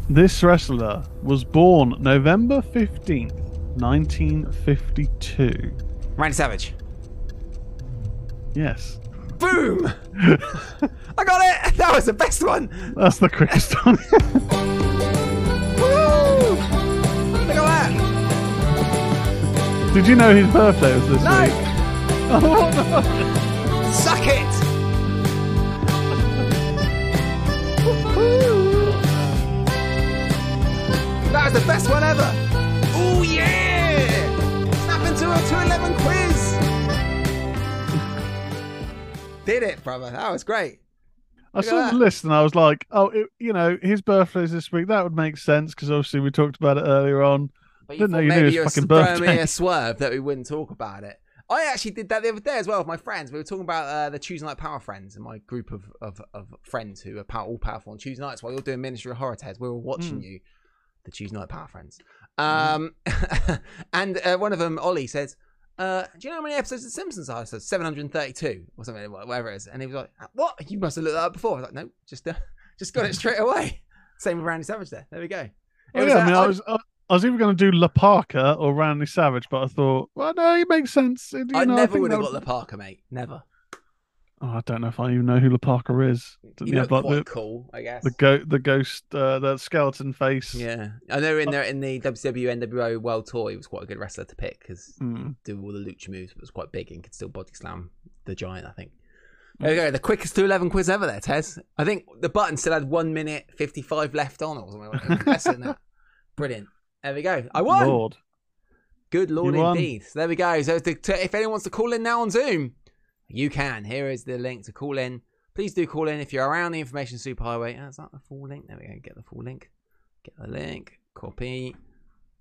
This wrestler was born November 15th, 1952. Randy Savage. Yes. Boom! I got it. That was the best one. That's the quickest one. Did you know his birthday was this No. week? Oh, no. Suck it. That was the best one ever. Oh yeah! Snap into a 211 quiz. Did it, brother. That was great. I Look saw the list and I was like, oh, it, you know, his birthday birthday's this week. That would make sense because obviously we talked about it earlier on. But Didn't know you knew maybe his you were fucking throwing me birthday. a swerve that we wouldn't talk about it. I actually did that the other day as well with my friends. We were talking about uh, the Tuesday Night Power Friends and my group of, of, of friends who are power, all powerful on Tuesday nights while you're doing Ministry of Horror Tales. We were watching Mm. you, the Tuesday Night Power Friends. Um, and uh, one of them, Ollie, says, uh, Do you know how many episodes of The Simpsons are? I said, 732 or something, whatever it is. And he was like, What? You must have looked that up before. I was like, No, just, uh, just got it straight away. Same with Randy Savage there. There we go. It Oh, was, yeah, I uh, mean, I I- was, I, I was either going to do La Parker or Randy Savage, but I thought, well, no, it makes sense. You I know, never would have got the Parker, mate. Never. Oh, I don't know if I even know who La Parker is. You he look quite the, cool, I guess. the, go- the ghost, uh, the skeleton face? Yeah, I know in there in the WCW NWO World Tour, he was quite a good wrestler to pick because Mm. do all the lucha moves, but was quite big and could still body slam the giant. I think. There we go, the quickest to eleven quiz ever. There, Tez. I think the button still had one minute fifty five left on, or something like that. less than that. Brilliant. There we go. I won. Lord. Good lord, You indeed. So there we go. So to, to- if anyone wants to call in now on Zoom, you can. Here is the link to call in. Please do call in if you're around the information superhighway. Oh, is that the full link? There we go. Get the full link. Get the link. Copy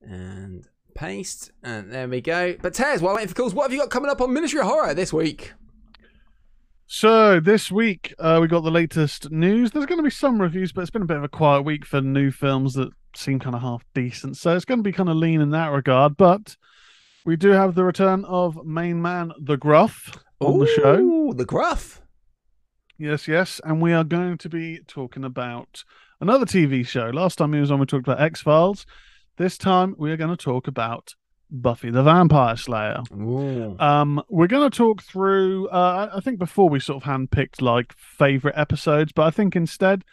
and paste. And there we go. But Tez, while waiting for calls, what have you got coming up on Ministry of Horror this week? So this week uh, we got the latest news. There's going to be some reviews, but it's been a bit of a quiet week for new films that seem kind of half decent. So it's going to be kind of lean in that regard. But we do have the return of main man the Gruff on the show. The Gruff. Yes, yes, and we are going to be talking about another TV show. Last time he was on, we talked about X Files. This time we are going to talk about Buffy the Vampire Slayer. Ooh. Um, we're going to talk through. Uh, I think before we sort of handpicked like favorite episodes, but I think instead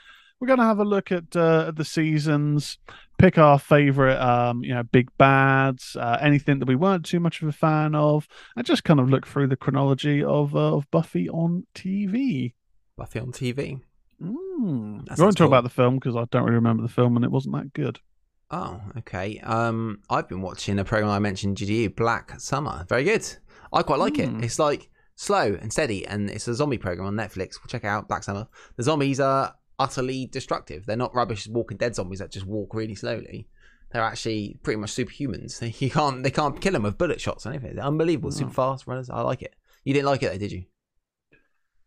we're going to have a look at uh, at the seasons, pick our favorite, um, you know, big bads, uh, anything that we weren't too much of a fan of, and just kind of look through the chronology of uh, of Buffy on TV. Buffy on TV. Mm. We won't sounds talk cool. about the film because I don't really remember the film and it wasn't that good. Oh, okay. Um, I've been watching a program I mentioned to you, Black Summer. Very good. I quite like Hmm. it. It's like slow and steady, and it's a zombie program on Netflix. We'll Check it out Black Summer. The zombies are utterly destructive. They're not rubbish Walking Dead zombies that just walk really slowly. They're actually pretty much superhumans. You can't they can't kill them with bullet shots or anything. They're unbelievable, super fast runners. I like it. You didn't like it though, did you?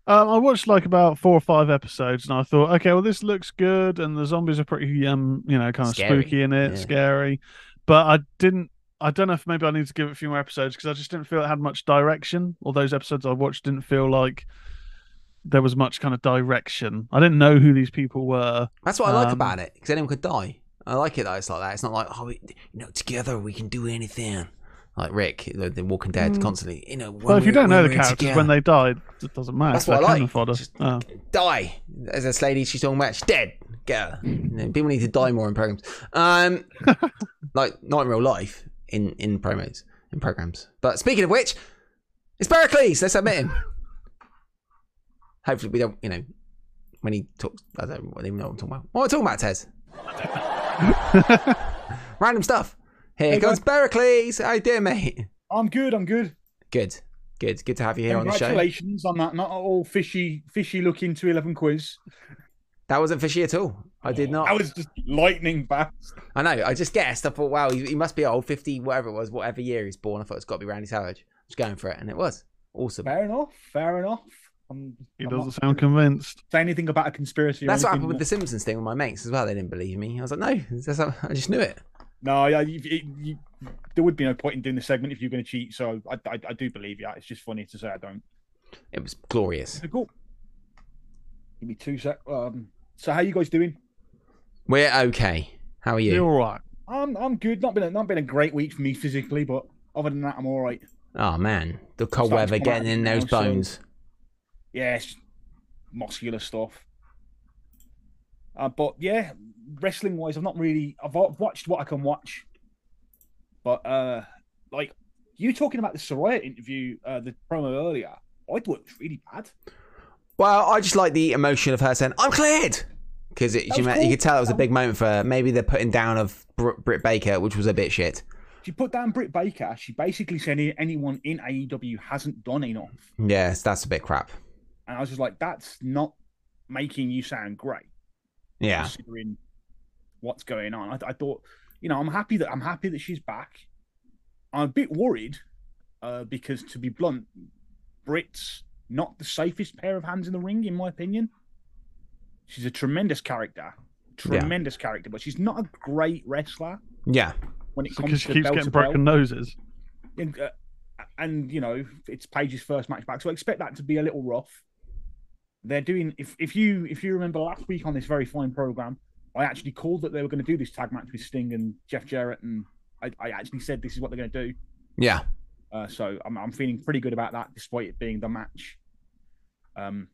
Um, I watched like about four or five episodes, and I thought, okay, well, this looks good, and the zombies are pretty, um, you know, kind of Scary. spooky in it, Yeah. scary. But I didn't. I don't know if maybe I need to give it a few more episodes because I just didn't feel it had much direction. All those episodes I watched didn't feel like there was much kind of direction. I didn't know who these people were. That's what I like Um, about it because anyone could die. I like it that it's like that. It's not like oh, we, you know, together we can do anything. Like Rick, the, the Walking Dead, constantly. You know, Well, if you don't know the characters together. when they died, it doesn't matter. That's They're what I like. Fodder. Just Oh. die. As this lady she's talking about, she's dead. Get her. You know, people need to die more in programs. Um, like not in real life, in in promos, in programs. But speaking of which, it's Pericles. Let's admit him. Hopefully, we don't. You know, when he talks, I don't even know what I'm talking about. What am I talking about, Tez? Random stuff. Here Hey, comes guys. Pericles. How you doing, mate? I'm good. I'm good. Good, good, good to have you here on the show. Congratulations on that not all fishy, fishy looking to eleven quiz. That wasn't fishy at all. I did oh, not. That was just lightning fast. I know. I just guessed. I thought, wow, he, he must be old, fifty, whatever it was, whatever year he's born. I thought it's got to be Randy Savage. I was going for it, and it was awesome. Fair enough. Fair enough. I'm, He I'm doesn't sound convinced. say anything about a conspiracy. or That's what happened with the Simpsons thing with my mates as well. They didn't believe me. I was like, no, that's I just knew it. No, yeah, you, you, you, there would be no point in doing the segment if you're going to cheat. So I, I, I do believe you. It's just funny to say I don't. It was glorious. So cool. Give me two sec. Um, so how you guys doing? We're okay. How are You're all right. I'm I'm good. Not been a, not been a great week for me physically, but other than that, I'm all right. Oh man, the cold Starting weather to come out getting in now, those so- bones. Yeah, it's muscular stuff. Uh, but yeah, wrestling wise, I've not really. I've watched what I can watch, but uh, like you talking about the Saraya interview, uh, the promo earlier, I thought it was really bad. Well, I just like the emotion of her saying, "I'm cleared," because you, was you could tell it was a big moment for her. Maybe the putting down of Br- Britt Baker, which was a bit shit. She put down Britt Baker. She basically said anyone in AEW hasn't done enough, Yes, that's a bit crap. and I was just like, that's not making you sound great. Yeah, considering what's going on. I, I thought, you know, I'm happy that I'm happy that she's back. I'm a bit worried uh, because, to be blunt, Brit's not the safest pair of hands in the ring, in my opinion. She's a tremendous character, Yeah. tremendous character, but she's not a great wrestler yeah, when it Because comes she keeps bell getting to bell. broken noses. And, uh, and you know, it's Paige's first match back, so I expect that to be a little rough. They're doing if if you if you remember last week on this very fine program, I actually called that they were going to do this tag match with Sting and Jeff Jarrett, and I, I actually said this is what they're going to do. yeah. Uh, so I'm I'm feeling pretty good about that, despite it being the match. Um,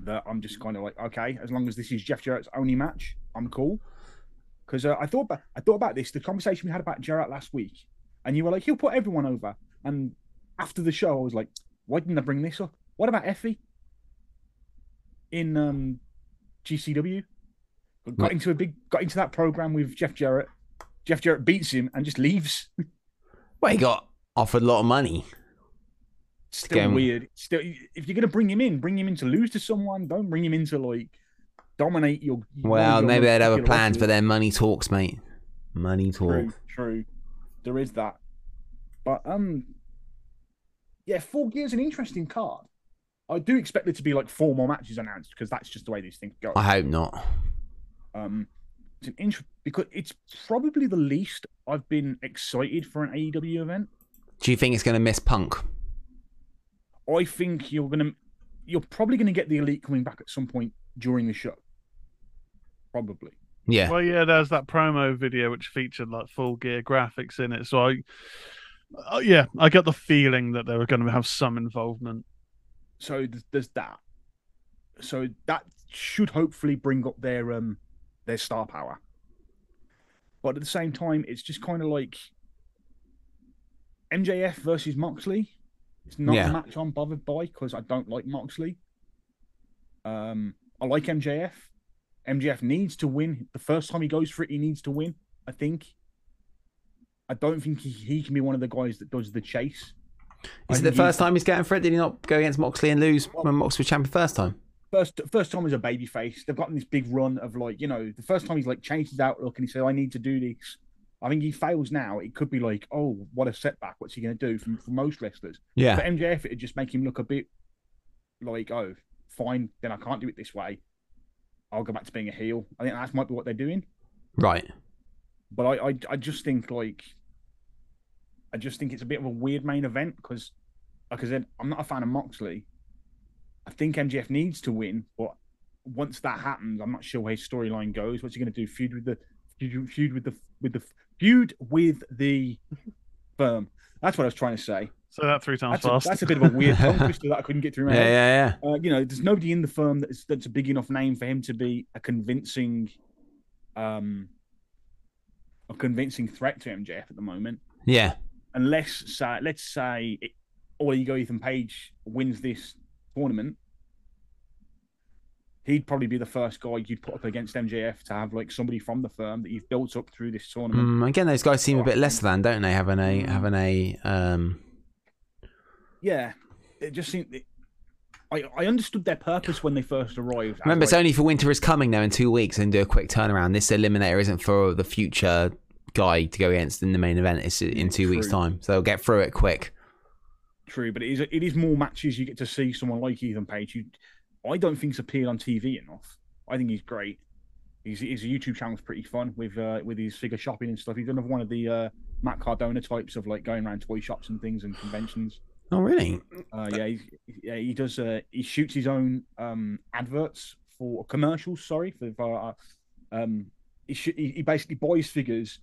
that I'm just kind of like okay, as long as this is Jeff Jarrett's only match, I'm cool. Because uh, I thought about I thought about this, the conversation we had about Jarrett last week, and you were like, he'll put everyone over. And after the show, I was like, why didn't I bring this up? What about Effy in um, GCW? Got into a big, got into that program with Jeff Jarrett. Jeff Jarrett beats him and just leaves. Well, he got offered a lot of money. Still Game. weird. Still, if you're gonna bring him in, bring him in to lose to someone. Don't bring him in to like dominate your. Well, your maybe they'd have a plan for their money talks, mate. Money talk. True, true. There is that. But um yeah, Full Gear's an interesting card. I do expect there to be like four more matches announced because that's just the way these things go. I hope not. Um it's an int- because it's probably the least I've been excited for an AEW event. Do you think it's going to miss Punk? I think you're gonna you're probably gonna get the elite coming back at some point during the show. Probably. Yeah. Well, yeah, there's that promo video which featured like full gear graphics in it. So I, uh, yeah, I get the feeling that they were going to have some involvement. So th- there's that. So that should hopefully bring up their um their star power. But at the same time, it's just kind of like MJF versus Moxley. It's not Yeah. a match I'm bothered by because I don't like Moxley. Um, I like MJF. MJF needs to win. The first time he goes for it, he needs to win. I think. I don't think he, he can be one of the guys that does the chase. Is it the he- first time he's going for it? Did he not go against Moxley and lose when Moxley was champion first time? First first time as a baby face. They've gotten this big run of like, you know, the first time he's like changed his outlook and he said, I need to do this. I think he fails now. It could be like, oh, what a setback. What's he going to do for, for most wrestlers? Yeah. For MJF, it'd just make him look a bit like, oh, fine, then I can't do it this way. I'll go back to being a heel. I think that might be what they're doing. Right. But I, I, I just think like, I just think it's a bit of a weird main event because, like I said, I'm not a fan of Moxley. I think MJF needs to win, but once that happens, I'm not sure where his storyline goes. What's he going to do? Feud with the feud, feud with the with the feud with the firm. That's what I was trying to say. Say that three times That's a, fast. that's a bit of a weird tongue twister that I couldn't get through my Yeah, head. yeah, yeah. Uh, you know, there's nobody in the firm that's that's a big enough name for him to be a convincing, um, a convincing threat to MJF at the moment. Yeah. Unless, say, let's say, it, All go, Ethan Page wins this tournament, he'd probably be the first guy you'd put up against MJF to have like somebody from the firm that you've built up through this tournament. Mm, again, those guys seem a bit less than, don't they? Having a having a um. Yeah, it just seemed. It, I, I understood their purpose when they first arrived. Remember, it's like, only for Winter is coming now in two weeks and do a quick turnaround. This eliminator isn't for the future guy to go against in the main event. It's in two weeks' time, so they'll get through it quick. True, but it is it is more matches you get to see someone like Ethan Page. You, I don't think he's appeared on TV enough. I think he's great. His, his YouTube channel's pretty fun with uh, with his figure shopping and stuff. He's another one of the uh, Matt Cardona types of like going around toy shops and things and conventions. Oh, really? Uh, yeah, he, yeah, he does. Uh, he shoots his own um, adverts for commercials. Sorry for, uh, um, he, sh- he he basically buys figures,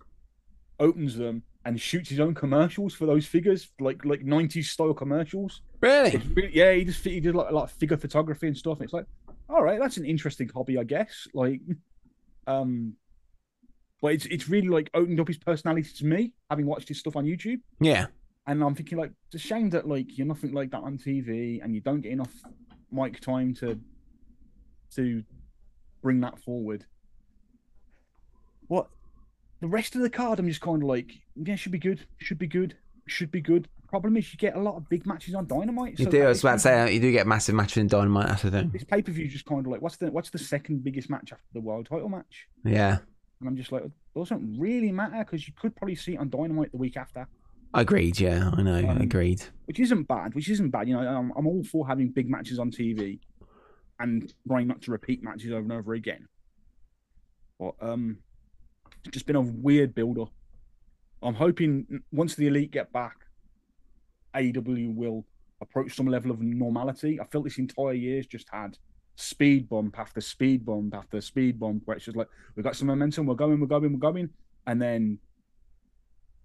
opens them, and shoots his own commercials for those figures, like like nineties style commercials. Really? Really, yeah, he just he did like a lot of figure photography and stuff. And it's like, all right, that's an interesting hobby, I guess. Like, um, but it's it's really like opened up his personality to me, having watched his stuff on YouTube. Yeah. And I'm thinking like, it's a shame that like you're nothing like that on TV, and you don't get enough mic time to to bring that forward. What the rest of the card, I'm just kind of like, yeah, should be good, should be good, should be good. Problem is, you get a lot of big matches on Dynamite. You so do. I was about to say uh, you do get massive matches in Dynamite. That's the thing. this pay per view just kind of like what's the what's the second biggest match after the world title match? Yeah. And I'm just like, it doesn't really matter because you could probably see it on Dynamite the week after, Agreed. Yeah, I know. Um, Agreed. which isn't bad. Which isn't bad. You know, I'm, I'm all for having big matches on TV and trying not to repeat matches over and over again. But um, it's just been a weird build up. I'm hoping once the elite get back, AEW will approach some level of normality. I felt this entire year's just had speed bump after speed bump after speed bump, where it's just like we've got some momentum, we're going, we're going, we're going, and then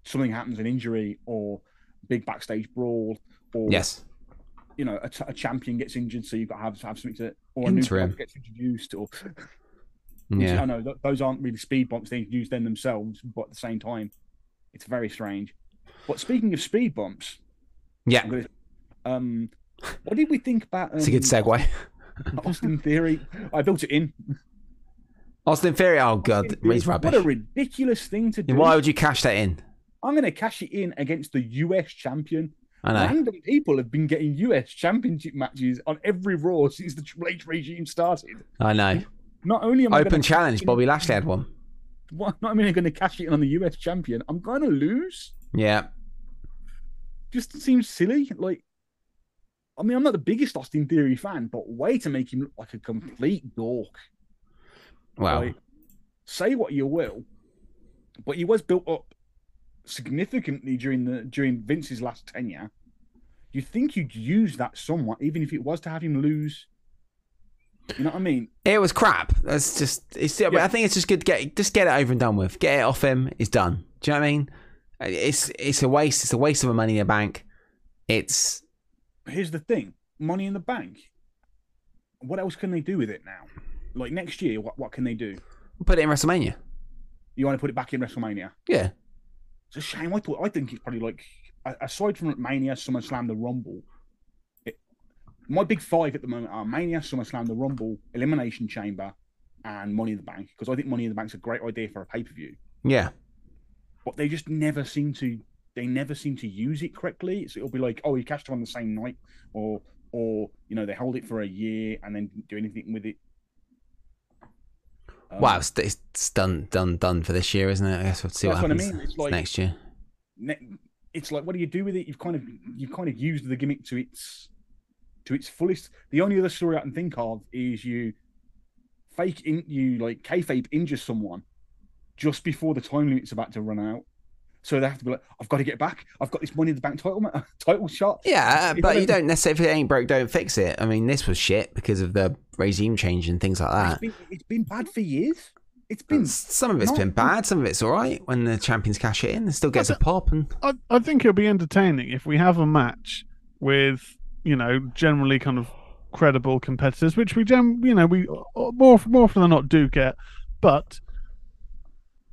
something happens, an injury or big backstage brawl, or Yes. you know, a, t- a champion gets injured, so you've got to have, have something to, or a new gets introduced, or which Yeah. I know th- those aren't really speed bumps they introduce them themselves, but at the same time, it's very strange. But speaking of speed bumps, Yeah. Gonna, um, what did we think about? Um, It's a good segue. Austin Theory. I built it in. Austin Theory. Oh god, Austin he's rubbish. What a ridiculous thing to do. Why would you cash that in? I'm going to cash it in against the US champion. I know. Random people have been getting US championship matches on every Raw since the Triple H regime started. I know. Not only am I Open challenge. Bobby Lashley had one. What- Not only am I going to cash it in on the US champion, I'm going to lose. Yeah. Just seems silly. Like, I mean, I'm not the biggest Austin Theory fan, but way to make him look like a complete dork. Well. Like, say what you will, but he was built up significantly during the during Vince's last tenure. You think you'd use that somewhat, even if it was to have him lose. You know what I mean? It was crap. That's just. It's. Yeah. I think it's just good. To get just get it over and done with. Get it off him. It's done. Do you know what I mean? It's it's a waste. It's a waste of money in the bank. It's Here's the thing: Money in the Bank. What else can they do with it now? Like next year, what what can they do? put it in WrestleMania. You want to put it back in WrestleMania? Yeah. It's a shame. I thought I think it's probably like a- aside from Mania, SummerSlam, the Rumble. My big five at the moment are Mania, SummerSlam, the Rumble, Elimination Chamber, and Money in the Bank because I think Money in the Bank's a great idea for a pay per view. Yeah. But they just never seem to. They never seem to use it correctly. So it'll be like, oh, you cashed it on the same night, or or you know they hold it for a year and then do anything with it. Um, Wow. It's, it's done. Done. Done for this year, isn't it? I guess we'll see what That's what I happens mean. Like- next year. ne- it's like what do you do with it? You've kind of you've kind of used the gimmick to its to its fullest. The only other story I can think of is you fake in you like kayfabe injure someone just before the time limit's about to run out. So they have to be like, I've got to get back. I've got this money in the bank title title shot. Yeah, uh, If but you don't- don't necessarily. If it ain't broke, don't fix it. I mean, this was shit because of the regime change and things like It's that. been, it's been bad for years. it's been Some of it's not- been bad, some of it's all right. When the champions cash it in, it still gets a pop. And I, I think it'll be entertaining if we have a match with you know generally kind of credible competitors, which we gen you know we uh, more more often than not do get, but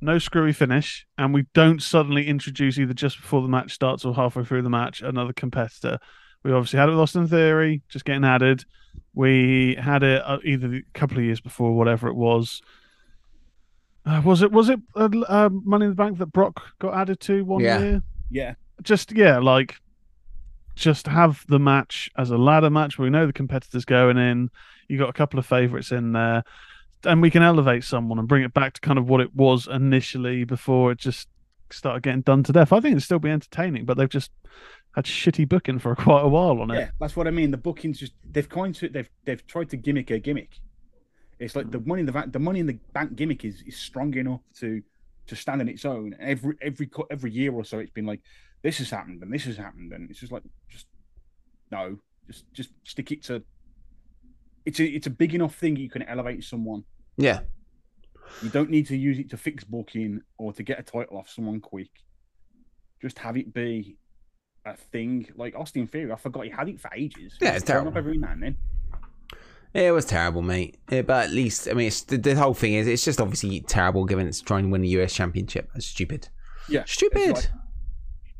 no screwy finish, and we don't suddenly introduce either just before the match starts or halfway through the match another competitor. We obviously had it with Austin Theory, just getting added. We had it uh, either a couple of years before, whatever it was. Uh, was it was it uh, uh, Money in the Bank that Brock got added to one Yeah. year? yeah. just yeah, like just have the match as a ladder match. where We know the competitors going in. You got a couple of favorites in there, and we can elevate someone and bring it back to kind of what it was initially before it just started getting done to death. I think it'd still be entertaining, but they've just had shitty booking for quite a while on it. Yeah, that's what I mean. The bookings just they've kind of they've they've tried to gimmick a gimmick. It's like the mm. money in the bank, the money in the bank gimmick is, is strong enough to to stand on its own. Every every every year or so, it's been like this has happened and this has happened, and it's just like just no, just just stick it to. It's a it's a big enough thing you can elevate someone. yeah, You don't need to use it to fix booking or to get a title off someone quick. Just have it be a thing like Austin Theory. I forgot he had it for ages. Yeah, it's terrible. Every now and then. it was terrible, mate. Yeah, but at least, I mean, it's, the, the whole thing is it's just obviously terrible given it's trying to win the US championship. It's stupid. Yeah, Stupid.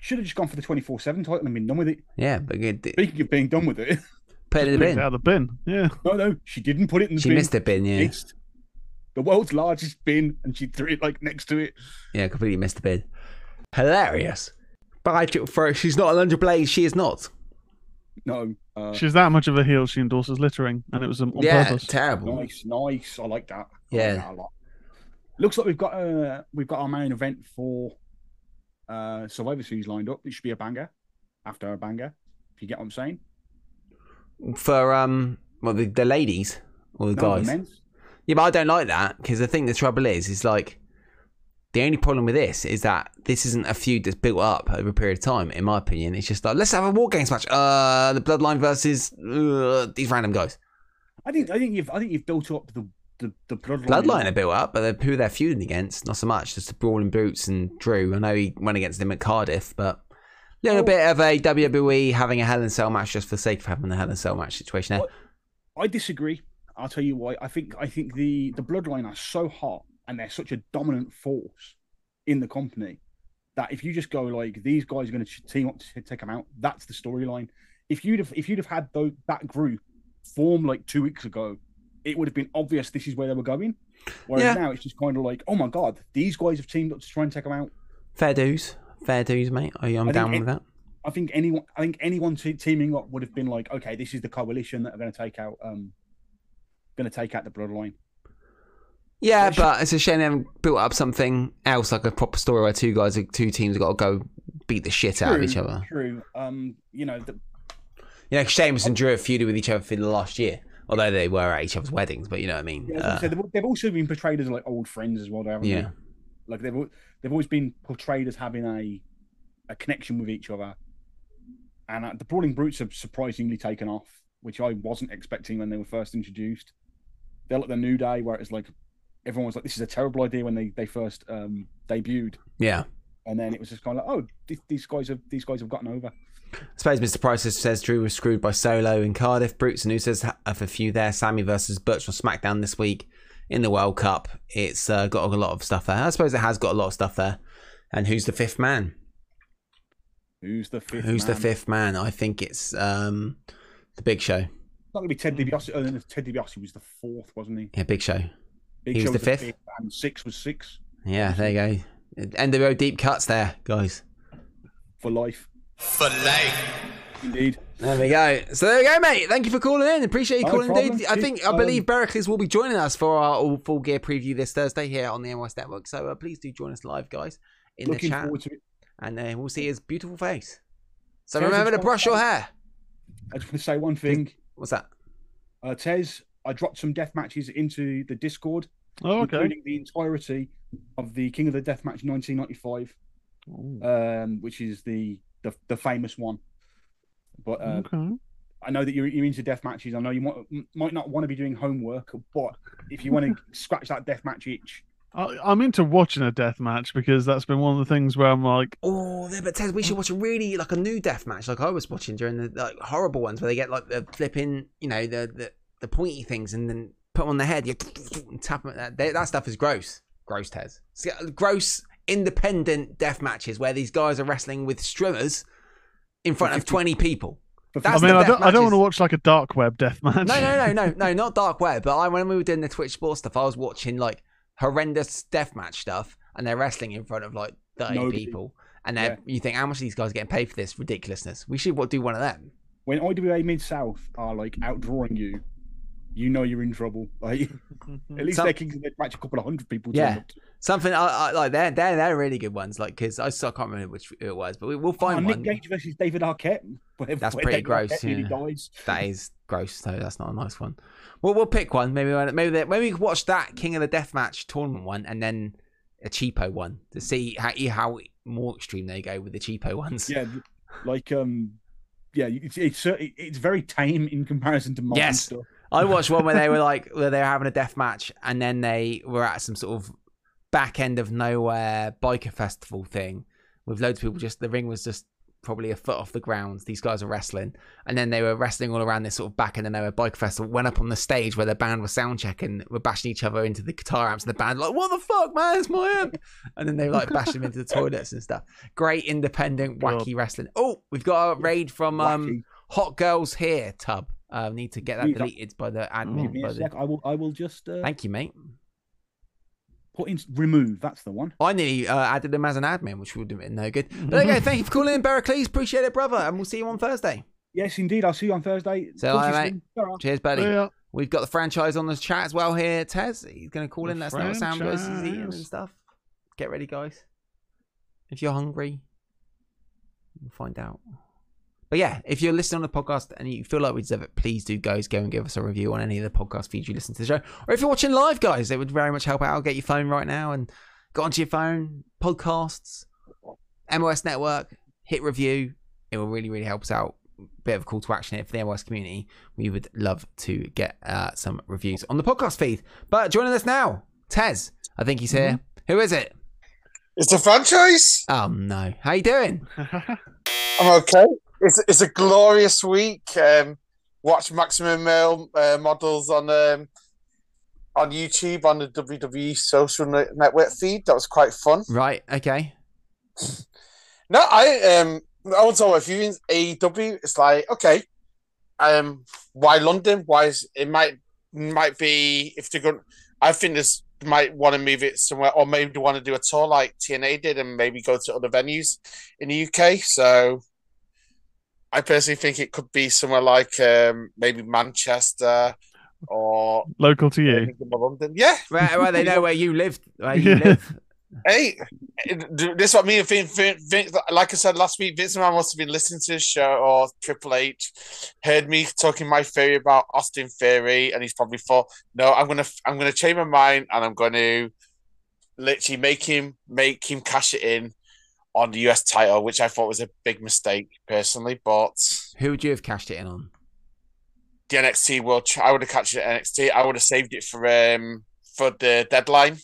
Like- should have just gone for the twenty four seven title and been done with it. yeah, but it, it, Speaking of being done with it, put it in the Picked it bin. out of the bin. Yeah. no, no, she didn't put it in the She bin. missed the bin, yeah. Missed. The world's largest bin, and she threw it like next to it. Yeah, completely missed the bin. Hilarious. But I for she's not Alundra Blayze. She is not. No, uh, She's that much of a heel. She endorses littering, and it was um, on yeah, purpose. terrible. nice, nice. I like that. I like Yeah. that a lot. Looks like we've got uh we've got our main event for uh Survivor Series lined up. It should be a banger after a banger. If you get what I'm saying. For um, well, the, the ladies or the No, guys. men's. Yeah, but I don't like that because I think the trouble is, is like the only problem with this is that this isn't a feud that's built up over a period of time. In my opinion, it's just like let's have a war games match. Uh, the Bloodline versus uh, these random guys. I think I think you've I think you've built up the the, the bloodline. Bloodline are built up, but who they're feuding against, not so much. Just the Brawling Brutes and Drew. I know he went against them at Cardiff, but a little Well- bit of a WWE having a Hell in Cell match just for the sake of having a Hell in Cell match situation eh? there. What? I disagree. I'll tell you why. I think I think the the bloodline are so hot and they're such a dominant force in the company that if you just go like these guys are going to team up to take them out, that's the storyline. If you'd have if you'd have had those, that group form like two weeks ago, it would have been obvious this is where they were going. Whereas Yeah. now it's just kind of like, oh my god, these guys have teamed up to try and take them out. Fair dues, fair dues, mate. I, I'm I down think with that. I think anyone, I think anyone te- teaming up would have been like, okay, this is the coalition that are going to take out, um, going to take out the bloodline. Yeah, Which- but it's a shame they haven't built up something else like a proper story where two guys, two teams got to go beat the shit out of each other. True. Um, you know, the, You know, Sheamus and Drew have feuded with each other for the last year, although they were at each other's weddings. But you know what I mean? yeah, Uh, they've, they've also been portrayed as like old friends as well. Haven't yeah, They? Like they've they've always been portrayed as having a a connection with each other. And uh, the Brawling Brutes have surprisingly taken off, which I wasn't expecting when they were first introduced. They're like the New Day, where it's like everyone was like, "This is a terrible idea" when they they first um, debuted, yeah. and then it was just kind of like, "Oh, th- these guys have these guys have gotten over." I suppose Mr. Price says Drew was screwed by Solo in Cardiff. Brutes and Usos have a few there. Sami versus Butch on SmackDown this week in the World Cup. It's uh, got a lot of stuff there. I suppose it has got a lot of stuff there. And who's the fifth man? Who's the fifth? Who's the man? fifth man? I think it's um, the Big Show. It's not gonna be Ted DiBiase. Oh, no, Ted DiBiase was the fourth, wasn't he? Yeah, Big Show. Big He was Show the fifth? and six was six Yeah, there you go. NWO deep cuts there, guys. for life. For life. Indeed. There we go. So there we go, mate. Thank you for calling in. Appreciate you No calling problem. indeed. I think I Um, believe Bericles will be joining us for our all full gear preview this Thursday here on the MOS Network. So uh, please do join us live, guys, in the chat, forward to it. and uh, we'll see his beautiful face. So Sounds remember to brush your hair. I just want to say one thing. What's that? Uh, Tez, I dropped some death matches into the Discord, Oh, okay. including the entirety of the King of the Death Match 1995, um, which is the, the the famous one. But uh, okay. I know that you're, you're into death matches. I know you might, might not want to be doing homework, but if you want to scratch that death match itch, I, I'm into watching a death match because that's been one of the things where I'm like, Oh, yeah, but Ted, we should watch a really like a new death match, like I was watching during the like horrible ones where they get like the flipping, you know, the the, the pointy things and then put them on the head, you and tap them. That that stuff is gross, gross, Ted. See, Gross independent death matches where these guys are wrestling with strimmers in front of twenty people. That's I mean, I don't, I don't want to watch like a dark web death match. No, no, no, no, no, not dark web. But I, when we were doing the Twitch sports stuff, I was watching like horrendous death match stuff, and they're wrestling in front of like thirty Nobody. people, and they're you think how much are these guys getting paid for this ridiculousness? We should what, do one of them. When IWA Mid South are like outdrawing you, you know you're in trouble. Like at least Some- they can match a couple of hundred people. Yeah. to- Something I, I like. They're they're they're really good ones. Like because I, still can't remember which it was, but we, we'll Oh, find Nick one. Gage versus David Arquette. Where- That's where pretty David gross, Arquette nearly yeah. dies. That is gross. So that's not a nice one. Well, we'll pick one. Maybe when- maybe they- maybe we could watch that King of the Death match tournament one, and then a cheapo one to see how how more extreme they go with the cheapo ones. Yeah, like um, yeah, it's it's it's very tame in comparison to modern Yes. stuff. I watched one where they were like where they were having a death match and then they were at some sort of back end of nowhere biker festival thing with loads of people just the ring was just probably a foot off the ground. These guys are wrestling. And then they were wrestling all around this sort of back end of nowhere biker festival, went up on the stage where the band was sound checking, were bashing each other into the guitar amps and the band like, What the fuck, man, it's my amp and then they like bashed them into the toilets and stuff. Great independent God. wacky wrestling. Oh, we've got a raid from um. Hot Girls Here, Tub. Uh, need to get that We've got- deleted by the Give admin. me by a the- sec. I will I will just uh, Thank you, mate. put in remove. That's the one. I nearly uh, added him as an admin, which would have been no good. But there you go. Thank you for calling in, Barracles. Appreciate it, brother. And we'll see you on Thursday. Yes, indeed. I'll see you on Thursday. So, hi, mate. soon. Cheers, buddy. Yeah. We've got the franchise on the chat as well here. Tez, he's going to call The in. Let us know what Sam Bliss is eating and stuff. Get ready, guys. If you're hungry, we'll find out. But yeah, if you're listening on the podcast and you feel like we deserve it, please do, guys, go and give us a review on any of the podcast feeds you listen to the show. Or if you're watching live, guys, it would very much help out. Get your phone right now and go onto your phone, podcasts, MOS Network, hit review. It will really, really help us out. Bit of a call to action here for the MOS community. We would love to get uh, some reviews on the podcast feed. But joining us now, Tez. I think he's here. Who is it? It's a franchise. Oh no. How you doing? I'm okay. It's it's a glorious week. Um, watch Maximum Male uh, models on um, on YouTube on the WWE social ne- network feed. That was quite fun. Right. Okay. No, I um I was always viewing AEW. It's like okay, um, why London? Why is it might might be if they're going. I think this might want to move it somewhere, or maybe want to do a tour like TNA did, and maybe go to other venues in the UK. So, I personally think it could be somewhere like um, maybe Manchester or Local to you. London. Yeah, Well, well, they know where you live. Where you Yeah. live. Hey, this is what me and Vin, Vin, Vin, like I said last week, Vince McMahon must have been listening to the show or Triple H, heard me talking my theory about Austin Theory, and he's probably thought, no, I'm gonna, I'm gonna change my mind, and I'm going to literally make him, make him cash it in on the US title, which I thought was a big mistake personally, but Who would you have cashed it in on? the NXT World, I would have cashed it at NXT. I would have saved it for um for the deadline.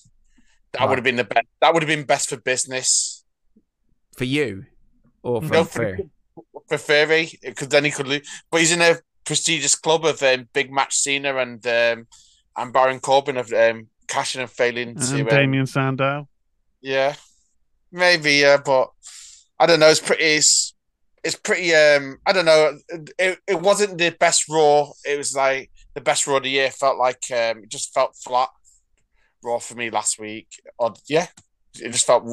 That would have been the best. That would have been best for business. For you, or for, No, for for, for Fury, because then he could lose. But he's in a prestigious club of um, Big Match Cena and um, and Baron Corbin of um, cashing and failing to. And um, Sandow. yeah, maybe yeah, but I don't know. It's pretty. It's, it's pretty. Um, I don't know. It, it wasn't the best Raw. It was like the best Raw of the year. Felt like um, it just felt flat. Raw for me last week. Or yeah, it just felt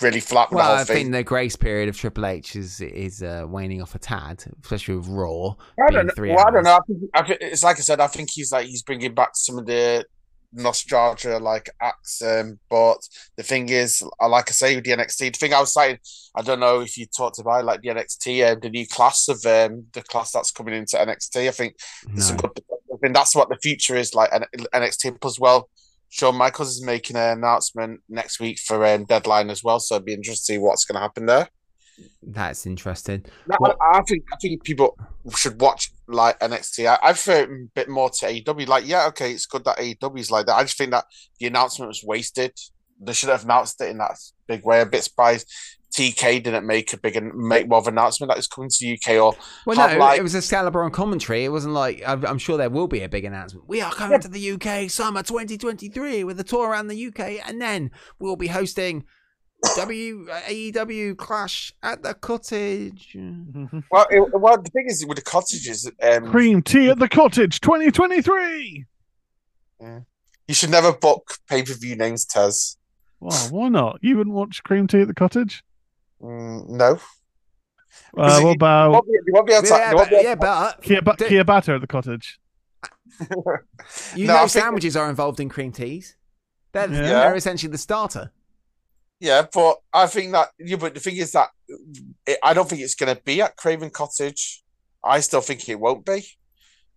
really flat. Well, the I thing. think the grace period of Triple H is is uh, waning off a tad, especially with Raw. I being don't know. three Well, I don't know. I think, I think it's like I said. I think he's like he's bringing back some of the nostalgia like acts. Um, but the thing is, I like I say with the NXT. The thing I was saying, I don't know if you talked about like the NXT, uh, the new class of um, the class that's coming into NXT. I think there's some good. I think that's what the future is like. NXT as well. Shawn Michaels is making an announcement next week for um, Deadline as well, so it'd be interesting to see what's going to happen there. That's interesting. No, Well- I, I think I think people should watch like NXT. I, I prefer a bit more to AEW. Like, yeah, okay, it's good that AEW is like that. I just think that the announcement was wasted. They should have announced it in that big way. A bit surprised TK didn't make a big and make more of an announcement that it's coming to the UK or Well, no, like- it was Excalibur on commentary. It wasn't like I'm, I'm sure there will be a big announcement. We are coming to the UK summer 2023 with a tour around the UK, and then we'll be hosting W AEW Clash at the Cottage. well, it, well, the thing is with the cottages, um, Cream tea at the cottage 2023. you should never book pay per view names, Tez. Wow, why not? You wouldn't watch cream tea at the cottage? Mm, no, Uh, what about be, you won't be able to. Yeah, you won't but, be able yeah, but Kia, ba- Kia batter at the cottage? you No, I know think- sandwiches are involved in cream teas. They're, Yeah. they're essentially the starter. Yeah, but I think that yeah, but the thing is that it, I don't think it's going to be at Craven Cottage. I still think it won't be.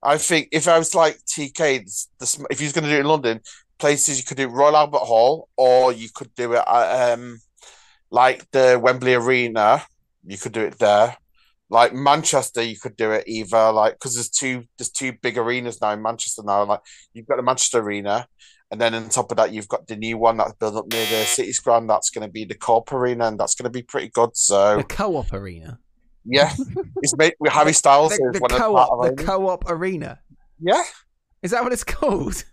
I think if I was like TK, the, if he's going to do it in London, places you could do Royal Albert Hall, or you could do it at um, like the Wembley Arena. You could do it there. Like Manchester, you could do it either like because there's two there's two big arenas now in Manchester now. Like you've got the Manchester Arena, and then on top of that, you've got the new one that's built up near the City's Ground. That's going to be the Co-op Arena, and that's going to be pretty good. So The co-op arena. yeah, it's made with Harry Styles. The, the the co-op. The of co-op arena. yeah, Is that what it's called?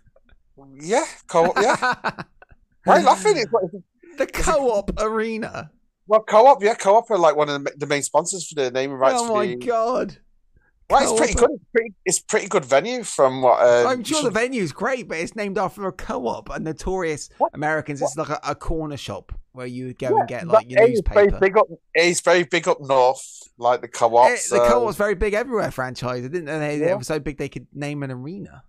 yeah, co-op. Yeah, why are you laughing? It's, like- the co-op arena. well, co-op. Yeah, co-op are like one of the, the main sponsors for the naming rights. oh for my the, god! Well, it's pretty good. It's pretty, it's pretty good venue from what. Um, I'm sure you the should- venue's great, but it's named after a co-op. A notorious What? Americans. It's like a, a corner shop where you would go Yeah, and get like your A very newspaper. big up. A is very big up north, like the co-op. Eh, so- the co-op's very big everywhere. Franchise, didn't they? They Yeah. were so big they could name an arena.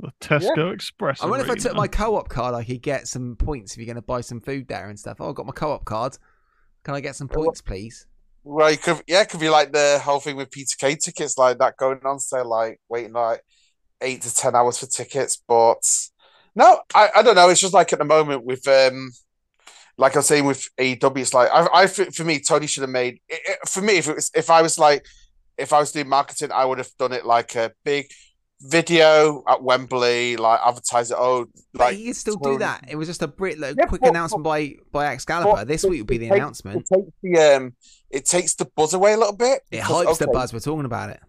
The Tesco Express. I wonder if I took my co-op card, I could get some points if you're going to buy some food there and stuff. Oh, I got my co-op card. Can I get some points, please? Well, you could, yeah, it could be like the whole thing with Peter Kay tickets, like that going on sale, like waiting like eight to ten hours for tickets. But no, I, I don't know. It's just like at the moment with um, like I was saying with AEW, it's like I, I think for me, Tony should have made it, it- for me if it was if I was like if I was doing marketing, I would have done it like a big video at Wembley, like advertise it. Oh, But like he could still do that. It was just a Brit, like, Yeah, quick but- announcement by by Excalibur. but this week would be the announcement. It takes the um, it takes the buzz away a little bit. It because, hypes the buzz. We're talking about it.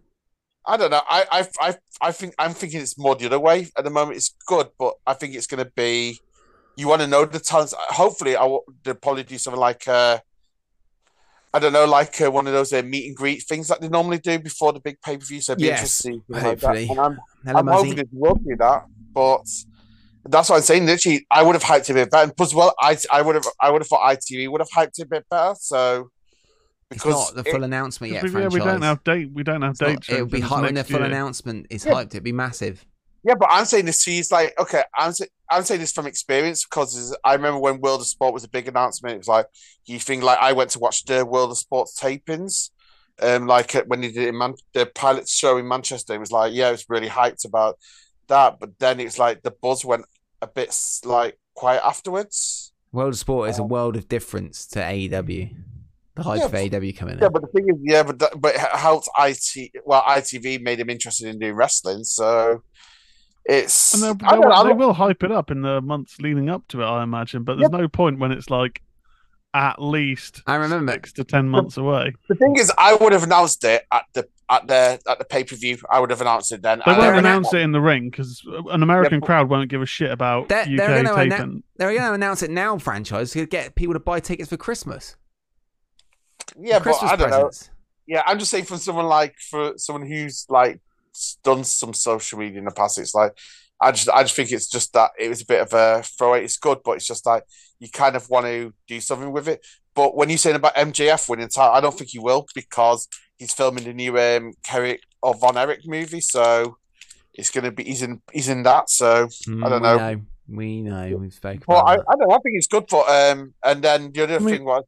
I don't know. I, I, I, I think I'm thinking it's more the other way at the moment. It's good, but I think it's going to be. You want to know the talents. Hopefully, I will. They'll probably do something like. Uh, I don't know, like uh, one of those uh, meet and greet things that they normally do before the big pay per view. So it'd be Yes, interesting. to see something like hopefully. And I'm, Hello, I'm hoping they will do that, but that's what I'm saying. Literally, I would have hyped it a bit better. Plus, well, I, I would have, I would have thought ITV would have hyped it a bit better. So It's because not the it- full announcement yet. We- yeah, we don't have date. We don't have It's not- It'll be anything hyped when the full year. announcement is Yeah. hyped. It'd be massive. Yeah, but I'm saying this to you. It's like, okay, I'm, say, I'm saying this from experience because I remember when World of Sport was a big announcement. It was like, you think like I went to watch the World of Sports tapings, um, like uh, when they did it in Man- the pilot show in Manchester. It was like, yeah, it was really hyped about that. But then it's like the buzz went a bit like quiet afterwards. World of Sport is a Oh. world of difference to AEW. The hype Yeah, of AEW coming in. Yeah, but the thing is, yeah, but that, but it helped IT. Well, ITV made him interested in doing wrestling, so it's. And they'll, I don't they'll, I'm they not- will hype it up in the months leading up to it, I imagine. But there's no point when it's like at least I remember. six to ten months away. The thing is, I would have announced it at the at the at the pay per view. I would have announced it then. They won't announce it in the ring because an American but- crowd won't give a shit about They're- UK they're gonna annou- taping. They're going to announce it now, franchise, to get people to buy tickets for Christmas. Yeah, but I don't know. Yeah, I'm just saying for someone like for someone who's like done some social media in the past, it's like I just I just think it's just that it was a bit of a throwaway. It's good, but it's just like you kind of want to do something with it. But when you're saying about MJF winning title, I don't think he will because he's filming the new um Kerrick or Von Erich movie, so it's gonna be he's in he's in that. So Mm, I don't know. know. We know. We've spoken Well, about I, that. I don't. I think it's good for um, and then the other I mean- thing was,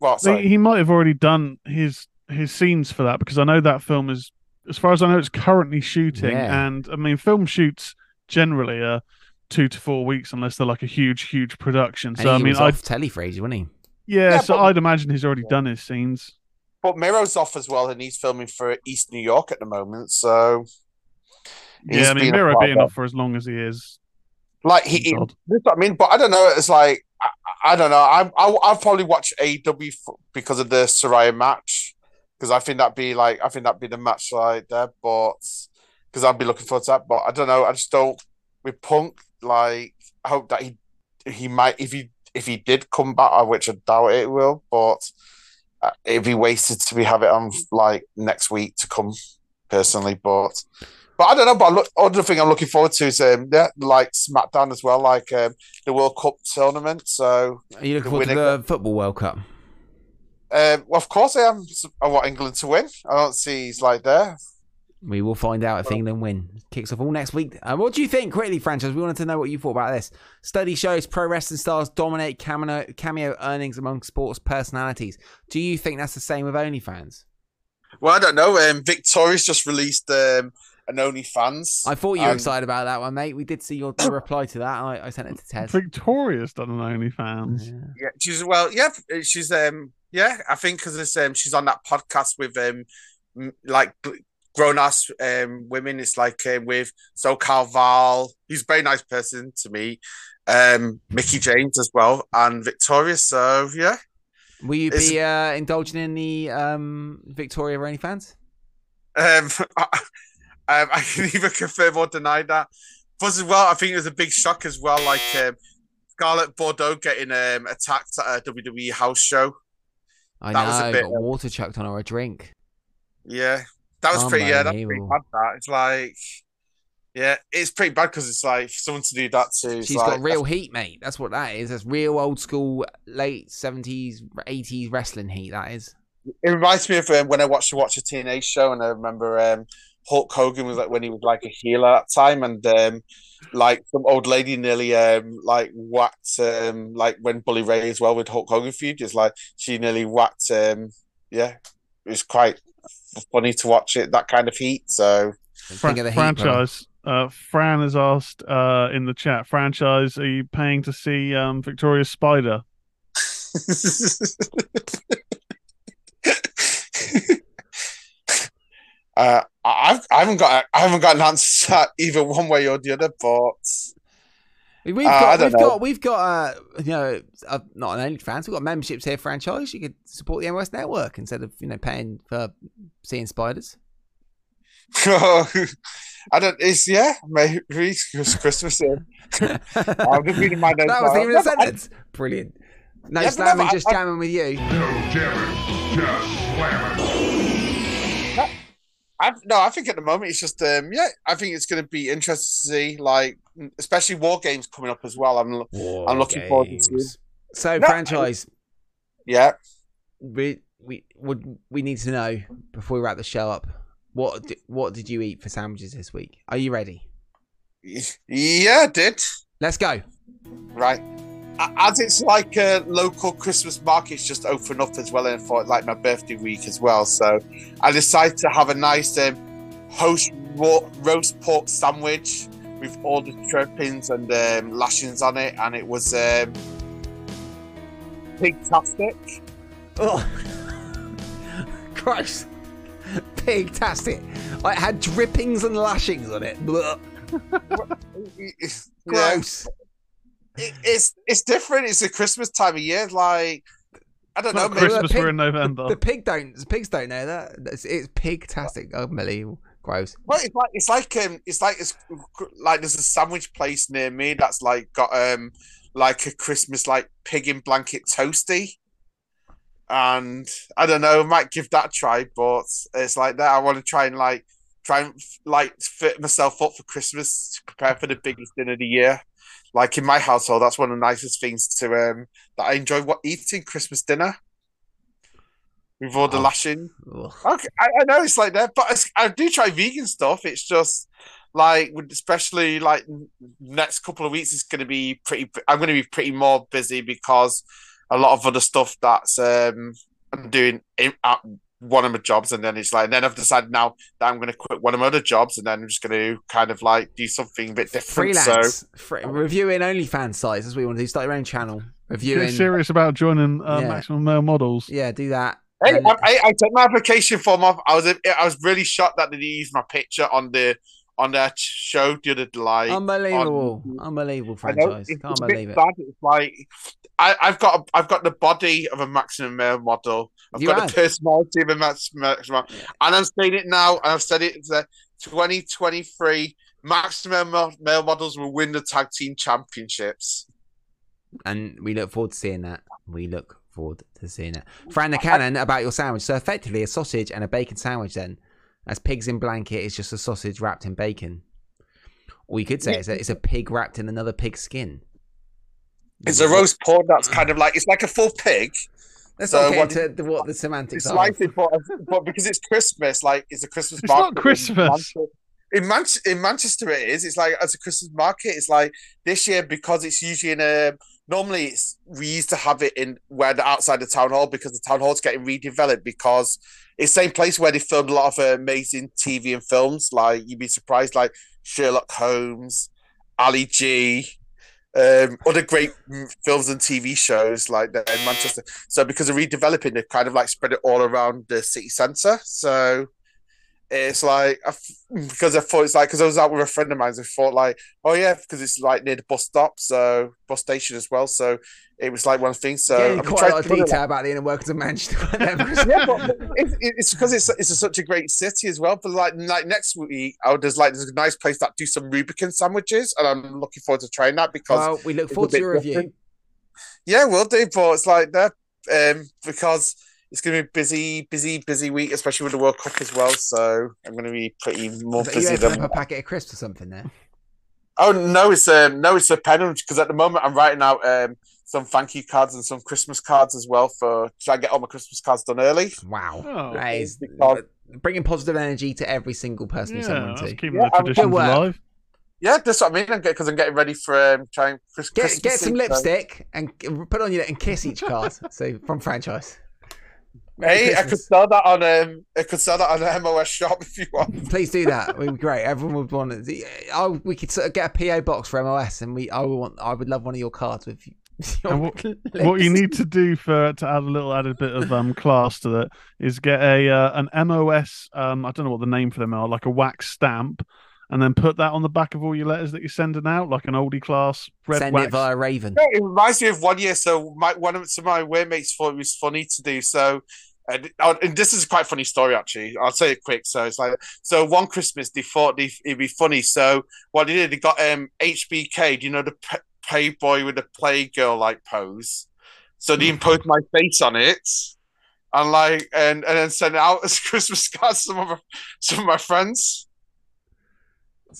well, He- He might have already done his his scenes for that because I know that film is, as far as I know, it's currently shooting. Yeah. And I mean, film shoots generally are two to four weeks unless they're like a huge, huge production. And So I mean, was I off telly for ages, wasn't he? yeah, Yeah, so but- I'd imagine he's already done his scenes. but Miro's off as well, and he's filming for East New York at the moment. So Yeah, I mean, Miro being off for as long as he is. like he, he God. That's what I mean, but I don't know. It's like I, I don't know. I'm I, I'll probably watch AEW because of the Saraya match because I think that'd be like I think that'd be the match like there, but because I'd be looking forward to that. But I don't know. I just don't with Punk. Like I hope that he he might if he if he did come back, which I doubt it will, but uh, it'd be wasted to be have it on like next week to come personally, but. But I don't know. But look, other thing I'm looking forward to is um, yeah, like SmackDown as well, like um, the World Cup tournament. So, Are you looking forward to the football World Cup? um, well, of course, I am. I want England to win. I don't see he's like there. We will find out if England win. Kicks off all next week. Uh, what do you think, quickly, franchise? We wanted to know what you thought about this. Study shows pro wrestling stars dominate cameo, cameo earnings among sports personalities. Do you think that's the same with OnlyFans? Well, I don't know. Um, Victoria's just released um, an OnlyFans. I thought you were Um, excited about that one, mate. We did see your reply to that. I, I sent it to Ted. Victoria's done an OnlyFans. Yeah. Yeah, she's well. Yeah, she's um. Yeah, I think because it's um. She's on that podcast with um, like grown ass um women. It's like um, with SoCal Val. He's a very nice person to me. Um, Mickie James as well, and Victoria. So yeah. Will you It's- be uh, indulging in the um, Victoria OnlyFans? Um, I, um, I can either confirm or deny that. Plus, as well, I think it was a big shock as well. Like um, Scarlett Bordeaux getting um, attacked at a WWE house show. I That was a know. bit, got water chucked on her a drink. Yeah, that was pretty. Yeah, that's pretty bad. That it's like, yeah, it's pretty bad because it's like for someone to do that to. She's like, got real heat, mate. That's what that is. That's real old school, late seventies, eighties wrestling heat. That is. It reminds me of um, when I watched the Watch a TNA show, and I remember um, Hulk Hogan was like when he was like a healer at that time, and um, like some old lady nearly um, like whacked um, like when Bully Ray as well with Hulk Hogan feud, just like she nearly whacked. Um, yeah, it was quite funny to watch it that kind of heat. So Think of the heat, brother. franchise. Uh, Fran has asked uh, in the chat, franchise, are you paying to see um, Victoria's Spider? uh, I've I haven't got I haven't got an answer to that either one way or the other, but We've Uh, I got, don't we've know. got, we've got, uh, you know, uh, not an OnlyFans. We've got memberships here, franchise. You could support the MOS network instead of, you know, paying for seeing spiders. I don't. It's yeah, maybe it's Christmas. Yeah. I'm just reading my notes. that was now. even Yeah, a but I- sentence. Brilliant. No, Yeah, slamming, no, but just I- jamming with you. No jamming, just slamming. I, no, I think at the moment it's just um yeah, I think it's going to be interesting to see like especially war games coming up as well. I'm I'm looking forward to it. So, No, franchise, yeah. we we would we need to know before we wrap the show up. What di- what did you eat for sandwiches this week? Are you ready? Yeah, I did. Let's go. Right. As it's like a local Christmas market's just open up as well, and for like my birthday week as well. So I decided to have a nice um, host ro- roast pork sandwich with all the trappings and um, lashings on it, and it was um, pig-tastic. Oh, Christ. Pig-tastic. I had drippings and lashings on it. Gross. It, it's it's different. It's a Christmas time of year. Like I don't know. Not Maybe, Christmas, pig- we're in November. The pig don't. The pigs don't know that. It's, it's pig-tastic. Unbelievable. Gross. well, it's like it's like um, it's like it's like there's a sandwich place near me that's like got um like a Christmas like pig in blanket toasty, and I don't know. I might give that a try, but it's like that. I want to try and like try and like fit myself up for Christmas to prepare for the biggest dinner of the year. Like in my household, that's one of the nicest things to um that I enjoy what eating Christmas dinner with all the Oh. lashing. Ugh. Okay, I, I know it's like that, but it's, I do try vegan stuff. It's just like, especially like next couple of weeks, it's going to be pretty. I'm going to be pretty more busy because a lot of other stuff that's um I'm doing in, at one of my jobs, and then it's like, and then I've decided now that I'm going to quit one of my other jobs, and then I'm just going to kind of like do something a bit different. So Freelance. Fr- reviewing OnlyFans sites. That's what we want to do. Start your own channel. If Reviewing. you're serious about joining uh, Yeah. Maximum Male Models, Yeah, do that. Hey, And- I, I, I took my application form off. I was I was really shocked that they didn't my picture on the on that show the other like. Unbelievable, on- unbelievable franchise. it's, Can't it's a believe it. bad. It's like I, I've got a, I've got the body of a maximum male model. I've You got have. the personality of a maximum, maximum and I'm saying it now. And I've said it. Uh, a 2023 maximum male models will win the tag team championships. and we look forward to seeing that. We look forward to seeing it. Fran the Cannon about your sandwich. So effectively, a sausage and a bacon sandwich. Then, as pigs in blanket is just a sausage wrapped in bacon. Or you could say it's a, it's a pig wrapped in another pig's skin. It's a roast pork that's kind of like it's like a full pig. Let's So not what- get into the, what the semantics It's are. like it, but, but because it's Christmas, like it's a Christmas It's market. not Christmas. In, Man- in Manchester, it is. It's like as a Christmas market. It's like this year because it's usually in a. Normally, it's we used to have it in where the outside the town hall because the town hall's getting redeveloped because it's the same place where they filmed a lot of amazing TV and films. Like you'd be surprised, like Sherlock Holmes, Ali G, um, other great films and TV shows like that in Manchester. So because of redeveloping, they've kind of like spread it all around the city centre. So it's like I f- because I thought it's like because I was out with a friend of mine, I thought like, oh yeah, because it's like near the bus stop, so bus station as well. So it was like one thing. So Getting I've quite a lot of detail about the inner workings of Manchester. yeah, but it's, it's because it's it's a, such a great city as well. But like like next week, oh, there's like there's a nice place that do some Rubicon sandwiches, and I'm looking forward to trying that because well, we look forward to your review. yeah, we'll do. But it's like that um, because it's going to be a busy, busy, busy week, especially with the World Cup as well. So I'm going to be pretty more So busy open than. up a packet of crisps or something there. Oh no, it's um no, it's a pen because at the moment I'm writing out um some thank you cards and some Christmas cards as well for try and get all my Christmas cards done early. Wow, Oh. that is Because- bringing positive energy to every single person you send Yeah, one that's to. keeping Yeah, the traditions alive. Yeah, that's what I mean. Because I'm getting ready for um trying Chris- Get Christmas. get some Eve, so- lipstick and put on your and kiss each card. so from franchise. Merry Hey, I could sell that on um I could sell that on the MOS shop if you want. Please do that. It would be great. Everyone would want it. Oh, we could sort of get a PO box for MOS, and we. I would want. I would love one of your cards with. Your And what- What you need to do for to add a little added bit of um class to that is get a uh, an MOS um I don't know what the name for them are like a wax stamp, and then put that on the back of all your letters that you're sending out like an oldie class red send wax. it via Raven. No, it reminds me of one year. So my one of some of my workmates thought it was funny to do. So, and, and this is a quite a funny story actually. I'll say it quick. So it's like so one Christmas they thought they, it'd be funny. So what they did, they got um HBK. Do you know the p- Playboy with the Playgirl like pose? So they imposed my face on it. And like and and then sent it out as Christmas cards to some of my, some of my friends.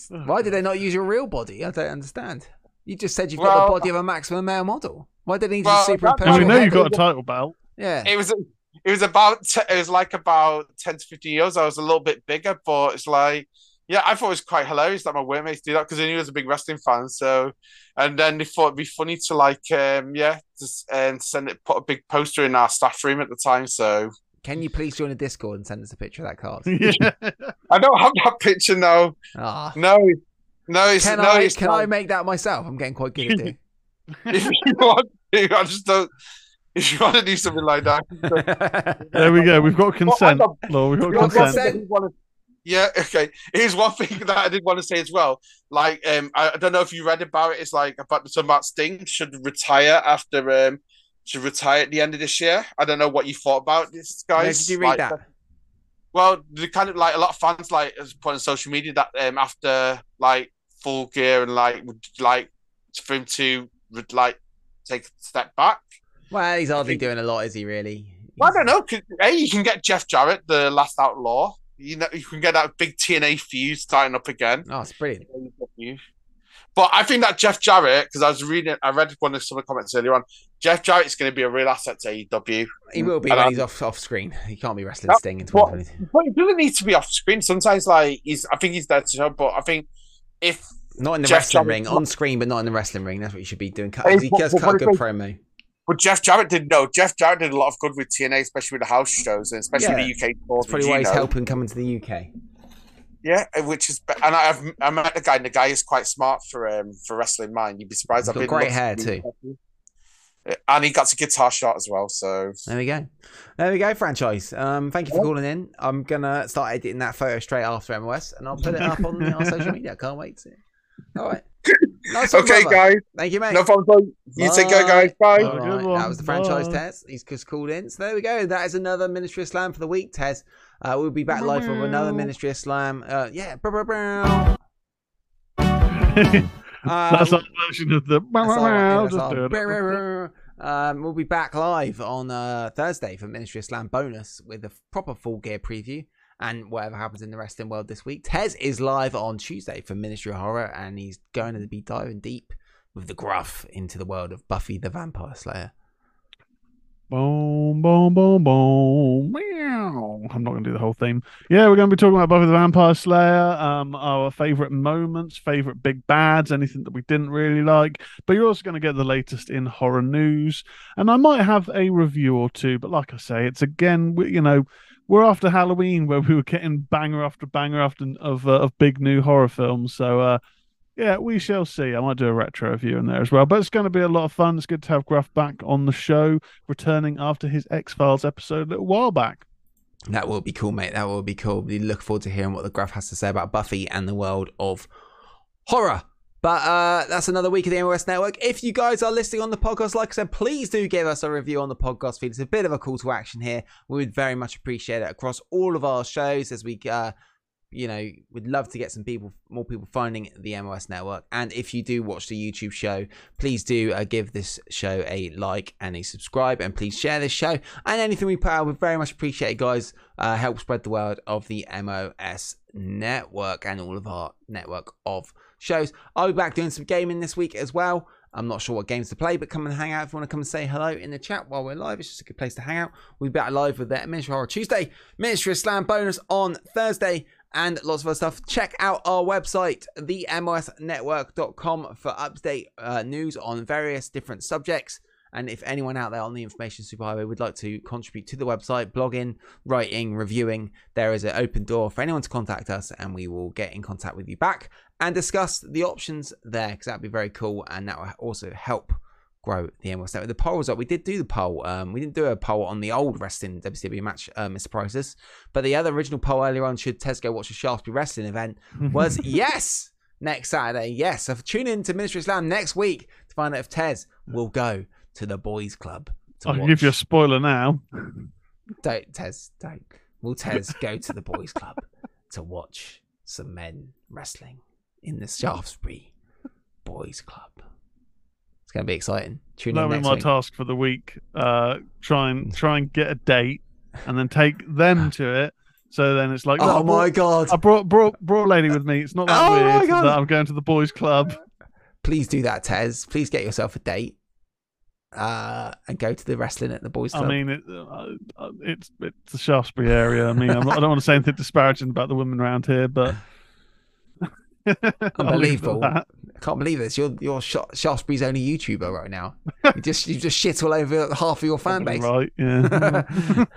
Why did they not use your real body? I don't understand. You just said you've got the body of a maximum male model. Why did they need Well, to superimpose? And we know you've got a title belt. Yeah. It was it was about t- it was like about ten to fifteen years. I was a little bit bigger, but it's like yeah, I thought it was quite hilarious that my workmates do that because I knew I was a big wrestling fan. So and then they thought it'd be funny to like um yeah just and send it put a big poster in our staff room at the time. So Can you please join a Discord and send us a picture of that card? yeah. I don't have that picture now. Ah. No, no, it's Can no, I it's can not. I make that myself? I'm getting quite good at doing. if you want to, I just don't. If you want to do something like that, There we go. We've got consent. Well, Law, we've got One consent. thing I did wanna- Yeah, okay. Here's one thing that I did want to say as well. Like, um, I, I don't know if you read about it. It's like about something about Sting should retire after um should retire at the end of this year. I don't know what you thought about this, Where guys. did you read Like, that? Well, the kind of like a lot of fans like has put on social media that um after like full gear and like would like for him to like take a step back. Well, he's hardly doing a lot, is he? Really? Well, I don't know. 'cause, Hey, you can get Jeff Jarrett, the last outlaw. You know, you can get that big TNA feud starting up again. Oh, it's brilliant. But I think that Jeff Jarrett, because I was reading, I read one of some of the comments earlier on. Jeff Jarrett's going to be a real asset to AEW. He will be And when I- he's off off screen. He can't be wrestling No, Sting in but- 2020. But he doesn't need to be off screen. Sometimes, like he's, I think he's there to show. But I think if Not in the Jeff wrestling Jarrett's ring, on screen, but not in the wrestling ring. That's what you should be doing. Cut, he but- does but cut a good promo. But Jeff Jarrett did no. Jeff Jarrett did a lot of good with TNA, especially with the house shows and especially Yeah. the UK tour. That's probably why he's helping coming to the UK. Yeah, which is, and I've I met the guy, and the guy is quite smart for um for wrestling mind. You'd be surprised. He's I've got been great hair looking- and he got a guitar shot as well. So There we go. There we go, franchise. Um, thank you for calling in. I'm gonna start editing that photo straight after MOS, and I'll put it up on our social media. Can't wait to. All right. Nice one, okay, brother. guys, Thank you, mate. no problem. bro. You take care, guys. Bye. Have Alright. That was the franchise Bye. Tez. He's just called in. So there we go. That is another Ministry of Slam for the week, Tez. Uh, we'll be back live with another Ministry of Slam. Uh, yeah. Uh, That's our version of the. That's yeah, that's. Um, we'll be back live on uh, Thursday for Ministry of Slam bonus with a proper full gear preview and whatever happens in the wrestling world this week. Tez is live on Tuesday for Ministry of Horror and he's going to be diving deep with the gruff into the world of Buffy the Vampire Slayer. Boom, boom, boom, boom. Meow. I'm not going to do the whole theme. Yeah, we're going to be talking about Buffy the Vampire Slayer, um, our favorite moments, favorite big bads, anything that we didn't really like. But you're also going to get the latest in horror news, and I might have a review or two. But like I say, it's again, you know, we're after Halloween where we were getting banger after banger after of uh, of big new horror films. So. uh yeah, we shall see. I might do a retro review in there as well. But it's going to be a lot of fun. It's good to have Gruff back on the show, returning after his X Files episode a little while back. That will be cool, mate. That will be cool. We look forward to hearing what the graph has to say about Buffy and the world of horror. But uh, that's another week of the MOS Network. If you guys are listening on the podcast, like I said, please do give us a review on the podcast feed. It's a bit of a call to action here. We would very much appreciate it across all of our shows as we, uh, you know, we'd love to get some people, more people finding the MOS Network. And if you do watch the YouTube show, please do uh, give this show a like and a subscribe, and please share this show and anything we put out. We very much appreciate it, guys. Uh, help spread the word of the MOS Network and all of our network of shows. I'll be back doing some gaming this week as well. I'm not sure what games to play, but come and hang out if you want to come and say hello in the chat while we're live. It's just a good place to hang out. We'll be back live with the Ministry Horror Tuesday, Ministry of Slam bonus on Thursday, and lots of other stuff. Check out our website, themosnetwork.com, for up-to-date uh, news on various different subjects. And if anyone out there on the Information Superhighway would like to contribute to the website, blogging, writing, reviewing, there is an open door for anyone to contact us, and we will get in contact with you back and discuss the options there because that'd be very cool, and that will also help grow the MOS network. The poll was up. We did do the poll. Um, we didn't do a poll on the old wrestling WCW match, uh, Mr. Prices, but the other original poll earlier on, should Tez go watch a Shaftesbury wrestling event, was yes next Saturday. Yes, so tune in to Ministry Slam next week to find out if Tez will go to the boys' club. To I can watch. give you a spoiler now. Don't Tez, don't. Will Tez go to the boys' club to watch some men wrestling in the Shaftesbury Boys Club? It's going to be exciting. Tune That'll in be my week. task for the week. Uh, try and try and get a date, and then take them to it. So then it's like, Oh I my brought- god! I brought brought brought a lady with me. It's not that Oh my weird God. that I'm going to the boys' club. Please do that, Tez. Please get yourself a date. Uh, and go to the wrestling at the boys' club. I mean, it, uh, uh, it's it's the Shaftesbury area. I mean, I'm not, I don't want to say anything disparaging about the women around here, but I'll leave it at Unbelievable. I can't believe this. You're you're Shaftesbury's only YouTuber right now. You just you just shit all over half of your fan base. right? Yeah.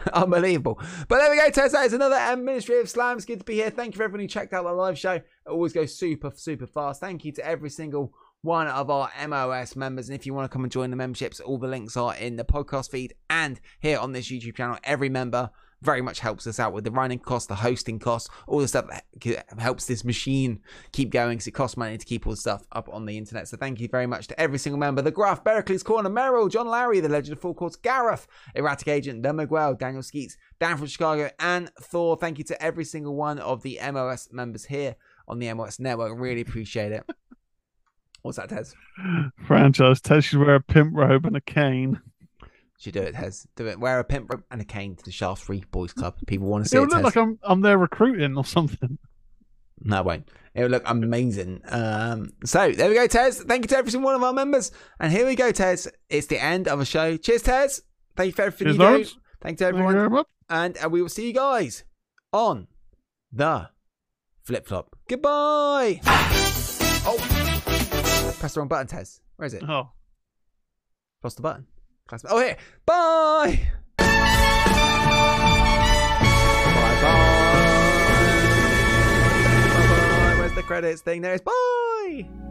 Unbelievable. But there we go, Tez. That is another um, Ministry of Slam. It's good to be here. Thank you for everyone who checked out the live show. It always goes super, super fast. Thank you to every single one of our MOS members. And if you want to come and join the memberships, all the links are in the podcast feed and here on this YouTube channel. Every member very much helps us out with the running costs, the hosting costs, all the stuff that helps this machine keep going because it costs money to keep all the stuff up on the internet. So thank you very much to every single member. The Graph, Berkeley's Corner, Merrill, John Larry, The Legend of Full Courts, Gareth, Erratic Agent, The Miguel, Daniel Skeets, Dan from Chicago, and Thor. Thank you to every single one of the MOS members here on the MOS network. Really appreciate it. What's that, Tez? Franchise. Tez should wear a pimp robe and a cane. Should do it, Tez. Do it. Wear a pimp robe and a cane to the Shaftesbury Boys Club. People want to see It it, would look Tez. like I'm I'm there recruiting or something. No, it won't. It will look amazing. Um, so there we go, Tez. Thank you to every single one of our members. And here we go, Tez. It's the end of a show. Cheers, Tez. Thank you for everything Cheers, you do. Lawrence. Thank you to Thank you everyone. very. And uh, we will see you guys on the flip flop. Goodbye. oh, press the wrong button, Tez. Where is it? Oh. Press the button. Press Oh, here. Bye. Bye bye. Bye bye. Where's the credits thing? There it is. Bye.